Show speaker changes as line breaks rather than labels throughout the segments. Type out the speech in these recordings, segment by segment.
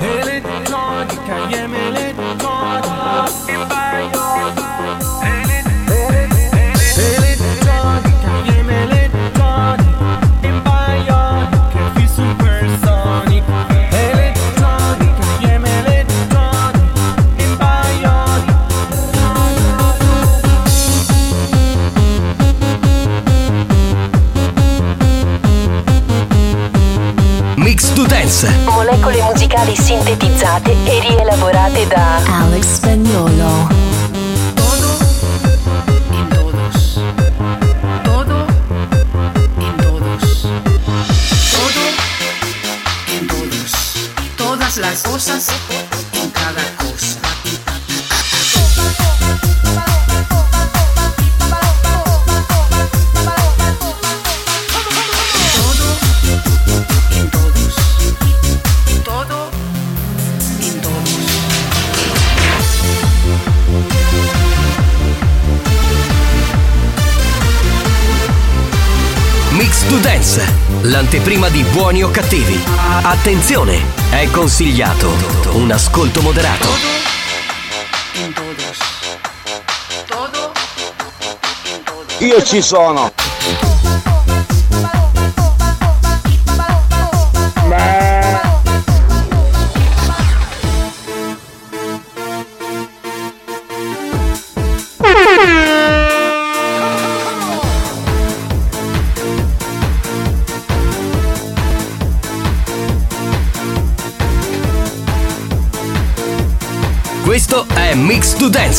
Anytime you can get me,
anytime. If I
molecole musicali sintetizzate e rielaborate da
Alex Spagnolo.
Todo en
l'anteprima di buoni o cattivi. Attenzione, è consigliato un ascolto moderato.
Io ci sono.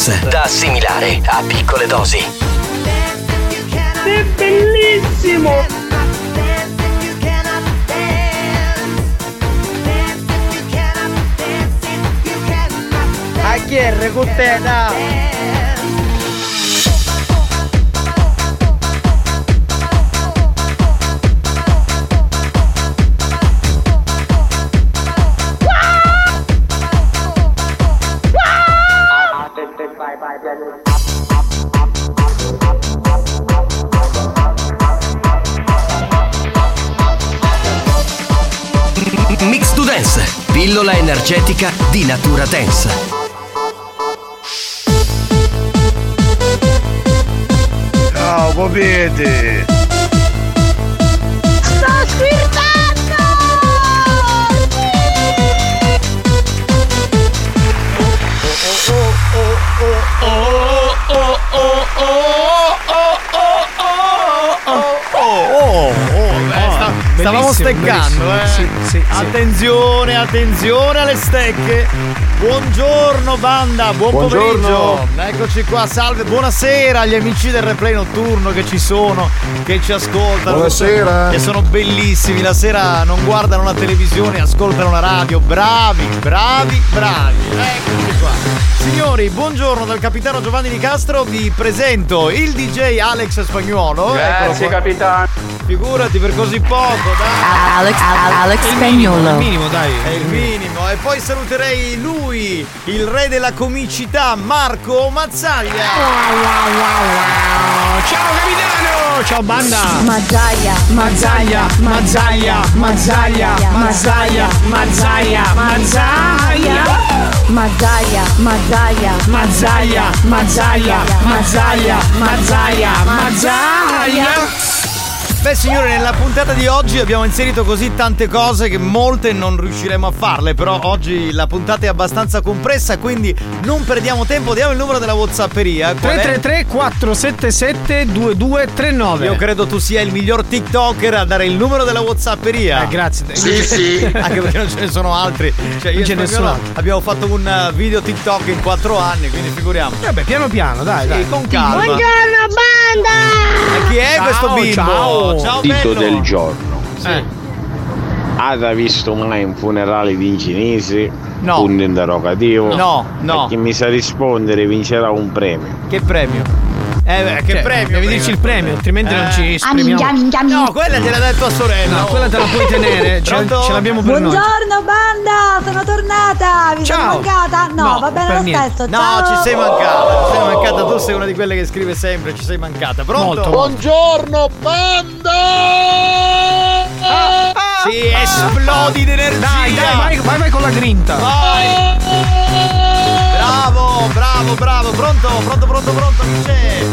Dance, da assimilare a piccole dosi.
È bellissimo! A chi è con
Dance, pillola energetica di natura dance.
Ciao, popete!
Sto squirtando!
Stavamo steccando, eh.
Sì, sì, sì.
Attenzione, attenzione alle stecche. Buongiorno banda, buon
Buongiorno.
pomeriggio. Eccoci qua, salve, buonasera agli amici del replay notturno che ci sono, che ci ascoltano.
Buonasera.
Che sono bellissimi. La sera non guardano la televisione, ascoltano la radio. Bravi, bravi, bravi. Eccoci qua. Signori, signori, buongiorno dal capitano Giovanni Di Castro. Vi presento il DJ Alex Spagnuolo.
Grazie,
capitano. Figurati per così poco,
Alex, Alex
Spagnolo. Il minimo, dai. È il minimo. E poi saluterei lui, il re della comicità, Marco Mazzaglia. Wow, wow, wow, wow.
Ciao capitano! Ciao banda!
Mazzaglia,
Mazzaglia, Mazzaglia, Mazzaglia, Mazzaglia, Mazzaglia, Mazzaglia.
Mazzaglia, Mazzaglia,
Mazzaglia, Mazzaglia, Mazzaglia, Mazzaglia, Mazzaglia.
Beh signore, nella puntata di oggi abbiamo inserito così tante cose che molte non riusciremo a farle, però oggi la puntata è abbastanza compressa, quindi non perdiamo tempo, diamo il numero della Whatsapperia. Qual è?
333 477 2239
Io credo tu sia il miglior TikToker a dare il numero della Whatsapperia.
Eh, grazie.
Sì, sì. Anche perché non ce ne sono altri. Cioè, io
Non ce ne sono altri.
Abbiamo fatto un uh, video TikTok in quattro anni, quindi figuriamoci.
Vabbè, piano piano, dai,
Sì,
dai.
con calma.
banda!
E chi è
Ciao,
questo bimbo?
ciao.
Ciao,
Dito
bello.
del giorno.
Eh.
Avete visto mai un funerale di cinesi?
No.
Punto interrogativo.
No, no.
E chi mi sa rispondere vincerà un premio.
Che premio? Eh, beh, che
Cioè,
premio?
Devi dirci il premio, altrimenti non ci
Ah,
esprimiamo.
minchia, minchia.
No, quella gliel'ha detto a sorella.
No, quella te la puoi tenere, ce, ce l'abbiamo per noi.
Buongiorno banda, sono tornata, vi
Ciao.
sono mancata? No,
No,
va bene
per
lo
niente.
stesso.
No,
ciao.
ci sei mancata, ci sei mancata. Tu sei una di quelle che scrive sempre, ci sei mancata. Pronto?
Molto.
Buongiorno, banda!
Sì, esplodi d'energia.
Dai, dai, vai, vai, vai con la grinta.
Vai. Bravo, bravo, bravo. Pronto, pronto, pronto, pronto. Chi c'è?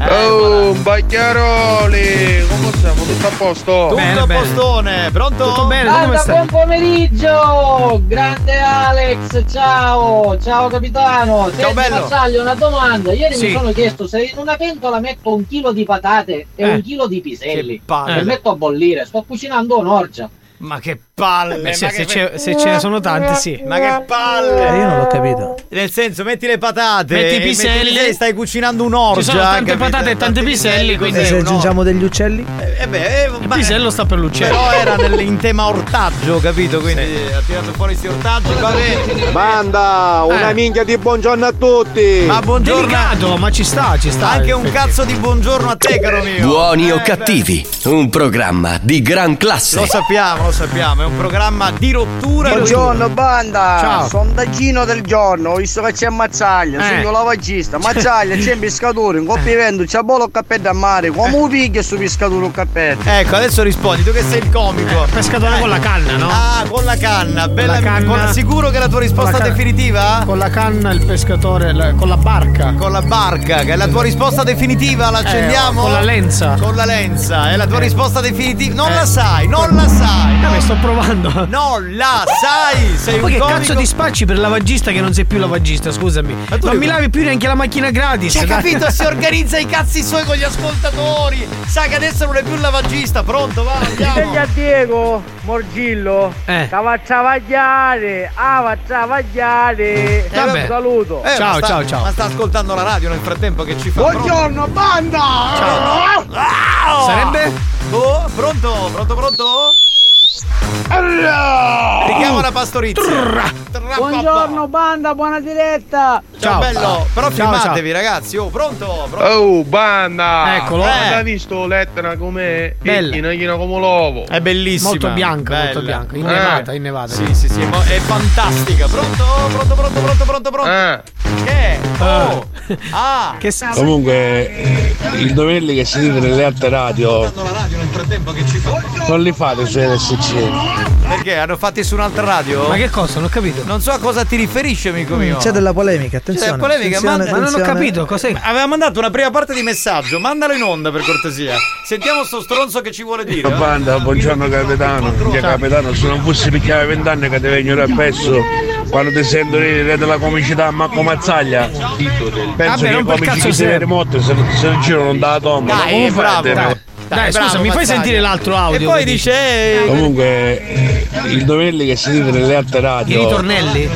Eh,
Oh, Bacchiaroli! Come siamo? Tutto a posto?
Tutto
Bene,
a
bene.
postone, pronto?
Tutto bene, tu come stai?
pomeriggio! Grande Alex, ciao! Ciao capitano!
Ciao, bello.
Massaglio, una domanda. Ieri
Sì.
mi sono chiesto se in una pentola metto un chilo di patate e
Eh.
un chilo di piselli
Che palle.
e metto a bollire, sto cucinando un'orgia.
Ma che palle.
Beh, se,
ma,
se se ce ne sono tanti, sì.
ma che palle.
Eh, io non l'ho capito.
Nel senso, metti le patate.
Metti i
e
piselli.
stai cucinando un'orgia.
Ci sono tante
capito?
patate e tanti piselli, quindi- E se aggiungiamo
degli uccelli?
Eh, eh beh, eh,
Il
ma-
pisello sta per l'uccello.
Però era nel- in tema ortaggio, capito? Quindi ha tirato fuori questi ortaggi. Va bene.
Banda, una
Eh.
minchia di buongiorno a tutti!
Ma buongiorno.
Delicato, ma ci sta, ci sta.
Anche un cazzo di buongiorno a te, caro mio.
Buoni o
Eh,
cattivi, un programma di gran classe.
Lo sappiamo, lo sappiamo, è un programma di rottura.
Buongiorno banda,
Ciao.
sondaggino del giorno, ho visto che c'è Mazzaglia,
Eh.
sono lavagista, Mazzaglia c'è un pescatore, un coppia c'è bolo cappello a mare, come un piglia su pescatore un cappello?
Ecco, adesso rispondi, tu che sei il comico.
Eh, pescatore con la canna, no?
Ah, con la canna, bella
la canna.
con- Sicuro che è la tua risposta
Con la
definitiva?
Con la canna il pescatore, la- con la barca.
Con la barca, che è la tua risposta definitiva, la accendiamo?
Eh, con la lenza.
Con la lenza, è la tua risposta definitiva. Non la sai, non la sai.
Vabbè, sto provando.
Non la sai, sei
Ma
un
che
comico.
cazzo ti spacci per lavagista che non sei più lavagista, scusami.
tu
Non mi lavi più neanche la macchina gratis.
Cioè,
dai.
capito? Si organizza i cazzi suoi con gli ascoltatori. Sa che adesso non è più il lavagista. Pronto, va, andiamo.
a Diego, Morgillo,
Eh.
stava a travagliare, ah, va a travagliare.
Vabbè.
Un saluto.
Eh,
Ciao,
ma sta-
ciao, ciao.
Ma sta ascoltando la radio nel frattempo che ci fa.
Buongiorno, banda!
Ciao.
Sarebbe?
Oh, pronto? Pronto, pronto? Richiamo la pastorizia.
Buongiorno, banda, buona diretta!
Ciao,
Ciao.
bello. Però
Ciao,
filmatevi, ragazzi. Oh, pronto? pronto?
Oh, banda!
Eccolo.
Eh.
Hai visto lettera come
Bella.
picchina come l'uovo?
È bellissima.
Molto bianca, molto
Bella.
bianca. Innevata, innevata.
Sì, sì, sì, è, fantastica. Pronto? Pronto, pronto, pronto, pronto, pronto.
Eh.
Che? Oh. Ah.
Che s-
Comunque, i dovelli che sentite nelle altre radio non li fate su NSC.
Perché? Hanno fatti su un'altra radio?
Ma che cosa? Non ho capito.
Non so a cosa ti riferisci, amico mio.
C'è della polemica, attenzione.
C'è polemica,
attenzione,
manda-
Ma non ho
attenzione.
capito, cos'è?
Aveva mandato una prima parte di messaggio, mandalo in onda per cortesia. Sentiamo sto stronzo che ci vuole dire. eh.
Banda, buongiorno capitano. Che capitano, se non fossi picchiare vent'anni che ti vengono a pezzo quando ti sento dire della comicità Marco Mazzaglia. Penso
Vabbè,
che i comici che si vede morto se, se non girano non da tomba.
Dai, bravo.
fate?
Dai,
Dai, scusa,
bravo,
mi fai sentire l'altro audio?
E poi
dice?
dice. eh,
Comunque, i dovelli che sentite nelle altre
I
radio.
ritornelli?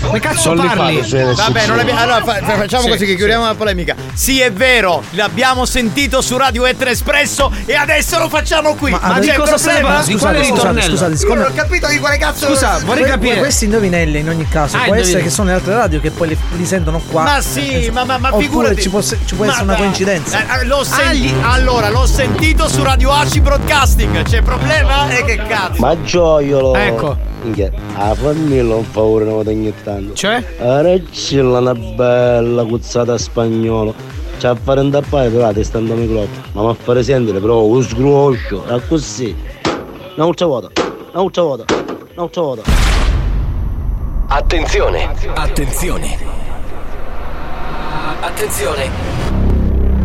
Come cazzo
Sono li
parli?
fate.
Vabbè, non abbiamo- allora fa- fa- facciamo
Sì,
così che
sì.
chiudiamo la polemica. Sì, è vero, l'abbiamo sentito su Radio Etere Espresso e adesso lo facciamo qui. Ma,
di
c'è
cosa stai
problema?
Di quale
Scusate,
ritornello?
scusate,
Io
siccome
non ho capito di quale cazzo.
Scusa, vorrei capire.
questi indovinelli in ogni caso
Ah,
può essere che sono le altre radio che poi li, li sentono qua.
Ma sì, ma, ma, ma
Oppure
figurati.
ci può, ci può
Ma
essere una coincidenza.
Eh, eh, l'ho sen-
Agli-
Allora, l'ho sentito su Radio Aci Broadcasting. C'è problema? E che cazzo?
Ma gioiolo!
Ecco.
Minchia, la famiglia un favore non ogni tanto.
Cioè?
Areccilla una bella cuzzata spagnolo. C'è a fare un tappare però la testa andando microfono. Ma mi a fare sentire però un sgroscio. È così. Un'altra volta. Un'altra volta. Un'altra volta.
Attenzione, attenzione. Attenzione.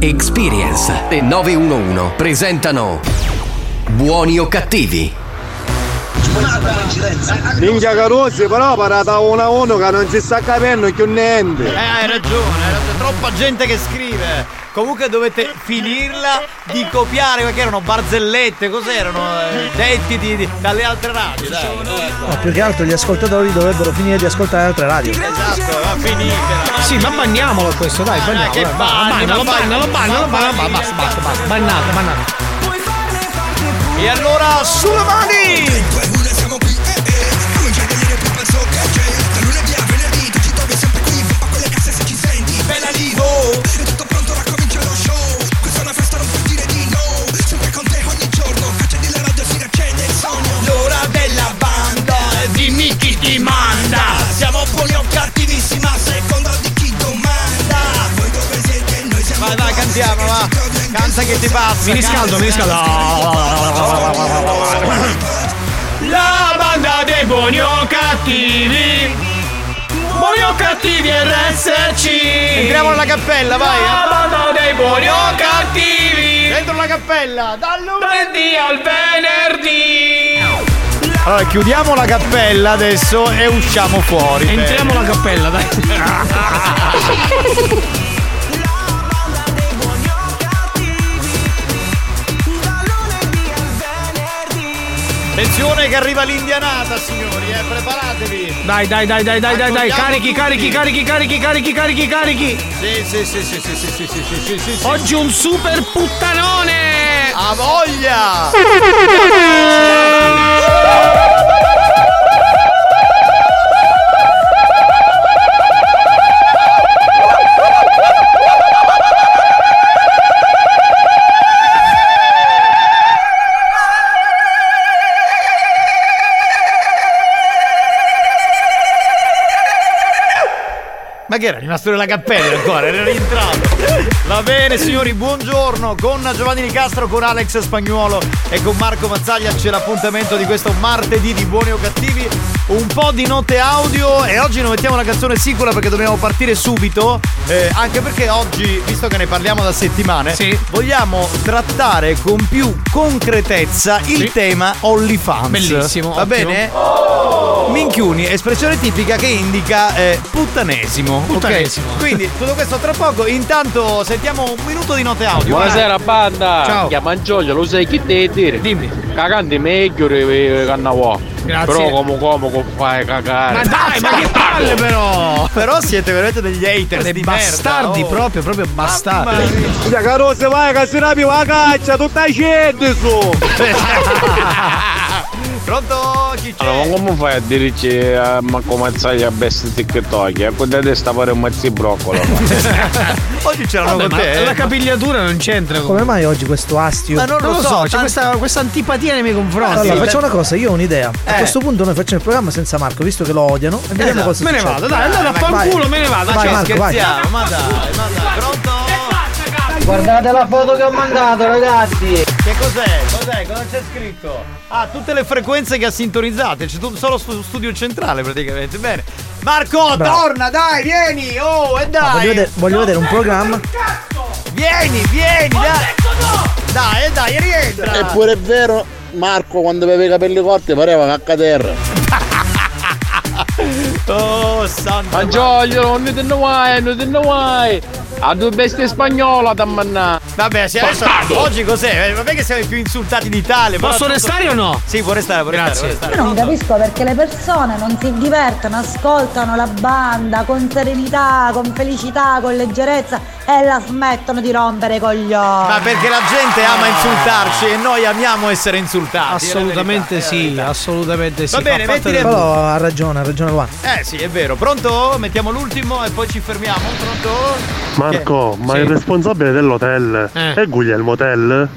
Experience e 911 presentano Buoni o cattivi?
Minchia Carusi, però parata uno a uno che non si sta capendo più niente.
Eh, hai ragione, hai ragione. Troppa gente che scrive. Comunque dovete finirla di copiare, perché erano barzellette, cos'erano? Eh, detti di- di- dalle altre radio, dai.
No, più che altro gli ascoltatori dovrebbero finire di ascoltare le altre radio.
Esatto, ma finitela.
Sì, ma banniamolo questo, dai, banniamolo.
che
bannalo, bannalo, bannalo,
ma
bannalo, basta, basta, basta. Bannato, bannato.
E allora sulle mani!
Siamo buoni o cattivissimi a seconda di chi domanda Voi dove siete? Noi siamo
Vai, vai, cantiamo, va. Canta che ti passa.
Mi riscaldo, mi riscaldo. La banda dei buoni o cattivi. Buoni o cattivi RSC.
Entriamo nella cappella, vai.
La banda dei buoni o cattivi.
Dentro la cappella, dal
lunedì al venerdì.
Allora, chiudiamo la cappella adesso e usciamo fuori.
Entriamo la cappella, dai.
Attenzione che arriva l'indianata, signori, eh, preparatevi.
Dai, dai, dai, dai, dai, dai, dai, carichi, carichi, carichi, carichi, carichi, carichi, carichi.
Sì, sì, sì, sì, sì, sì, sì, sì, sì, sì, sì, sì.
Oggi un super puttanone!
A voglia! Che era rimasto nella cappella ancora? Era rientrato. Va bene, signori, buongiorno. Con Giovanni Nicastro, con Alex Spagnuolo e con Marco Mazzaglia c'è l'appuntamento di questo martedì di buoni o cattivi. Un po' di note audio e oggi non mettiamo la canzone sicura perché dobbiamo partire subito. eh, anche perché oggi, visto che ne parliamo da settimane, vogliamo trattare con più concretezza il tema OnlyFans.
Bellissimo,
Va
ottimo.
bene? Minchiuni, espressione tipica che indica eh, puttanesimo.
Puttanesimo.
Quindi tutto questo tra poco. Intanto sentiamo un minuto di note audio.
Buonasera banda!
Ciao.
Chiama Giorgio, lo sai chi te dire?
Dimmi.
Cagante meglio che cannavò.
Grazie.
Però come come fai cagare?
Ma dai, ma che palle però!
Però siete veramente degli haters
Dei
di
bastardi
merda, oh.
proprio, proprio bastardi.
Minchia Carusi, vai che si rapi la caccia, tutta gente su.
Pronto? Chi c'è?
Allora, ma come fai a dirci a Marco Mazzaglia best TikTok? A quella testa pare un mazzi broccolo.
Oggi c'erano
Vabbè,
con
ma
te.
la capigliatura non c'entra.
Come mai oggi questo astio?
Ma non lo so,
c'è
tan-
questa, questa antipatia nei miei confronti.
Allora, facciamo una cosa, io ho un'idea. A
Eh.
questo punto noi facciamo il programma senza Marco, visto che lo odiano, e vediamo cosa
me ne
succede.
vado, dai, andate a
Vai.
fanculo, me ne vado.
Vai,
ciao.
Marco, vai.
Scherziamo, ma dai, ma dai. Pronto?
Guardate la foto che ho mandato, ragazzi.
Che cos'è? Cos'è? Cosa c'è scritto? Ah, tutte le frequenze che ha sintonizzate. C'è tu- solo stu- studio centrale praticamente. Bene. Marco,
Bravo.
torna, dai, vieni! Oh, e
Ma
dai!
voglio vedere, voglio vedere un programma.
Vieni, vieni, dai! Dai, e dai, rientra!
Eppure è vero, Marco quando aveva i capelli corti pareva caccaterra.
Oh, santo!
Fagiolo, non te ne vai, non te ne vai. A due bestie spagnola da mannà.
Vabbè, sì, adesso oggi cos'è? Eh, Vabbè che siamo i più insultati d'Italia. però
Posso
tutto-
restare o no?
Sì, può restare, può restare,
Grazie.
può restare.
Io non capisco perché le persone non si divertono, ascoltano la banda con serenità, con felicità, con leggerezza e la smettono di rompere i coglioni.
Ma perché la gente ama insultarci e noi amiamo essere insultati.
Assolutamente sì, assolutamente sì.
Va bene,
Fa parte
metti le-
del-
Però ha ragione, ha ragione Luan.
Eh sì, è vero. Pronto? Mettiamo l'ultimo e poi ci fermiamo. Pronto?
Marco, ma
Sì.
il responsabile dell'hotel
Eh.
è Guglielmo Hotel?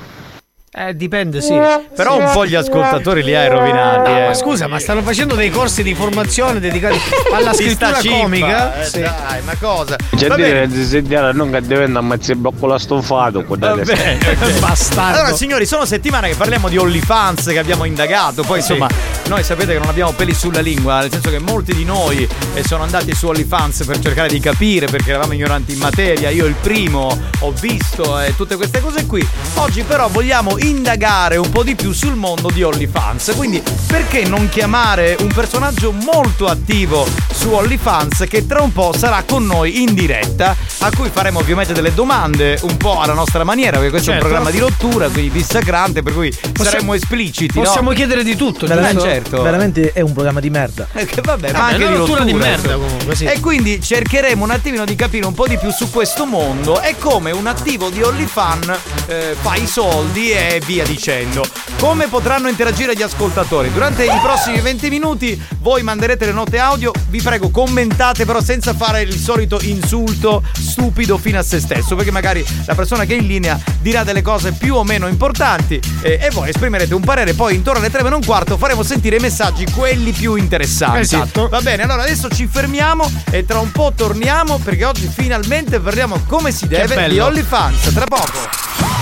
Eh, dipende, sì.
Però un po' gli ascoltatori li hai rovinati.
No,
eh.
ma scusa, ma stanno facendo dei corsi di formazione dedicati alla
Di
scrittura
cippa,
comica?
eh,
Sì.
Dai, ma cosa?
C'è dire che desiderare non che diventa ammazzi blocco stofato.
Va bene, ok.
Bastardo.
Allora signori, sono settimane che parliamo di OnlyFans che abbiamo indagato. Poi insomma, noi sapete che non abbiamo peli sulla lingua, nel senso che molti di noi eh, sono andati su OnlyFans per cercare di capire perché eravamo ignoranti in materia. Io il primo ho visto e tutte queste cose qui. Oggi però vogliamo indagare un po' di più sul mondo di OnlyFans. Quindi perché non chiamare un personaggio molto attivo su OnlyFans che tra un po' sarà con noi in diretta, a cui faremo ovviamente delle domande un po' alla nostra maniera, perché questo è
Certo.
un programma di rottura, quindi dissacrante, per cui saremo espliciti. no?
Possiamo chiedere di tutto,
Veramente,
certo.
veramente è un programma di merda.
Eh, che vabbè, ma
Vabbè,
anche
una
di
rottura
rottura
di merda comunque, sì.
E quindi cercheremo un attimino di capire un po' di più su questo mondo e come un attivo di OnlyFans eh, fa i soldi e via dicendo. Come potranno interagire gli ascoltatori? Durante i prossimi 20 minuti voi manderete le note audio, vi prego commentate però senza fare il solito insulto stupido fino a se stesso, perché magari la persona che è in linea dirà delle cose più o meno importanti eh, e voi esprimerete un parere, poi intorno alle 3 meno un quarto faremo sentire i messaggi quelli più interessanti.
Esatto.
Va bene, allora adesso ci fermiamo e tra un po' torniamo perché oggi finalmente parliamo come si deve di OnlyFans. Tra poco.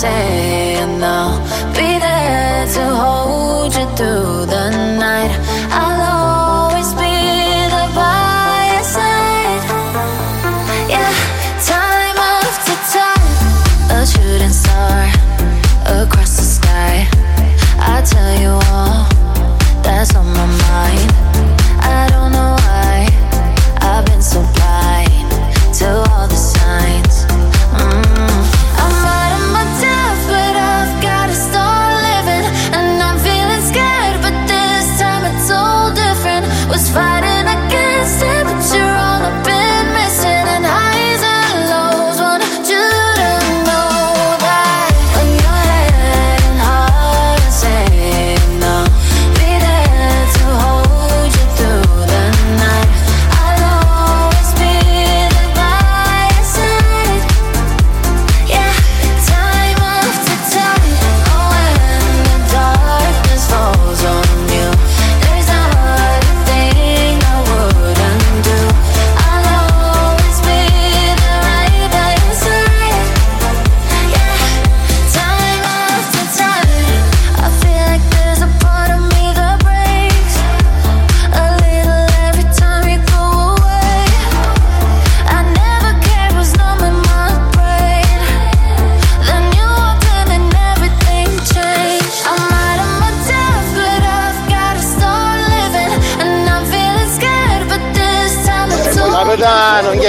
Is saying no, be there to hold you through the night. I'll always be there by your side. Yeah, time after time, a shooting star across the sky. I tell you all that's on my mind.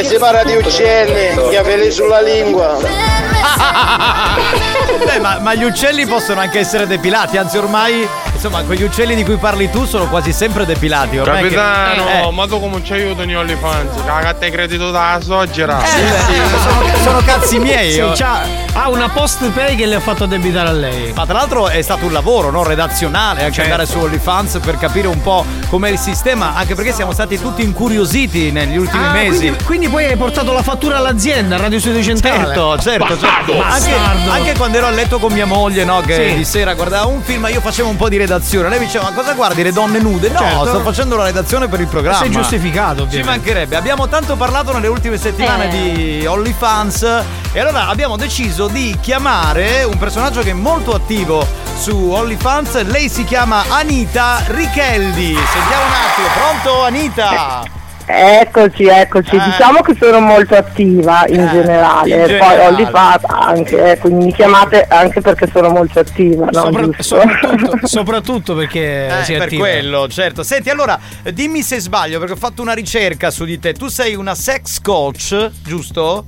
Che si parla di uccelli, che peli sulla lingua.
Beh, ma, ma gli uccelli possono anche essere depilati, anzi ormai, insomma, quegli uccelli di cui parli tu sono quasi sempre depilati. Ormai che-
Capitano,
eh,
ma tu come ci OnlyFans? Che la carta di credito da soggera.
sono, sono cazzi miei.
Sì,
io.
Ha una post pay che le ha fatto debitare a lei.
Ma tra l'altro è stato un lavoro no? redazionale anche
Certo.
andare su OnlyFans per capire un po' com'è il sistema, anche perché siamo stati tutti incuriositi negli ultimi
Ah,
mesi.
Quindi, quindi poi hai portato la fattura all'azienda, a Radio Studio Centrale.
Certo, certo, certo. Anche, anche quando ero a letto con mia moglie, no? Che
Sì.
di sera guardava un film, io facevo un po' di redazione. Lei mi diceva: Ma cosa guardi? Le donne nude? No,
Certo.
sto facendo la redazione per il programma.
Sei giustificato,
Ci
ovviamente.
mancherebbe. Abbiamo tanto parlato nelle ultime settimane
Eh.
di OnlyFans. E allora abbiamo deciso di chiamare un personaggio che è molto attivo su OnlyFans. Lei si chiama Anita Richeldi. Sentiamo un attimo. Pronto, Anita?
Eccoci, eccoci. Diciamo che sono molto attiva in generale,
in
poi ho lifato anche, eh, quindi mi chiamate anche perché sono molto attiva, no?
Sopra- soprattutto, soprattutto perché
Eh,
si
per
attiva.
quello, certo. Senti, allora, dimmi se sbaglio, perché ho fatto una ricerca su di te. Tu sei una sex coach, giusto?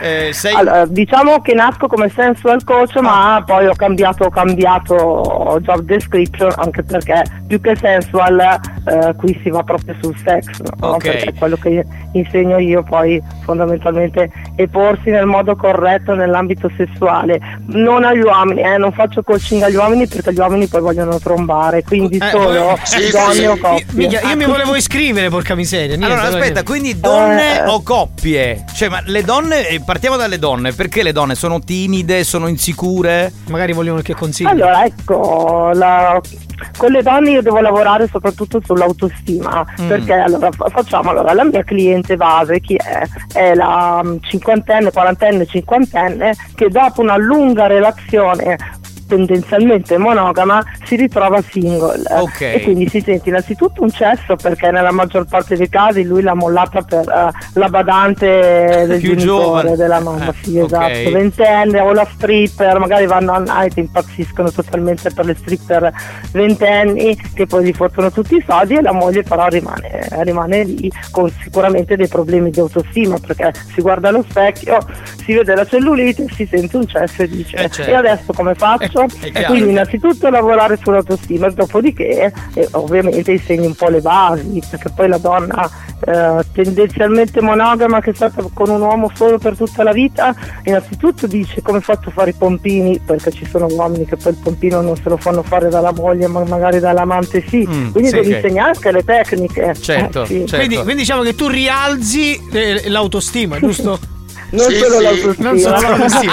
Eh, sei...
Allora, diciamo che nasco come sensual coach, ma poi ho cambiato, ho cambiato job description anche perché più che sensual eh, qui si va proprio sul sex, no?
Ok.
perché quello che insegno io poi fondamentalmente è porsi nel modo corretto nell'ambito sessuale, non agli uomini, eh, non faccio coaching agli uomini perché gli uomini poi vogliono trombare, quindi
Eh,
solo
sì,
donne
sì.
o coppie.
Minchia, io mi volevo iscrivere, porca miseria. niente,
Allora, aspetta, quindi donne
Eh.
o coppie? Cioè, ma le donne, eh, partiamo dalle donne, perché le donne sono timide, sono insicure?
Magari vogliono qualche consiglio.
Allora, ecco, la- con le donne io devo lavorare soprattutto sull'autostima,
Mm.
perché allora fa- facciamo allora la mia cliente base chi è? È la mm, cinquantenne, quarantenne, cinquantenne che dopo una lunga relazione tendenzialmente monogama si ritrova single
Ok.
e quindi si sente innanzitutto un cesso perché nella maggior parte dei casi lui l'ha mollata per eh, la badante del
Più
genitore
giovane.
della mamma
Eh,
sì
ok.
esatto ventenne o la stripper magari vanno a night impazziscono totalmente per le stripper ventenni che poi gli fottono tutti i soldi e la moglie però rimane, rimane lì con sicuramente dei problemi di autostima perché si guarda allo specchio si vede la cellulite si sente un cesso e dice
Eh, certo.
e adesso come faccio? E
chiaro.
quindi innanzitutto lavorare sull'autostima dopodiché eh, ovviamente insegni un po' le basi perché poi la donna eh, tendenzialmente monogama che è stata con un uomo solo per tutta la vita innanzitutto dice come faccio a fare i pompini perché ci sono uomini che poi il pompino non se lo fanno fare dalla moglie ma magari dall'amante sì
Mm,
quindi
sì,
devi
ok.
insegnare anche le tecniche
Certo,
Eh, sì.
Quindi, quindi diciamo che tu rialzi eh, l'autostima, giusto?
non solo l'autostima
Non solo l'autostima.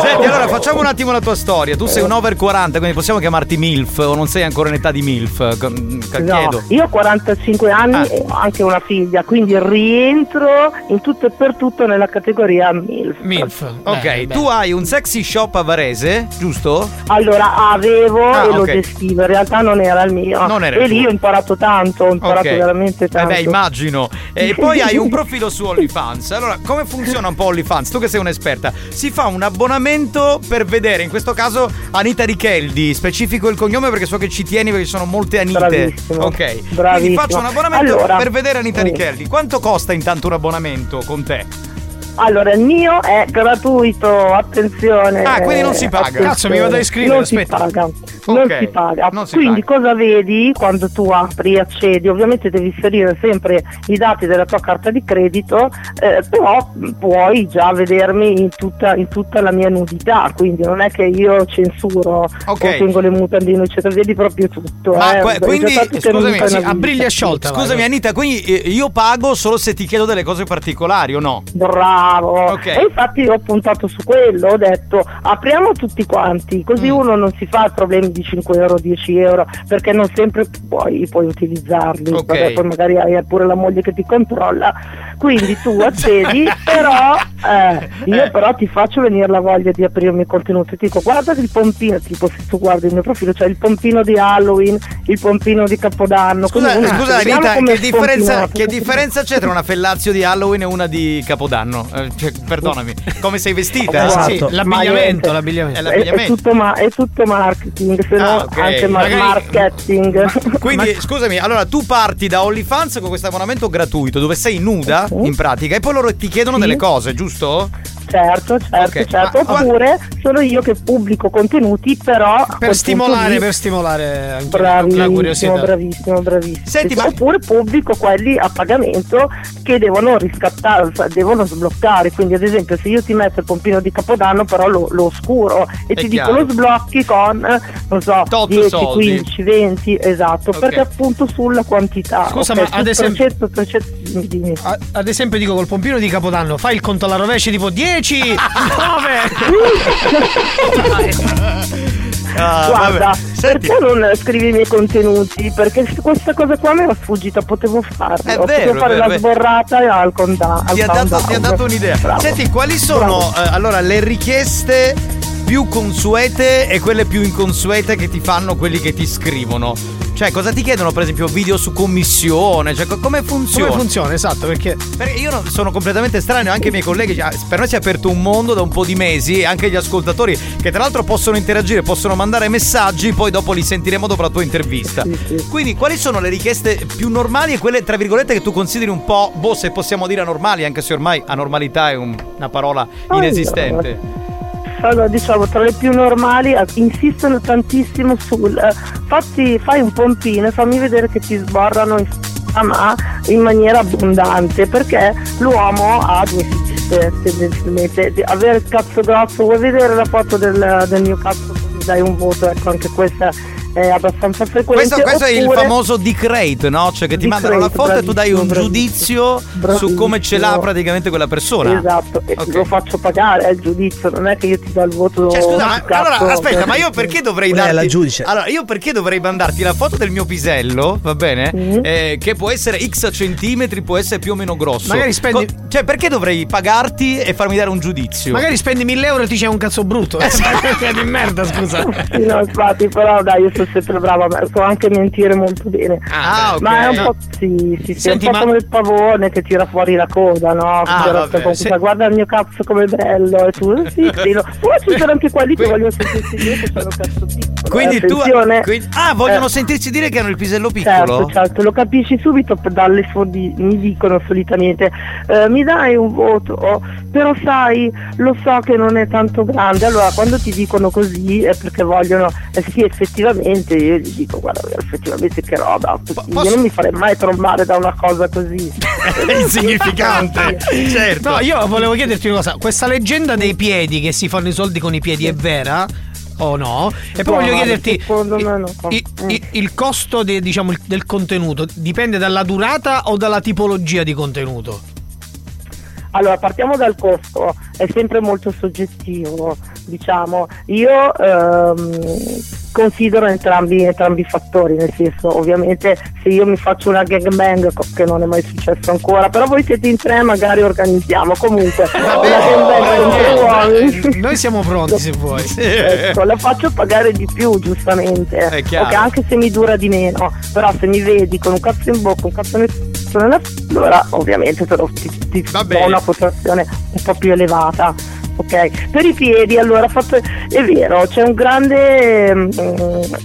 Senti, allora facciamo un attimo la tua storia. Tu sei un over 40, quindi possiamo chiamarti MILF o non sei ancora in età di MILF? Ca-
No,
Chiedo.
io ho 45 anni
Ah.
e ho anche una figlia, quindi rientro in tutto e per tutto nella categoria MILF.
MILF.
Ok, tu hai un sexy shop a Varese, giusto?
Allora avevo
Ah,
e lo
ok.
gestivo, in realtà non era il mio.
Non era
e lì ho imparato tanto, ho imparato
Ok.
veramente
Eh
tanto.
beh, immagino. E poi hai un profilo su OnlyFans. Allora, come funziona un po' OnlyFans? Tu che sei un'esperta, si fa un abbonamento per vedere, in questo caso Anita Richeldi, specifico il cognome perché so che ci tieni perché ci sono molte Anite.
Bravissimo.
Ok. Quindi
Bravissimo.
faccio un abbonamento
Allora,
per vedere Anita
mm.
Richeldi. Quanto costa intanto un abbonamento con te?
Allora, il mio è gratuito, attenzione.
Ah, quindi non si paga.
attenzione.
Cazzo, mi vado a iscrivere,
Non
aspetta.
si paga. Non
Ok,
si paga.
non si
quindi
paga.
cosa vedi quando tu apri, accedi? Ovviamente devi inserire sempre i dati della tua carta di credito, eh, però puoi già vedermi in tutta, in tutta la mia nudità, quindi non è che io censuro
Ok.
o tengo le mutandine, eccetera, vedi proprio tutto.
Ma
eh.
que- quindi, scusami, sì, a
briglia sciolta.
Scusami
vai.
Anita, quindi eh, io pago solo se ti chiedo delle cose particolari o no?
Bravo,
Ok.
e infatti ho puntato su quello, ho detto apriamo tutti quanti, così
Mm.
uno non si fa problemi di 5 euro, 10 euro, perché non sempre puoi, puoi utilizzarli,
Ok.
Vabbè, poi magari hai pure la moglie che ti controlla, Quindi tu accedi, però eh, io però ti faccio venire la voglia di aprirmi i contenuti. Ti dico, guarda il pompino, tipo se tu guardi il mio profilo, c'è il pompino di Halloween, il pompino di Capodanno.
Scusa, scusa
dice, "Vediamo
Anita, che differenza,
spompinato".
che differenza c'è tra una fellazio di Halloween e una di Capodanno? Eh, cioè, perdonami, come sei vestita?
Esatto, ma niente,
È
È, è
l'abbigliamento.
tutto, ma- è tutto marketing, se no
Ah, ok.
anche ma-
Magari-
marketing.
Quindi scusami, allora tu parti da OnlyFans con questo abbonamento gratuito dove sei nuda in pratica e poi loro ti chiedono delle cose, giusto?
Certo, certo,
Ok,
certo.
ma-
Oppure sono io che pubblico contenuti, però.
Per stimolare,
di-
per stimolare
Bravissimo,
curiosità.
bravissimo, bravissimo.
Senti, ma-
Oppure pubblico quelli a pagamento che devono riscattare, cioè devono sbloccare. Quindi, ad esempio, se io ti metto il pompino di Capodanno, però lo, lo oscuro e
È
ti
chiaro.
dico lo sblocchi con, non so,
Tot
10,
soldi.
15, 20, esatto,
Ok.
perché appunto sulla quantità.
Scusa,
ok?
ma ad esempio-
300, 300, dimmi, dimmi.
A- Ad esempio dico col pompino di Capodanno fai il conto alla rovescia tipo 10
Ah,
Guarda,
vabbè. Senti,
perché non scrivi i miei contenuti? Perché questa cosa qua mi era sfuggita, potevo farlo.
È
potevo
vero,
fare
è
la
vero.
sborrata al conda. al
ti ha, dato,
countdown.
ti ha dato un'idea.
Bravo.
Senti, quali sono eh, allora le richieste più consuete e quelle più inconsuete che ti fanno quelli che ti scrivono? Cioè, cosa ti chiedono, per esempio, video su commissione? Cioè, co- come funziona?
come funziona esatto perché
Perché io sono completamente estraneo, anche i miei colleghi, cioè, per noi si è aperto un mondo da un po' di mesi e anche gli ascoltatori che tra l'altro possono interagire, possono mandare messaggi, poi dopo li sentiremo dopo la tua intervista. Quindi quali sono le richieste più normali e quelle tra virgolette che tu consideri un po', boh, se possiamo dire anormali, anche se ormai anormalità è un- una parola inesistente.
Allora, diciamo, tra le più normali eh, insistono tantissimo sul eh, fatti, fai un pompino e fammi vedere che ti sborrano in, ma in maniera abbondante perché l'uomo ha due fisse tendenzialmente. Avere il cazzo grosso vuoi vedere la foto del, del mio cazzo dai un voto ecco anche questa è abbastanza frequente
Questo, questo è il famoso dick rate, no? Cioè che ti mandano la foto e tu dai un
bravissimo,
giudizio su come ce l'ha
bravissimo.
praticamente quella persona.
Esatto, e
Ok.
lo faccio pagare il giudizio, non è che io ti do il voto.
Cioè, scusa, ma,
cazzo,
allora aspetta,
cioè,
ma io perché dovrei
è
darti
la giudice.
Allora, io perché dovrei mandarti la foto del mio pisello, va bene? Eh, che può essere X centimetri, può essere più o meno grosso.
Magari spendi-
Co- cioè, perché dovrei pagarti e farmi dare un giudizio?
magari spendi 1000 euro e ti c'è un cazzo brutto
Eh,
È di merda scusa
Sì, no, infatti, però dai, io sono sempre brava, ma so anche mentire molto bene.
Ah, ok.
Ma è un po'. Sì, sì, sì,
Senti,
è un po'
ma-
come il pavone che tira fuori la coda, no?
Ah,
Che
vabbè,
con-
se-
Guarda il mio cazzo come bello. E tu, sì, sì, no. Poi ci sono anche quelli che vogliono sentirsi dire che sono cazzo piccolo.
Quindi
eh,
tu. quindi- ah, vogliono
Eh,
sentirsi dire che hanno il pisello piccolo?
Certo, certo, lo capisci subito dalle fondi, mi dicono solitamente, eh, mi dai un voto, oh, però sai, lo so che non è tanto grande, allora quando ti dicono così è perché vogliono, eh sì effettivamente, io gli dico guarda effettivamente che roba, io non mi farei mai trombare da una cosa così.
Insignificante. certo.
no io volevo chiederti una cosa questa leggenda dei piedi che si fanno i soldi con i piedi è vera o no? E poi
No,
voglio chiederti
secondo me no.
i- i- il costo de- diciamo, il- del contenuto dipende dalla durata o dalla tipologia di contenuto?
Allora, partiamo dal costo, è sempre molto soggettivo, diciamo. Io ehm, considero entrambi, entrambi i fattori, nel senso, ovviamente se io mi faccio una gangbang, che non è mai successo ancora, però voi siete in tre, magari organizziamo. Comunque, con tre uomini.
Noi siamo pronti se vuoi.
Ecco, la faccio pagare di più, giustamente.
È chiaro.
Ok, anche se mi dura di meno. Però se mi vedi con un cazzo in bocca, un cazzo nel nella allora ovviamente te lo ti, ti do una quotazione un po' più elevata. Ok, per i piedi allora fatto, è vero, c'è un grande mm,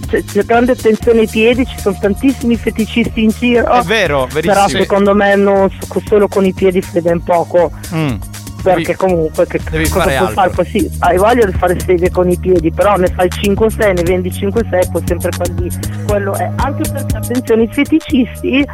c'è, c'è grande attenzione ai piedi, ci sono tantissimi feticisti in giro.
È vero, verissimo.
Però secondo me non so- solo con i piedi fai ben poco.
Mm.
Perché comunque che
devi
cosa
fare
puoi
altro.
fare? Poi sì, hai voglia di fare seghe con i piedi, però ne fai 5-6, ne vendi 5-6, poi sempre quelli, quello è. Anche perché attenzione, i feticisti,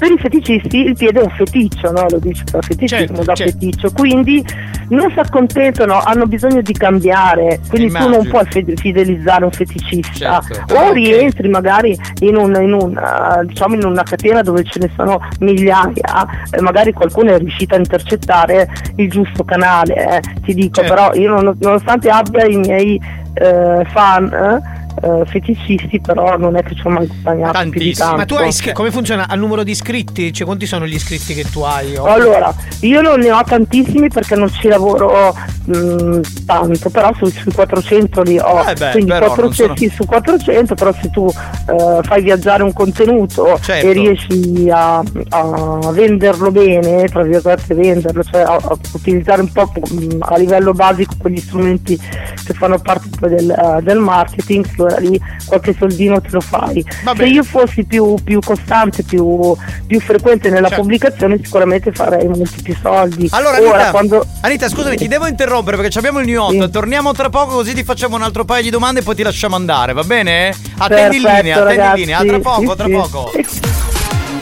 per i feticisti il piede è un feticcio, no? Lo dice per feticismo da feticcio, quindi non si accontentano, hanno bisogno di cambiare, quindi tu non
Immagino.
puoi fidelizzare un feticista
Certo.
o rientri magari in, un, in, una, diciamo in una catena dove ce ne sono migliaia e magari qualcuno è riuscito a intercettare il giusto canale eh. ti dico
Certo.
però io non- nonostante abbia i miei eh, fan eh, eh, feticisti, però non è che ci ho mai guadagnato tanto.
Ma tu hai iscri- come funziona? Al numero di iscritti? Cioè, quanti sono gli iscritti che tu hai? O-
Allora, io non ne ho tantissimi perché non ci lavoro mh, tanto, però su- sui 400 li ho.
Eh beh,
Quindi
però
400
non sono-
sì, su 400, però se tu eh, fai viaggiare un contenuto
Certo.
e riesci a, a venderlo bene, tra virgolette venderlo, cioè a, a utilizzare un po' mh, a livello basico quegli strumenti che fanno parte del, eh, del marketing, allora lì qualche soldino te lo fai. Se io fossi più, più costante, più, più frequente nella
Certo.
pubblicazione sicuramente farei molti più soldi.
Allora,
Ora,
Anita,
quando...
Anita, scusami, ti devo interrompere perché abbiamo il new hot. Torniamo tra poco così ti facciamo un altro paio di domande e poi ti lasciamo andare, va bene? Attendi in
Perfetto,
linea, attendi in linea. A tra
sì,
poco, tra
sì.
poco.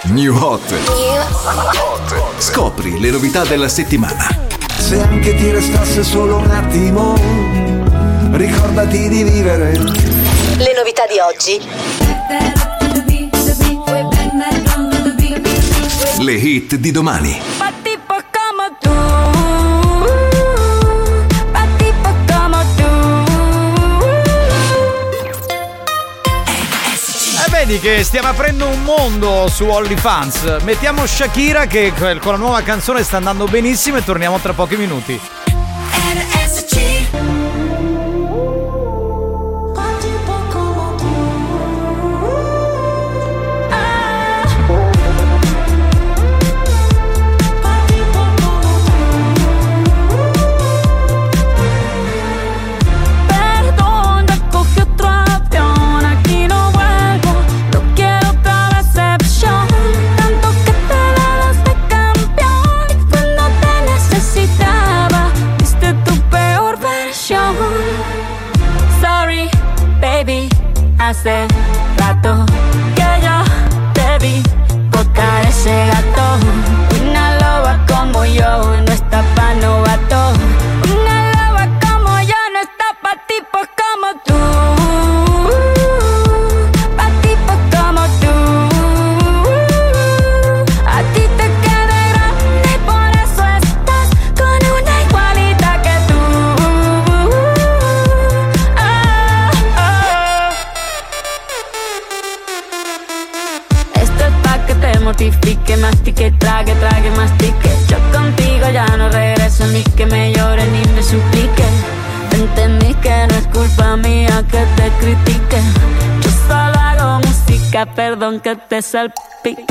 New Hot. Scopri le novità della settimana.
Se anche ti restasse solo un attimo, ricordati di vivere.
Le novità di oggi.
Le hit di domani.
Pa' tipos como tú, pa' tipos como tú.
E vedi che stiamo aprendo un mondo su OnlyFans. Mettiamo Shakira che con la nuova canzone sta andando benissimo e torniamo tra pochi minuti.
Perdón, perdón que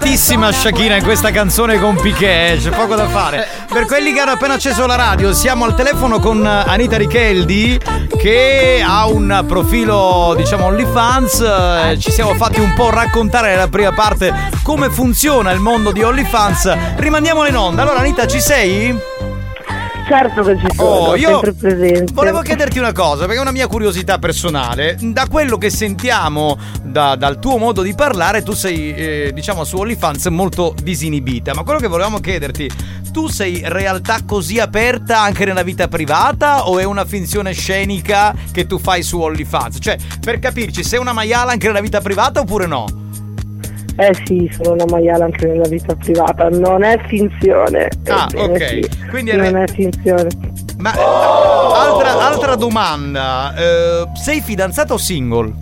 arrabbiatissima Shakira in questa canzone con Piquet, c'è poco da fare. Per quelli che hanno appena acceso la radio, siamo al telefono con Anita Richeldi che ha un profilo, diciamo, OnlyFans. Eh, Ci siamo fatti un po' raccontare nella prima parte come funziona il mondo di OnlyFans. Rimandiamola in onda. Allora Anita, ci sei?
Certo che ci sono,
Oh, io
sempre presente.
Volevo chiederti una cosa, perché è una mia curiosità personale. Da quello che sentiamo da- dal tuo modo di parlare, tu sei, eh, diciamo, su OnlyFans molto disinibita. Ma quello che volevamo chiederti, tu sei realtà così aperta anche nella vita privata o è una finzione scenica che tu fai su OnlyFans? Cioè, per capirci, sei una maiala anche nella vita privata oppure no?
Eh sì, sono una maiala anche nella vita privata, non è finzione.
Ah,
Ebbene
ok.
sì,
Quindi è
non
re-
è finzione.
Ma altra, altra domanda, eh, sei fidanzata o single?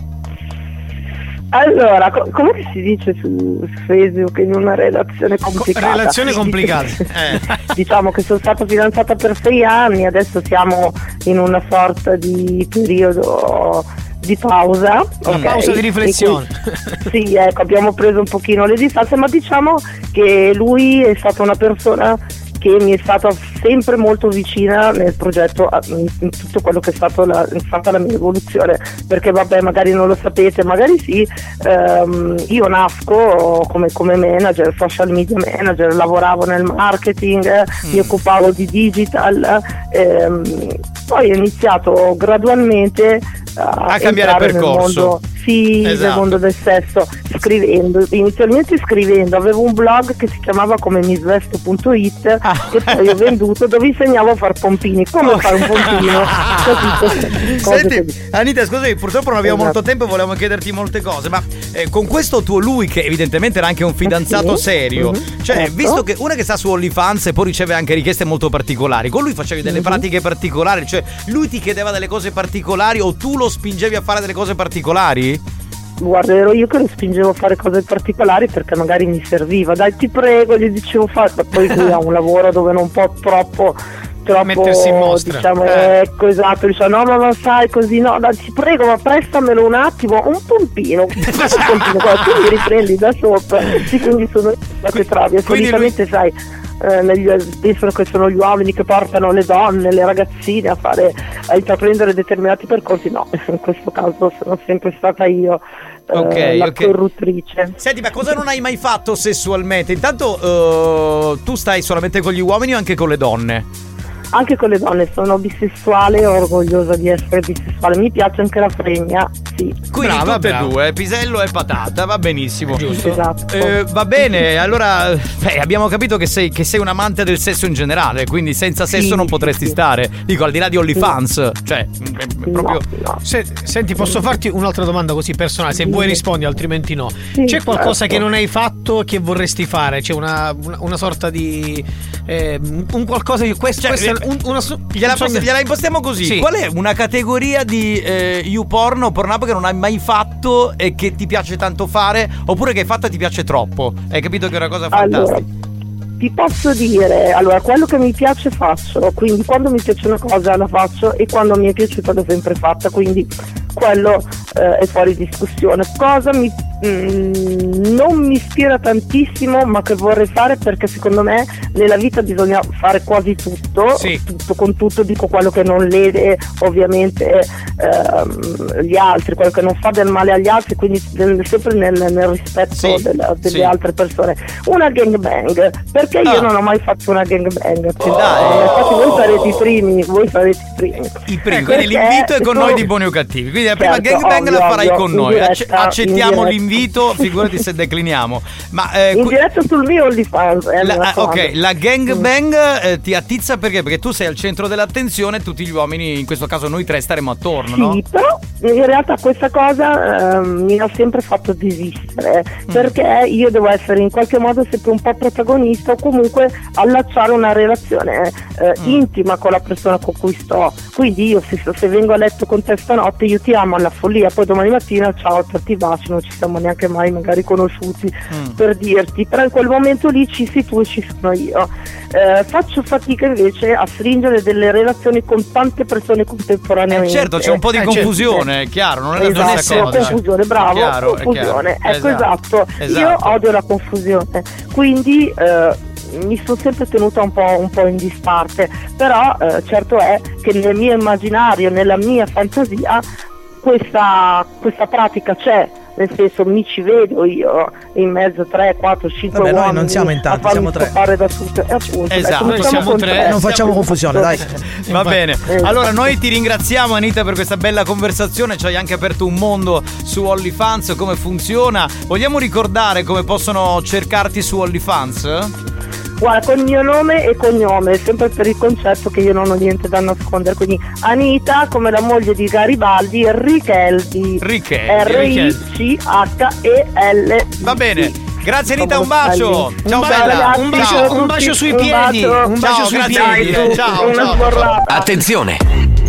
Allora, co- come si dice su Facebook in una relazione complicata?
relazione complicata, eh.
diciamo che sono stata fidanzata per sei anni, adesso siamo in una sorta di periodo di pausa. ok?
Pausa di riflessione.
cui- sì, ecco, abbiamo preso un pochino le distanze, ma diciamo che lui è stata una persona che mi è stata sempre molto vicina nel progetto, in tutto quello che è, stato la, è stata la mia evoluzione, perché vabbè magari non lo sapete, magari sì, ehm, io nasco come, come manager, social media manager, lavoravo nel marketing, eh, mi occupavo di digital, ehm, poi ho iniziato gradualmente a,
A cambiare percorso.
Del
Esatto.
mondo del sesso scrivendo, inizialmente scrivendo, avevo un blog che si chiamava come misvesto.it
Ah.
che poi ho venduto dove insegnavo a far pompini, come fare un pompino,
Senti,
così.
Anita, scusami, purtroppo non abbiamo
Esatto.
molto tempo e volevamo chiederti molte cose, ma eh, con questo tuo lui, che evidentemente era anche un fidanzato
Sì.
serio,
Mhm.
cioè,
Certo.
visto che una che sta su OnlyFans e poi riceve anche richieste molto particolari, con lui facevi delle
Mhm.
pratiche particolari, cioè lui ti chiedeva delle cose particolari o tu lo spingevi a fare delle cose particolari?
Guarda, ero io che lo spingevo a fare cose particolari perché magari mi serviva. Dai, ti prego, gli dicevo fare. Ma poi lui ha un lavoro dove non può troppo. Troppo,
Mettersi in mostra.
diciamo,
Eh.
ecco esatto, dice no ma non sai così, no, dai, ti prego ma prestamelo un attimo, un pompino, un pompino, guarda, tu mi riprendi da sopra, sì, quindi sono io che travi, e
Quindi
solitamente sai, eh, negli- pensano che sono gli uomini che portano le donne, le ragazzine a fare, a intraprendere determinati percorsi, no, in questo caso sono sempre stata io eh,
Ok,
la
ok.
corruttrice.
Senti, ma cosa non hai mai fatto sessualmente? Intanto eh, tu stai solamente con gli uomini o anche con le donne?
Anche con le donne sono bisessuale e orgogliosa di essere bisessuale. Mi piace anche la fregna, sì.
Quindi tutte e due, pisello e patata, va benissimo.
Giusto. Esatto.
Eh, va bene, allora beh, abbiamo capito che sei, che sei un amante del sesso in generale, quindi senza sesso
Sì,
non potresti stare. Dico, al di là di OnlyFans, cioè, è- è proprio...
Se- senti, posso farti un'altra domanda così personale? Se
Sì.
vuoi rispondi, altrimenti no.
Sì,
C'è qualcosa
certo.
che non hai fatto che vorresti fare? C'è una, una, una sorta di. eh, un qualcosa di. Questo,
Cioè,
questo è un, una,
Gliela, poss- gliela impostiamo così.
Sì.
Qual è una categoria di eh, YouPorn o Pornhub che non hai mai fatto e che ti piace tanto fare? Oppure che hai fatto e ti piace troppo? Hai capito che è una cosa fantastica?
Allora, ti posso dire, allora, quello che mi piace faccio, quindi quando mi piace una cosa la faccio e quando mi è piaciuta l'ho sempre fatta, quindi quello eh, è fuori discussione. Cosa mi, mm, non mi ispira tantissimo ma che vorrei fare perché secondo me nella vita bisogna fare quasi tutto, tutto con tutto, dico quello che non lede ovviamente ehm, gli altri, quello che non fa del male agli altri, quindi sempre nel, nel rispetto
Sì,
della- delle
sì.
altre persone. Una gangbang, perché io
Ah.
non ho mai fatto una gangbang?
Sì.
Eh, infatti voi sarete i primi, voi sarete i primi.
I primi,
Perché
quindi l'invito è con noi di buoni o cattivi. Quindi la prima
Certo,
gangbang la farai
ovvio,
con noi.
Diretta,
accettiamo
in diretta.
L'invito, figurati se decliniamo. Ma eh,
In diretta sul mio OnlyFans. eh,
la, ah, ok, la gangbang eh, ti attizza perché? Perché tu sei al centro dell'attenzione tutti gli uomini, in questo caso noi tre, staremo attorno, no?
Sì, però in realtà questa cosa ehm, mi ha sempre fatto desistere
Mm.
perché io devo essere in qualche modo sempre un po' protagonista o comunque allacciare una relazione eh,
Mm.
intima con la persona con cui sto. Quindi io se, se vengo a letto con te stanotte io ti amo alla follia, poi domani mattina ciao, ti bacio, non ci siamo neanche mai magari conosciuti
Mm.
per dirti, però in quel momento lì ci sei tu e ci sono io. Eh, faccio fatica invece a stringere delle relazioni con tante persone contemporaneamente.
Certo, c'è un po' di
Eh, certo.
confusione, è chiaro, non è la
Esatto,
stessa cosa.
confusione, bravo,
È chiaro,
confusione, ecco esatto.
Esatto.
Io odio la confusione, quindi eh, mi sono sempre tenuta un po', un po' in disparte, però eh, certo è che nel mio immaginario, nella mia fantasia, questa, questa pratica c'è. Nel senso mi ci vedo io in mezzo a 3, 4, 5
Vabbè, noi non siamo in tanti, siamo tre.
da tutte. E appunto,
Esatto, noi siamo tre,
tre.
Non facciamo confusione, dai.
Va bene,
Eh.
allora noi ti ringraziamo Anita per questa bella conversazione, ci hai anche aperto un mondo su OnlyFans, come funziona. Vogliamo ricordare come possono cercarti su OnlyFans?
Guarda, con il mio nome e cognome, sempre per il concetto che io non ho niente da nascondere. Quindi Anita come la moglie di Garibaldi, Richeldi.
Richeldi,
R-I-C-H-E-L.
Va bene. Grazie Anita, un bacio. Ciao
Un
bella.
bacio,
un bacio-
Ciao.
un bacio sui
Un
piedi,
bacio.
un bacio
Ciao,
sui piedi.
Ciao,
Una
ciao.
sborrata.
Attenzione!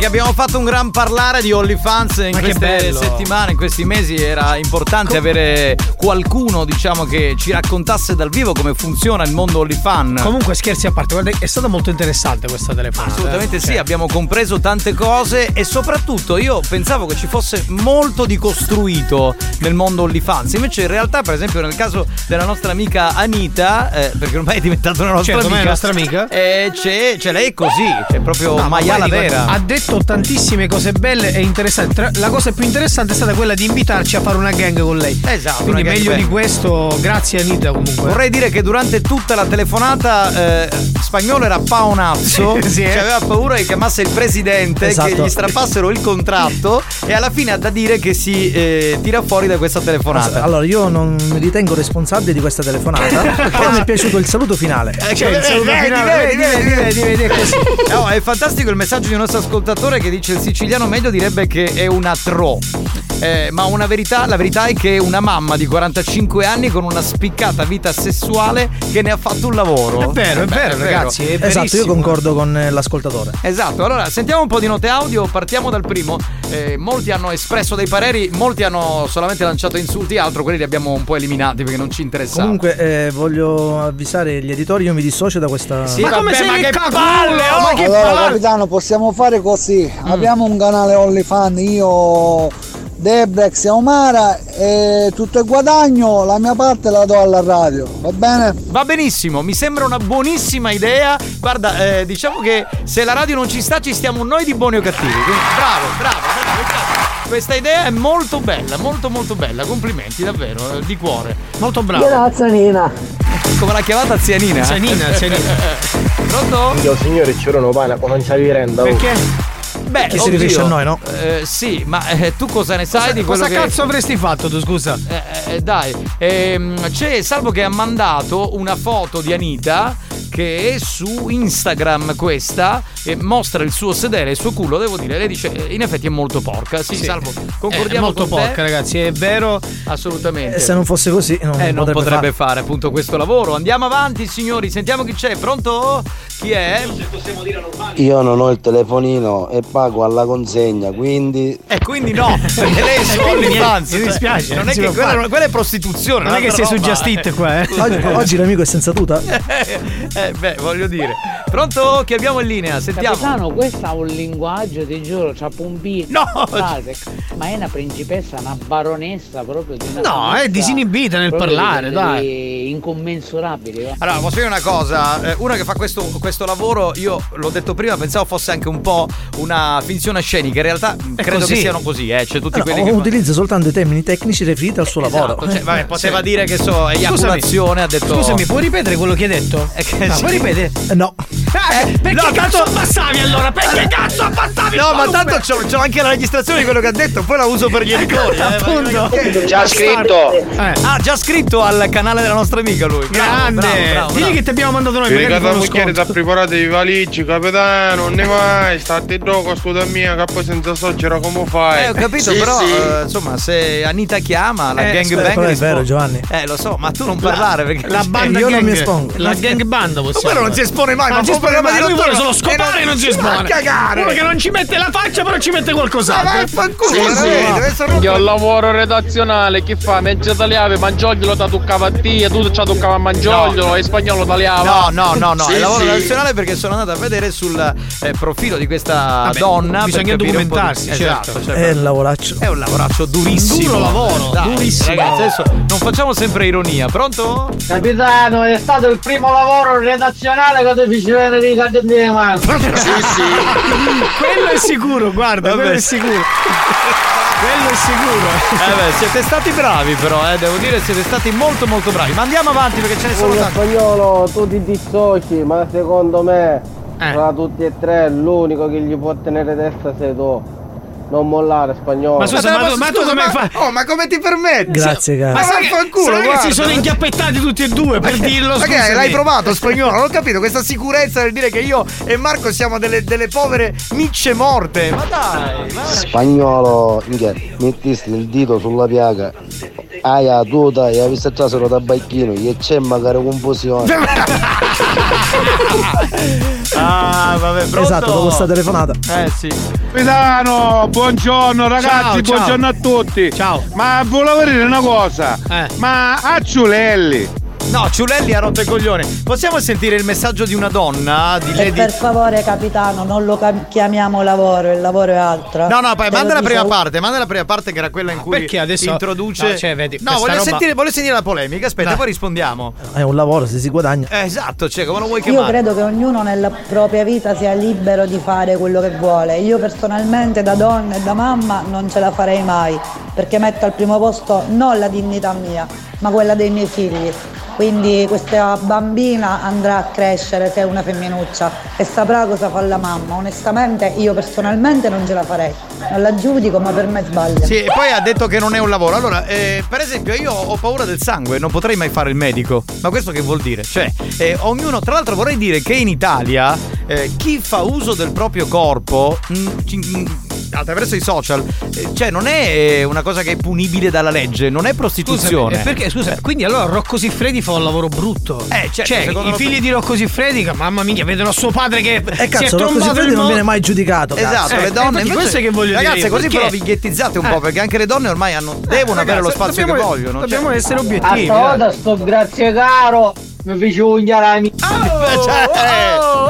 Perché abbiamo fatto un gran parlare di OnlyFans in
Ma
queste settimane, in questi mesi era importante avere qualcuno, diciamo, che ci raccontasse dal vivo come funziona il mondo OnlyFans.
Comunque scherzi a parte, guarda, è stata molto interessante questa telefonata.
Assolutamente
eh.
sì,
Cioè,
abbiamo compreso tante cose e soprattutto io pensavo che ci fosse molto di costruito nel mondo OnlyFans. Invece in realtà, per esempio, nel caso della nostra amica Anita, eh, perché ormai è diventata una nostra
Certo, ormai è
amica,
nostra amica.
eh, c'è, c'è lei è così, c'è proprio
No, ma
maiala vera.
Ha detto tantissime cose belle e interessanti. Tra- La cosa più interessante è stata quella di invitarci a fare una gang con lei.
Esatto.
Quindi meglio di questo, grazie Anita comunque.
Vorrei dire che durante tutta la telefonata eh, Spagnolo era paonazzo,
Sì, sì, eh.
cioè aveva paura che chiamasse il presidente, che
Esatto.
gli strappassero il contratto e alla fine ha da dire che si eh, tira fuori da questa telefonata.
Allora, io non mi ritengo responsabile di questa telefonata. però mi è piaciuto il saluto finale.
Eh,
Cioè,
che-
il saluto finale,
vedi,
vedi,
vedi,
vedi, vedi, è così.
No, è fantastico il messaggio di un nostro ascoltatore che dice il siciliano meglio direbbe che è una tro. Eh, ma una verità, la verità è che è una mamma di 45 anni con una spiccata vita sessuale che ne ha fatto un lavoro.
È vero, è vero,
vero.
ragazzi. È
Esatto, io concordo con eh, l'ascoltatore.
Esatto, allora sentiamo un po' di note audio, partiamo dal primo. Eh, molti hanno espresso dei pareri, molti hanno solamente lanciato insulti, altro quelli li abbiamo un po' eliminati perché non ci interessava.
Comunque, eh, voglio avvisare gli editori, io mi dissocio da questa.
Sì,
Ma
vabbè,
come sei
ma che palle, oh!
Ma che
Allora
palle?
capitano possiamo fare così Abbiamo un canale OnlyFans Io Debrex e Omara E tutto il guadagno La mia parte la do alla radio Va bene?
Va benissimo, mi sembra una buonissima idea. Guarda, eh, diciamo che se la radio non ci sta, ci stiamo noi di buoni o cattivi. Quindi, bravo, bravo, bravo, bravo. Questa idea è molto bella, molto molto bella. Complimenti, davvero, eh, di cuore.
Molto bravo.
Grazie Nina
Come l'ha chiamata Zianina?
Zianina, Zianina.
Pronto?
Io signore ci non pane, non ci renda.
Perché?
Beh,
Chi si riferisce a noi, no?
Eh, sì, ma eh, tu cosa ne sai di quello
Cosa
che...
cazzo avresti fatto tu, scusa?
Eh, eh, dai, ehm, c'è Salvo che ha mandato una foto di Anita che è su Instagram questa e mostra il suo sedere il suo culo, devo dire, lei dice eh, in effetti è molto porca. Sì,
Sì.
Salvo,
È
concordiamo
molto
con te?
porca, ragazzi, è vero.
Assolutamente.
E se non fosse così, non,
Eh, non
potrebbe,
potrebbe
fare.
fare appunto questo lavoro. Andiamo avanti, signori. Sentiamo chi c'è. Pronto? Chi è?
Io non ho il telefonino e pago alla consegna, quindi
E quindi no, perché lei è su
Quindi
OnlyFans.
niente, mi dispiace,
Non
non
è
si
che quella, quella è prostituzione.
Non è che sei su Just Eat qua, eh.
Oggi, oggi l'amico è senza tuta.
eh, beh, voglio dire. Pronto? Chi abbiamo in linea? Sentiamo.
Capitano, questo ha un linguaggio, ti giuro, c'ha pompino.
No!
Frase, ma è una principessa, una baronessa proprio di una
No, è disinibita nel parlare,
di-
dai.
Incommensurabili. va.
Allora, posso dire una cosa? Eh, Uno che fa questo, questo lavoro, io l'ho detto prima, pensavo fosse anche un po' una finzione scenica. In realtà credo
così.
che siano così, eh. C'è tutti
No,
quelli che.
utilizza soltanto i termini tecnici riferiti al suo lavoro.
Esatto, cioè, vabbè, poteva
Sì.
dire che so, eiaculazione, ha detto.
Scusami, puoi ripetere quello che hai detto?
Eh, che
No,
sì.
puoi ripetere?
Eh, no.
Eh, perché
no,
cazzo
tanto-
abbassavi allora? Perché cazzo abbassavi?
No, ma tanto c'ho, c'ho anche la registrazione di quello che ha detto, poi la uso per gli editori. eh,
Appunto.
Già scritto.
Eh.
Ah, già scritto al canale della nostra amica lui. Bravo,
Grande!
bravo, bravo,
Digli
bravo.
che ti abbiamo mandato noi,
Vi
magari con
mucchiere da preparate i valigie, capitano, non ne mai, state dopo, scusa mia, che poi senza soggera come fai?
Eh, ho capito,
Sì,
però,
sì.
eh, insomma, se Anita chiama, la
Eh,
gang bang
però è vero, Giovanni.
Eh, lo so, ma tu non parlare perché
La banda
io non mi espongo.
La gang banda
Ma
possiamo.
quello non si espone mai,
Ma
ma
si
programma di
lui vuole solo scopare e non si
Ma
espone.
cagare.
Uno che non ci mette la faccia, però ci mette qualcos'altro.
Ma vaffanculo,
Sì, sì.
deve essere
Io lavoro redazionale, chi fa? Mentre tagliave, Mangioglio ti toccava a te, tu ci toccava a Mangioglio
No.
e spagnolo tagliava.
No, no, no, no,
Sì,
è lavoro
sì.
nazionale perché sono andato a vedere sul eh, profilo di questa
Vabbè,
donna.
bisogna documentarsi, certo.
Esatto, cioè,
È un lavoraccio.
È un lavoraccio durissimo.
Duro lavoro,
Dai,
durissimo.
Ragazzi, adesso non facciamo sempre ironia. Pronto?
Capitano, è stato il primo lavoro redazionale che ti fece cane di cadere di mano.
Sì, sì.
Quello è sicuro, guarda,
Vabbè.
quello è sicuro. Quello è sicuro.
Eh beh, siete stati bravi però, eh, devo dire siete stati molto molto bravi. Ma andiamo avanti perché ce ne sono tanti.
spagnolo tu ti dissoci, ma secondo me tra tutti e tre l'unico che gli può tenere testa sei tu. Non mollare spagnolo.
Ma scusa, ma, ma tu come fai?
Oh, ma come ti permetti?
Grazie, caro.
Ma sai che,
vaffanculo,
sai che si sono inchiappettati tutti e due per dirlo
Ma che l'hai provato spagnolo? Non ho capito questa sicurezza nel dire che io e Marco siamo delle, delle povere micce morte. Ma dai, ma
Spagnolo, mettisti il dito sulla piaga. Aia, tu dai, hai visto già solo da bacchino, che c'è magari confusione.
Ah, vabbè, pronto?
Esatto, dopo sta telefonata.
Eh sì.
Capitano, buongiorno ragazzi,
Ciao, ciao.
buongiorno a tutti.
Ciao.
Ma volevo dire una cosa.
Eh.
Ma a Ciulelli.
No, Ciulelli ha rotto i coglioni. Possiamo sentire il messaggio di una donna di Lady
per favore, capitano, non lo chiamiamo lavoro, il lavoro è altro.
No, no, poi manda la prima parte, manda la prima parte che era quella in cui
Perché adesso-
introduce
no, cioè, vedi,
No, voglio
roba-
sentire, voglio sentire la polemica. Aspetta,
Dai.
poi rispondiamo.
È un lavoro, se si guadagna.
Eh, esatto, cioè, come lo vuoi
Io
chiamare?
credo che ognuno nella propria vita sia libero di fare quello che vuole. Io personalmente da donna e da mamma non ce la farei mai, perché metto al primo posto non la dignità mia, ma quella dei miei figli. Quindi questa bambina andrà a crescere se è una femminuccia e saprà cosa fa la mamma. Onestamente io personalmente non ce la farei. Non la giudico, ma per me sbaglia.
Sì, e poi ha detto che non è un lavoro. Allora, eh, per esempio, io ho paura del sangue, non potrei mai fare il medico. Ma questo che vuol dire? Cioè, eh, ognuno, tra l'altro vorrei dire che in Italia eh, chi fa uso del proprio corpo mm, ci- mm, attraverso i social, eh, cioè non è eh, una cosa che è punibile dalla legge, non è prostituzione.
Scusami, e perché, scusa, quindi allora Rocco Siffredi fa un lavoro brutto.
Eh, certo,
cioè,
secondo
i
lo-
figli di Rocco Siffredi, che mamma mia, vedono suo padre che
E
si è
cazzo, Rocco
trombato
Siffredi
il
non viene mai giudicato. cazzo.
Esatto,
Eh,
le donne invece,
questo è che voglio
ragazzi,
dire,
così
perché-
però vi ghettizzate un
Eh.
po' perché anche le donne ormai hanno, devono avere lo
ragazzi,
spazio che
dobbiamo-
vogliono.
dobbiamo
cioè-
essere
A
obiettivi.
stavolta sto grazie caro mi fece la mia.
Cioè,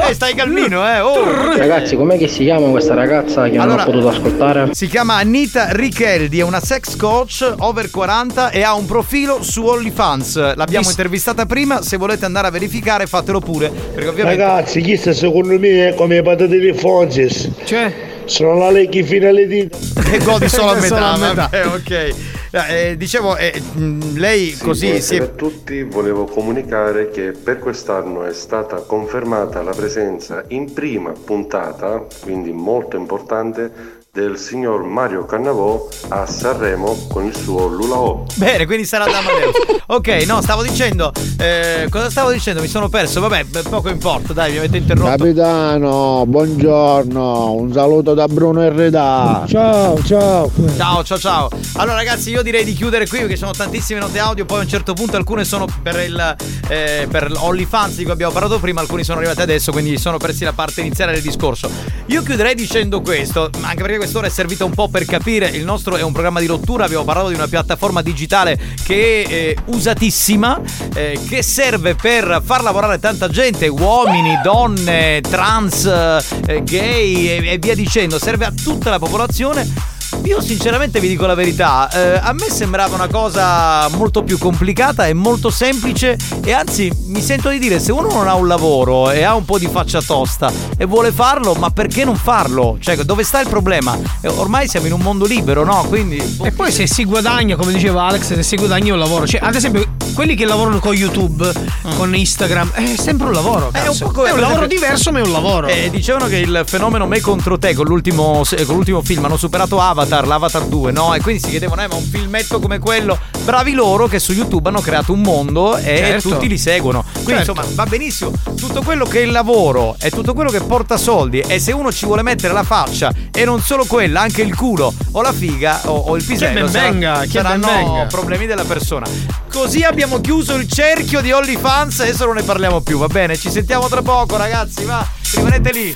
eh, eh, stai calmino, eh. Oh.
Ragazzi, com'è che si chiama questa ragazza che
Allora-
non ho potuto ascoltare?
Si chiama Anita Richeldi, è una sex coach over 40 e ha un profilo su OnlyFans. L'abbiamo
Vis-
intervistata prima, se volete andare a verificare fatelo pure, perché ovviamente
Ragazzi, chi sta secondo me è come i patate di Fonzis.
Cioè?
Sono la lecchi fino alle dita.
che godi solo a metà,
Solo a metà.
vabbè, ok. Eh, dicevo, eh, mh, lei così
buonasera
si è
a tutti, volevo comunicare che per quest'anno è stata confermata la presenza in prima puntata, quindi molto importante, del signor Mario Cannavò a Sanremo con il suo Lulaò.
Bene, quindi sarà da Amadeus. ok, no, stavo dicendo. eh, cosa stavo dicendo? Mi sono perso. Vabbè, poco importa, dai, mi avete interrotto.
Capitano, buongiorno, un saluto da Bruno Erredà. Ciao, ciao.
Ciao, ciao, ciao. Allora, ragazzi, io direi di chiudere qui perché ci sono tantissime note audio. Poi a un certo punto alcune sono per il eh, per l'OnlyFans di cui abbiamo parlato prima, alcuni sono arrivati adesso, quindi sono persi la parte iniziale del discorso. Io chiuderei dicendo questo, anche perché quest'ora è servita un po' per capire. Il nostro è un programma di rottura. Abbiamo parlato di una piattaforma digitale che è eh, usatissima, eh, che serve per far lavorare tanta gente, uomini, donne, trans, eh, gay e, e via dicendo. Serve a tutta la popolazione. Io sinceramente vi dico la verità, eh, a me sembrava una cosa molto più complicata e molto semplice e anzi mi sento di dire se uno non ha un lavoro e ha un po' di faccia tosta e vuole farlo, ma perché non farlo? Cioè dove sta il problema? Eh, ormai siamo in un mondo libero, no? Quindi...
E poi se si guadagna, come diceva Alex, se si guadagna un lavoro. Cioè, ad esempio, quelli che lavorano con YouTube, con Instagram, è sempre un lavoro.
È un come
È un lavoro
esempio-
diverso, ma è un lavoro.
Eh, dicevano che il fenomeno me contro te con l'ultimo, con l'ultimo film hanno superato Avatar, l'Avatar 2, no? E quindi si chiedevano, eh, ma un filmetto come quello, bravi loro che su YouTube hanno creato un mondo e
Certo.
tutti li seguono. Quindi
Certo.
insomma va benissimo, tutto quello che è il lavoro è tutto quello che porta soldi e se uno ci vuole mettere la faccia e non solo quella, anche il culo o la figa o, o il pisello,
ben
sarà-
venga, che ben
saranno
venga.
problemi della persona. Così abbiamo chiuso il cerchio di OnlyFans, adesso non ne parliamo più, va bene? Ci sentiamo tra poco ragazzi, va, rimanete lì.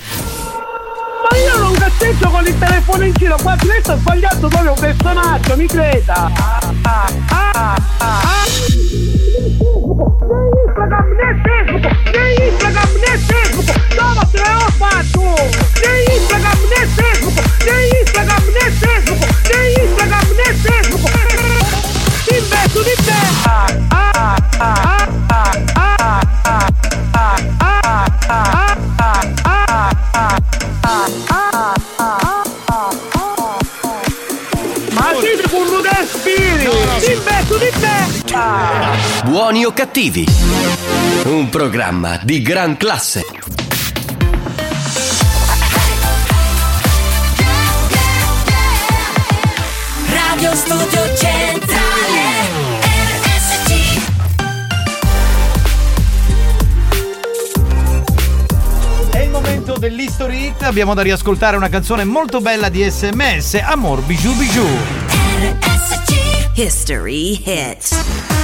Ma io non cazzeggio con il telefono in giro, qua lei sta sbagliando proprio un personaggio, mi creda. Ah, ah, ah. Né né né né? Né né né né né né te. Ah, ah, ah, ah, ah, ah, ah, ah, ah, ah, Ma siete con Rudespiri! Di me, su di me!
Buoni o cattivi? Un programma di gran classe.
Radio Studio Centrale
dell'History Hit, abbiamo da riascoltare una canzone molto bella di SMS, Amor Bijou Bijou.
History Hits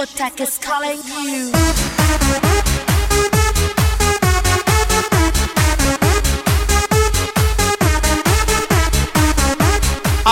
discotheque is calling you.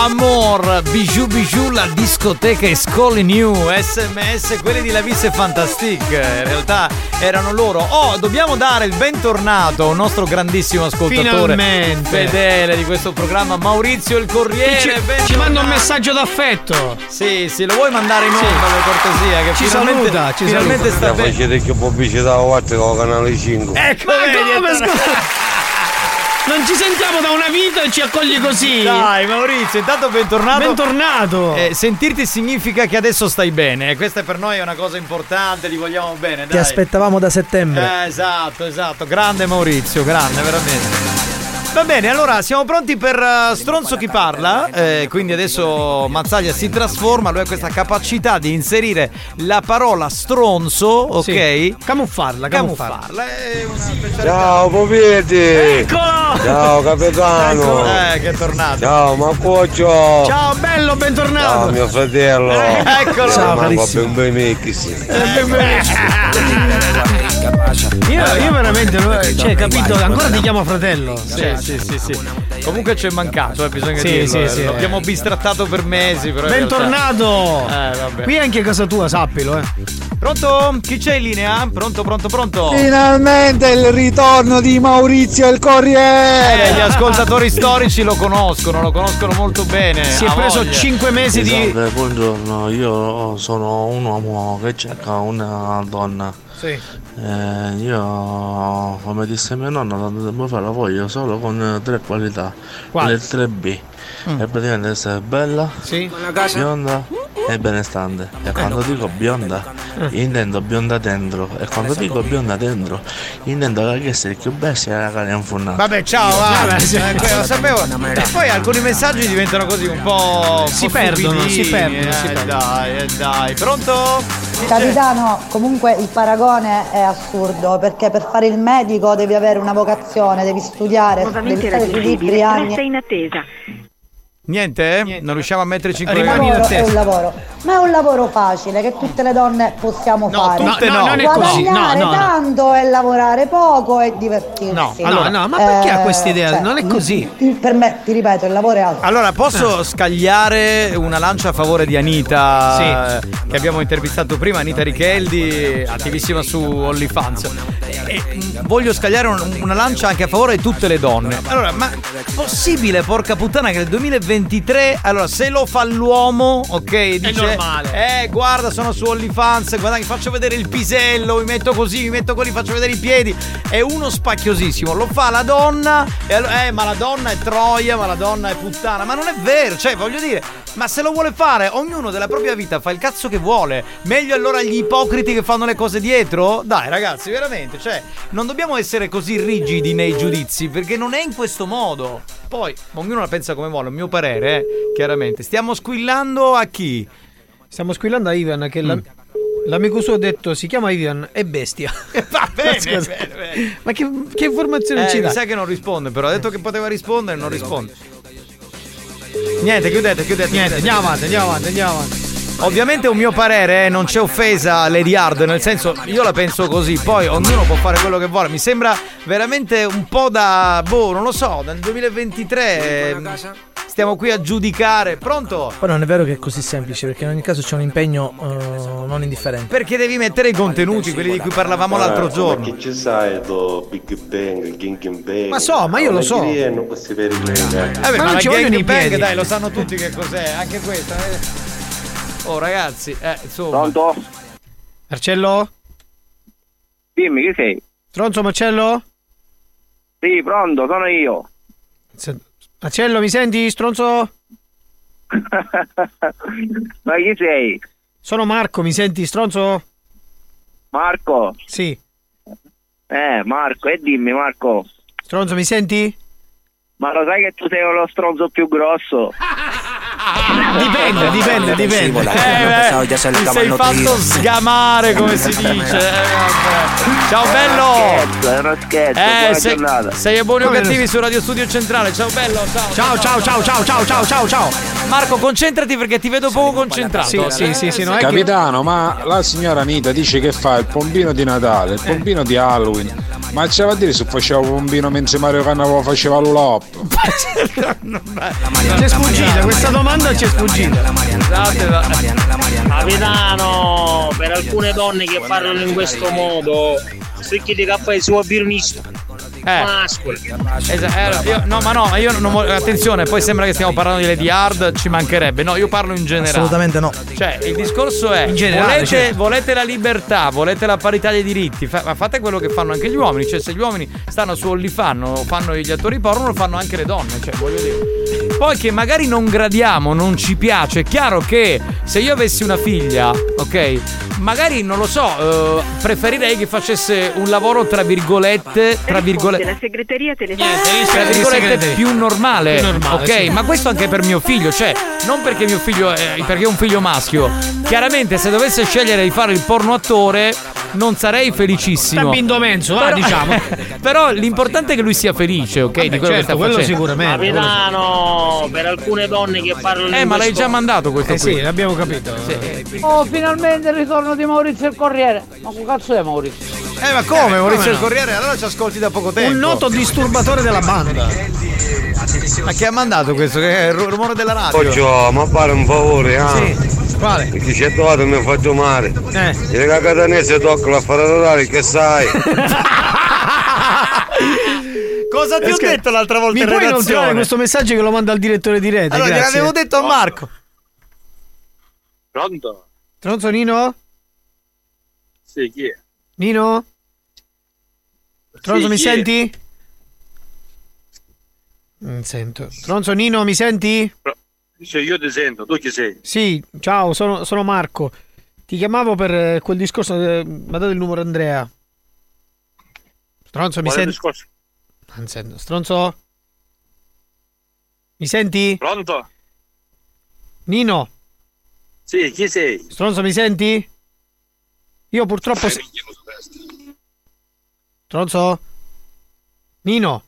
Amor, Bijou Bijou, la discoteca is calling you, SMS, quelli di La Vis e Fantastic, in realtà erano loro. Oh, dobbiamo dare il bentornato a un nostro grandissimo ascoltatore
Finalmente.
fedele di questo programma, Maurizio il Corriere.
Ci- ci manda un messaggio d'affetto.
Sì, sì, lo vuoi mandare in onda per cortesia? Che
Ci
finalmente,
saluta, ci
finalmente
saluta.
sta bene.
facete che pubblicità a parte con canale 5.
Ecco,
Ma
vedi,
come, scusa? Non ci sentiamo da una vita e ci accogli così.
Dai Maurizio, intanto bentornato.
Bentornato.
Eh, sentirti significa che adesso stai bene. e Questa per noi è una cosa importante, ti vogliamo bene.
Ti
dai.
aspettavamo da settembre.
Eh, esatto, esatto. Grande Maurizio, grande, veramente. Va bene, allora siamo pronti per eh, Stronzo chi parla. eh, quindi adesso Mazzaglia si trasforma. Lui ha questa capacità di inserire la parola stronzo, ok?
Sì. Camuffarla, camuffarla.
Ciao Povetti!
Eccolo!
Ciao capitano!
Eh, che è tornato.
Ciao Macoccio!
Ciao, bello, bentornato.
Ciao mio fratello!
Eh, eccolo.
Ciao
Ciao, carissimo.
ben benissimo!
Io, io veramente, cioè, capito? Ancora ti chiamo fratello.
Sì, sì, sì, sì. Comunque ci è mancato, eh, bisogna
Sì,
dirlo.
sì,
eh.
sì.
L'abbiamo bistrattato per mesi. Però
Bentornato!
Eh, vabbè.
Qui è anche casa tua, sappilo, eh.
Pronto? Chi c'è in linea? Pronto, pronto, pronto?
Finalmente il ritorno di Maurizio il
Eh,
Corriere!
gli ascoltatori storici lo conoscono, lo conoscono molto bene.
Si è preso
voglia.
5 mesi di.
Salve, buongiorno, io sono un uomo che cerca una donna.
Sì.
Eh, io, come disse mia nonna, tanto tempo fa la voglio solo con tre qualità.
Quali?
Le tre B.
Mm.
E praticamente essere bella,
Sì.
bionda è benestante. E quando dico bionda, intendo bionda dentro. E quando dico bionda dentro, intendo che essere più bestia e la carne infonnata.
Vabbè, ciao, va. Eh, que- lo sapevo. E poi alcuni messaggi diventano così un po'.
Si
po'
perdono, si perdono,
Eh,
si perdono.
Dai, eh, dai. Pronto?
Capitano, comunque il paragone è assurdo perché per fare il medico devi avere una vocazione, devi studiare, devi stare sui libri anni.
in attesa.
Niente? eh? Non riusciamo a metterci in collegamento.
lavoro è un lavoro, ma è un lavoro facile che tutte le donne possiamo fare.
tutte no. No, non è così. No,
no, no.
tanto e lavorare poco e divertirsi.
No, allora, no, ma perché ha questa idea?
cioè,
Non è così.
Per me, ti ripeto, il lavoro è altro.
Allora, posso scagliare una lancia a favore di Anita, eh, che abbiamo intervistato prima, Anita Richeldi, attivissima su OnlyFans. E voglio scagliare un- una lancia anche a favore di tutte le donne. Allora, ma possibile, porca puttana, che nel 2023, allora, se lo fa l'uomo, ok, dice...
normale.
Eh, guarda, sono su OnlyFans, guarda che faccio vedere il pisello, mi metto così, mi metto così, faccio vedere i piedi. È uno spacchiosissimo. Lo fa la donna, allora, eh, ma la donna è troia, ma la donna è puttana. Ma non è vero, cioè, voglio dire, ma se lo vuole fare, ognuno della propria vita fa il cazzo che vuole. Meglio allora gli ipocriti che fanno le cose dietro? Dai, ragazzi, veramente, cioè, non dobbiamo essere così rigidi nei giudizi, perché non è in questo modo. Poi, ognuno la pensa come vuole, a mio parere, eh, chiaramente. Stiamo squillando a chi?
Stiamo squillando a Ivan che la- l'amico suo ha detto si chiama Ivan è bestia.
Va bene, bene, bene.
Ma che, che informazione
Eh,
ci
mi
dà?
sa che non risponde, però ha detto che poteva rispondere e non risponde. Niente, chiudete, chiudete.
Niente,
chiudete.
andiamo avanti, andiamo avanti, andiamo avanti.
Ovviamente è un mio parere, eh, non c'è offesa a Lady Hard, nel senso io la penso così, poi ognuno può fare quello che vuole. Mi sembra veramente un po' da boh, non lo so, nel 2023 eh, stiamo qui a giudicare. Pronto?
Poi non è vero che è così semplice, perché in ogni caso c'è un impegno eh, non indifferente.
Perché devi mettere i contenuti, quelli di cui parlavamo l'altro
Ma
giorno.
che ci sai do Big Bang, King Bang?
Ma so, ma io lo so.
Eh beh,
Ma
ma,
non ci vogliono i
bang,
piedi.
dai, lo sanno tutti che cos'è, anche questa. eh. Oh ragazzi, eh, insomma.
Pronto?
Marcello?
Dimmi chi sei?
Stronzo Marcello?
Sì, pronto, sono io.
Se- Marcello, mi senti, stronzo?
Ma chi sei?
Sono Marco, mi senti, stronzo?
Marco?
Sì.
Eh, Marco, e dimmi Marco.
Stronzo, mi senti?
Ma lo sai che tu sei lo stronzo più grosso?
dipende, dipende, dipende.
Eh, eh, ti sei fatto sgamare come si dice. Eh, Ciao bello!
Era scherzo,
eh,
se,
sei buoni o cattivi su Radio Studio Centrale. Ciao bello, ciao.
Ciao, ciao, ciao, ciao, ciao, ciao, ciao.
Marco, concentrati perché ti vedo poco concentrato.
Sì, sì, sì, sì, no, è
Capitano, ma la signora Anita dice che fa il pompino di Natale, il eh. pompino di Halloween. Ma ce la a dire se faceva pompino mentre Mario Cannavo faceva l'ulop?
Certo, c'è sfuggita questa domanda domanda ci è sfuggita.
Capitano, esatto, esatto. per alcune donne che parlano in questo modo, se secchi di caffè suo birnisto.
Eh.
Mascoli.
Esa- eh, io- no, ma no, ma io non voglio. Attenzione, poi sembra che stiamo parlando di Lady Hard, ci mancherebbe. No, io parlo in generale.
Assolutamente no.
Cioè, il discorso è:
In generale,
volete,
certo.
volete la libertà, volete la parità dei diritti, fa- ma fate quello che fanno anche gli uomini. Cioè, se gli uomini stanno su OnlyFans, o fanno gli attori porno, lo fanno anche le donne. Cioè, voglio dire. Poi che magari non gradiamo, non ci piace. È chiaro che se io avessi una figlia, ok, magari non lo so, eh, preferirei che facesse un lavoro tra virgolette, tra virgolette
La segreteria te le
tra virgolette più normale,
Più normale,
ok
sì.
ma questo anche per mio figlio cioè non perché mio figlio è, perché è un figlio maschio chiaramente se dovesse scegliere di fare il porno attore non sarei felicissimo
Sta bindo menso, ah, diciamo.
però l'importante è che lui sia felice ok di quello che
certo,
sta
quello
facendo
sicuramente.
Capitano, per alcune donne che parlano
eh ma l'hai già mandato questo
Eh
qui
sì, l'abbiamo capito.
Oh, finalmente il ritorno di Maurizio il Corriere. Ma che cazzo è Maurizio?
Eh ma come
Eh,
Maurizio
come
il
no?
Corriere allora ci ascolti da poco tempo
Un noto disturbatore della banda.
ma chi ha mandato questo che è il ru- rumore della radio
Poggio, ma fare un favore, ah.
Sì. Quale?
Perché c'è trovato mi faccio male.
Eh.
E che catanese tocca la fare l'orario, che sai?
cosa ti ho
Scher-
detto l'altra volta
Mi puoi inoltrare questo messaggio che lo manda al direttore di rete?
allora
Grazie.
gliel'avevo detto a Marco
Pronto?
Stronzo Nino?
Sì, chi è?
Nino? Stronzo
Sì,
mi senti? Non sento. Stronzo Nino mi senti?
Se io ti sento, tu chi sei?
Sì, ciao, sono, sono Marco. Ti chiamavo per eh, quel discorso. eh, Mi ha dato il numero Andrea. Stronzo, mi senti?
discorso?
Non sento. Stronzo? Mi senti?
Pronto?
Nino?
Sì, chi sei?
Stronzo, mi senti? Io purtroppo. se- Stronzo? Nino?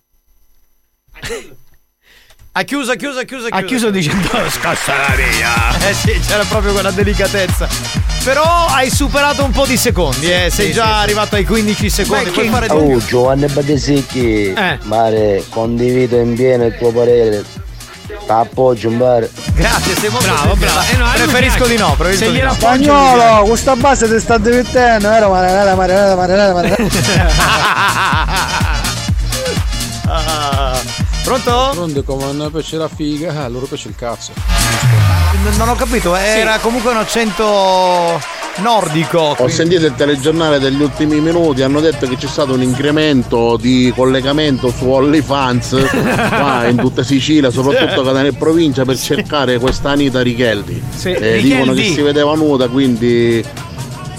Ha chiuso, ha chiuso, ha chiuso,
Ha chiuso dicendo scassa la via.
Eh sì, c'era proprio quella delicatezza. Però hai superato un po' di secondi, eh. Sei
sì,
già
sì, sì.
arrivato ai 15 secondi. Puoi fare
Oh, Giovanni Badesecchi,
Eh.
Mare, condivido in pieno il tuo parere. T'appoggio un bar.
Grazie, sei molto
Bravo, bravo. Eh, no, lui
preferisco di no, preferisco
se
di no.
Spagnolo, questa base ti sta divertendo, vero? Marinella, Marinella, Marinella, Marinella.
Ah, Pronto?
Pronto, come a noi piace la figa, a loro piace il cazzo.
Non ho capito, era comunque un accento nordico.
Ho sentito il telegiornale degli ultimi minuti, hanno detto che c'è stato un incremento di collegamento su OnlyFans qua in tutta Sicilia, soprattutto Catania e provincia, per cercare questa Anita Richeldi.
Sì,
Eh, dicono che si vedeva nuda, quindi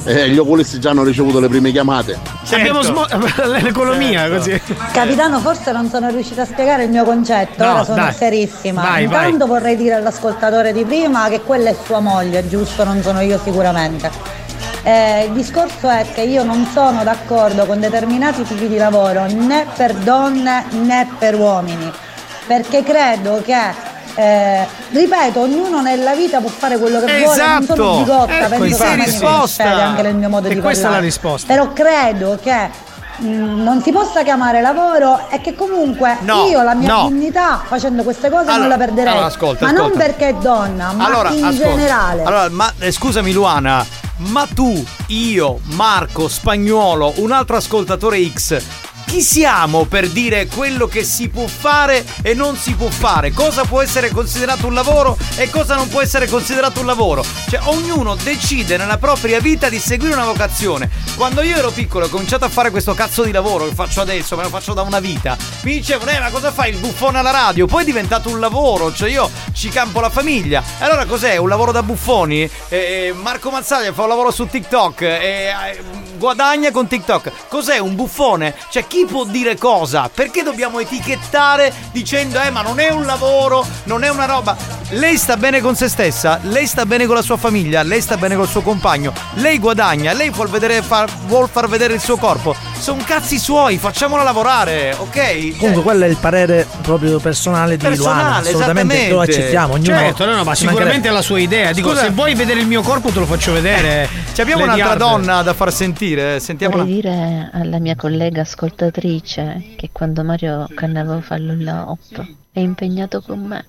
eh, gli oculisti già hanno ricevuto le prime chiamate.
Abbiamo smo- l'economia
Certo.
così.
Capitano, forse non sono riuscita a spiegare il mio concetto,
No,
ora sono
dai.
serissima.
Vai,
Intanto vorrei dire all'ascoltatore di prima che quella è sua moglie, giusto? Non sono io sicuramente. Eh, il discorso è che io non sono d'accordo con determinati tipi di lavoro né per donne né per uomini, perché credo che eh, ripeto, ognuno nella vita può fare quello che vuole, non
Esatto.
sono bigotta,
Ecco,
penso che
risposta.
anche nel mio modo
E
di
questa è la
parlare.
risposta.
Però credo che mh, non si possa chiamare lavoro e che comunque
No,
io la mia
no.
dignità facendo queste cose non
Allora,
la perderei.
allora, ascolta,
ma non
ascolta.
perché è donna, ma
allora,
in
ascolta.
generale.
Allora, ma eh, scusami Luana, ma tu, io, Marco, Spagnuolo, un altro ascoltatore X, chi siamo per dire quello che si può fare e non si può fare? Cosa può essere considerato un lavoro e cosa non può essere considerato un lavoro? Cioè, ognuno decide nella propria vita di seguire una vocazione. Quando io ero piccolo e ho cominciato a fare questo cazzo di lavoro che faccio adesso, me lo faccio da una vita, mi dicevano, eh, ma cosa fai il buffone alla radio? Poi è diventato un lavoro, cioè io ci campo la famiglia. Allora cos'è? Un lavoro da buffoni? Eh, Marco Mazzaglia fa un lavoro su TikTok e eh, guadagna con TikTok. Cos'è un buffone? Cioè chi può dire cosa? Perché dobbiamo etichettare dicendo eh ma non è un lavoro, non è una roba. Lei sta bene con se stessa, lei sta bene con la sua famiglia, lei sta bene col suo compagno, lei guadagna, lei vuol, vedere, far, vuol far vedere il suo corpo. Sono cazzi suoi, facciamola lavorare, ok?
Comunque quello è il parere proprio personale di
Personale,
Luana. Assolutamente lo accettiamo. Ognuno
Certo, no, no, ma sicuramente è la sua idea. Dico,
Scusa.
se vuoi vedere il mio corpo, te lo faccio vedere.
Ci abbiamo
Lady
un'altra donna da far sentire, sentiamola.
Vorrei dire alla mia collega ascoltatrice che quando Mario Cannavò fa l'ulla hop è impegnato con me,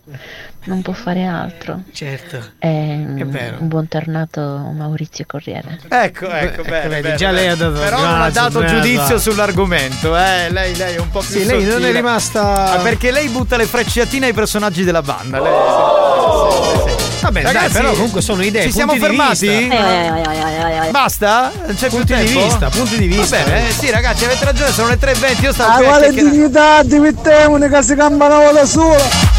non può fare altro.
Certo.
È,
È vero.
un buon tornato Maurizio Corriere.
Ecco, ecco, bene,
vedi,
bene,
già
bene.
lei ha dato-
Però non ha dato giudizio sull'argomento, eh. Lei, lei è un po' più
Sì, lei non è
sottile.
rimasta-
Ah, perché lei butta le frecciatine ai personaggi della banda. Lei, sì, sì, sì, sì.
Vabbè, dai,
Ragazzi,
però comunque sono idee.
Ci siamo
punti di
fermati?
vista.
Basta? Non c'è
Punti di vista, punti di vista.
Va bene, eh, sì, ragazzi, avete ragione, sono le 3.20. Io stavo
Ah,
qui a
quale
chiacchierare.
dignità divertevole che si campano da sola.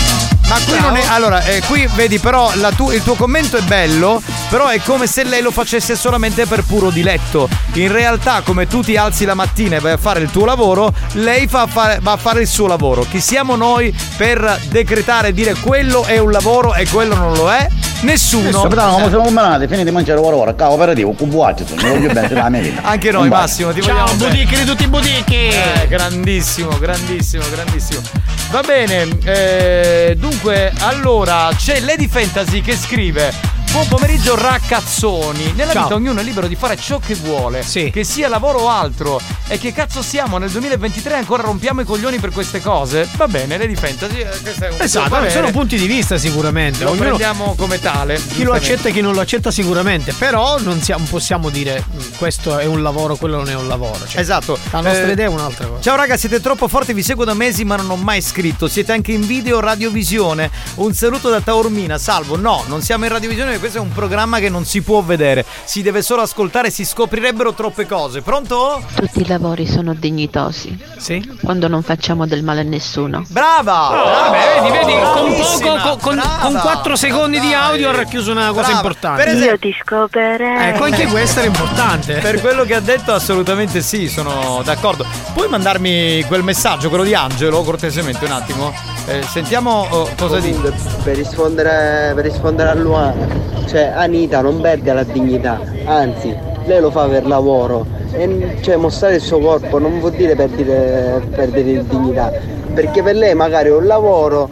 Ma qui non è. Allora, eh, qui vedi, però la tu- il tuo commento è bello, però è come se lei lo facesse solamente per puro diletto. In realtà, come tu ti alzi la mattina e vai a fare il tuo lavoro, lei fa fare- va a fare il suo lavoro. Chi siamo noi per decretare e dire quello è un lavoro e quello non lo è? Nessuno.
Capitano, come siamo combinati, finite di mangiare ora ora, cavo aperitivo, cubuaccio, non voglio bene della mia vita.
Anche noi. Massimo, ti
Ciao,
vogliamo
di tutti i budichi.
Eh, grandissimo, grandissimo, grandissimo. Va bene, eh, dunque, allora c'è Lady Fantasy che scrive. Buon pomeriggio ragazzoni. Nella
Ciao.
vita ognuno è libero di fare ciò che vuole, che sia lavoro o altro. E che cazzo siamo nel 2023 e ancora rompiamo i coglioni per queste cose? Va bene, Lady Fantasy, eh, questo è un
Esatto, sono punti di vista sicuramente.
Lo
Ognuno-
prendiamo come tale.
Chi lo accetta e chi non lo accetta sicuramente, però non siamo- possiamo dire "Mm, questo è un lavoro, quello non è un lavoro. Cioè,
Esatto.
La nostra
Eh,
idea è un'altra cosa.
Ciao raga, siete troppo forti, vi seguo da mesi ma non ho mai scritto. Siete anche in video radiovisione. Un saluto da Taormina, salvo. No, non siamo in radiovisione questo è un programma che non si può vedere. Si deve solo ascoltare, si scoprirebbero troppe cose. Pronto?
Tutti i lavori sono dignitosi.
Sì.
Quando non facciamo del male a nessuno.
Brava!
Vabbè, vedi, vedi, con poco, con, con, con 4 secondi di audio ha racchiuso una cosa
Brava.
importante.
Per esempio-
ti scoperei.
Ecco, anche questa era importante.
Per quello che ha detto assolutamente sì, sono d'accordo. Puoi mandarmi quel messaggio, quello di Angelo, cortesemente un attimo? Eh, sentiamo oh, cosa dice.
Per rispondere, per rispondere a Luana, cioè Anita non perde la dignità, anzi, lei lo fa per lavoro. E, cioè mostrare il suo corpo non vuol dire perdere, perdere dignità, perché per lei magari è un lavoro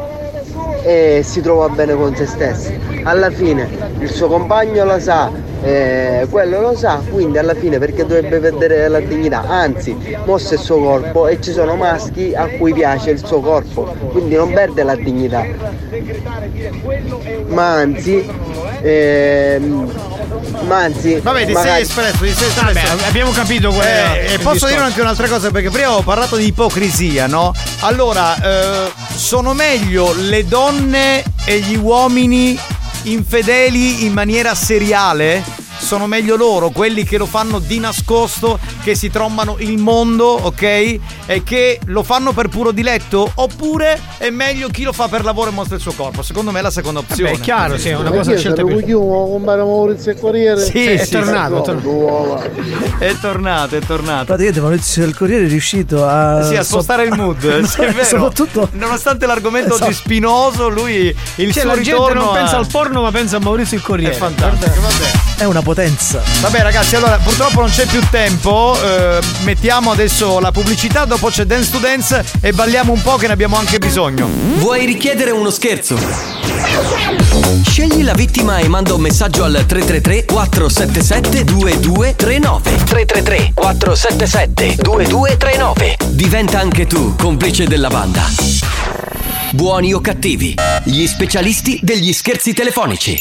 e si trova bene con se stessa. Alla fine il suo compagno lo sa, eh, quello lo sa, quindi alla fine perché dovrebbe perdere la dignità? Anzi, mostra il suo corpo e ci sono maschi a cui piace il suo corpo, quindi non perde la dignità. Ma anzi, ehm, ma anzi,
Vabbè, ti sei
magari-
espresso, ti sei espresso.
Vabbè, abbiamo capito qual è
Eh, e posso
discorso.
dire anche un'altra cosa perché prima avevo parlato di ipocrisia, no? Allora, eh, sono meglio le donne e gli uomini infedeli in maniera seriale? Sono meglio loro, quelli che lo fanno di nascosto, che si trombano il mondo, ok? E che lo fanno per puro diletto? Oppure è meglio chi lo fa per lavoro e mostra il suo corpo? Secondo me è la seconda opzione.
Beh, è chiaro, sì, è una cosa scelta più.
chiuso, compare Maurizio il Corriere?
Sì,
è
sì,
tornato, è tornato.
È tornato, è tornato.
Praticamente Maurizio del Corriere è riuscito a.
Sì, a spostare il mood, sì, è vero.
Soprattutto.
Nonostante l'argomento
Esatto.
spinoso, lui il
Cioè,
suo
la gente
ritorno
non
a-
pensa al porno, ma pensa a Maurizio il Corriere.
È fantastico, vabbè.
È una potenza.
Vabbè ragazzi, allora purtroppo non c'è più tempo, eh, mettiamo adesso la pubblicità, dopo c'è Dance to Dance e balliamo un po' che ne abbiamo anche bisogno.
Vuoi richiedere uno scherzo? Scegli la vittima e manda un messaggio al 333 477 2239 333 477 2239 Diventa anche tu complice della banda. Buoni o cattivi, gli specialisti degli scherzi telefonici.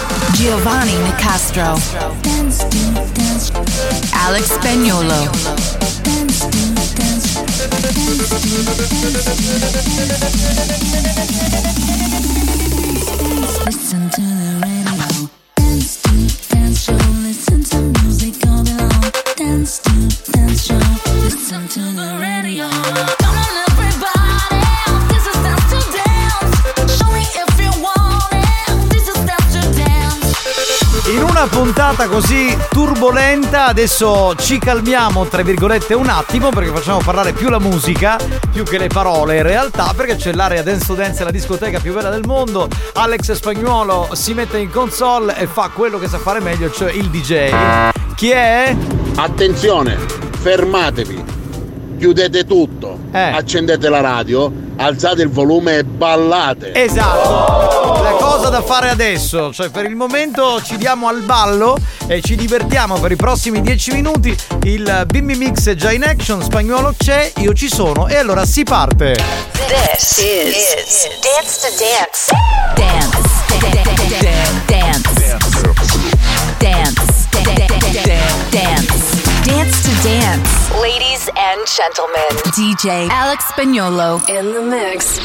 Giovanni Nicastro. Alex Spagnolo. Listen to the radio. Dance to Dance Show. Listen to music all day Dance to Dance Show. Listen to the radio. Come on
In una puntata così turbolenta adesso ci calmiamo tra virgolette un attimo perché facciamo parlare più la musica più che le parole in realtà perché c'è l'area Dance to Dance la discoteca più bella del mondo Alex Spagnuolo si mette in console e fa quello che sa fare meglio cioè il DJ chi è?
Attenzione, fermatevi. Chiudete tutto, accendete la radio, alzate il volume e ballate.
Esatto, cosa da fare adesso, cioè per il momento ci diamo al ballo e ci divertiamo per i prossimi 10 minuti. Il Bimbi Mix è già in action, spagnolo c'è, io ci sono e allora si parte.
This is, Dance to Dance. Dance. Dance. Dance. Dance. Dance to Dance. Ladies and gentlemen, DJ Alex Spagnolo in the mix.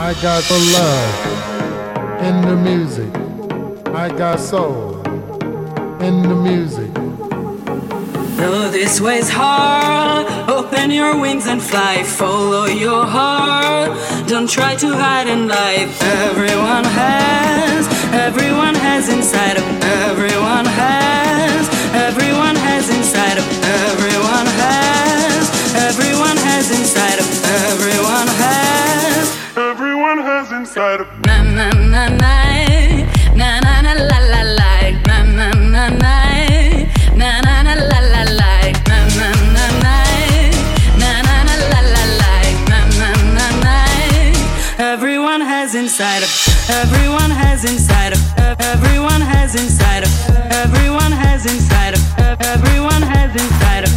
I got the love in the music. I got soul in the music.
No, this way's hard. Open your wings and fly. Follow your heart. Don't try to hide in life. Everyone has, everyone has inside of everyone has, everyone has inside of everyone has, everyone has inside of everyone has, Try to na na na na na na na la la like na na na na na na na la la like na na na na na na na la la like na na na na Everyone has inside of everyone has inside of everyone has inside of everyone has inside of everyone has inside of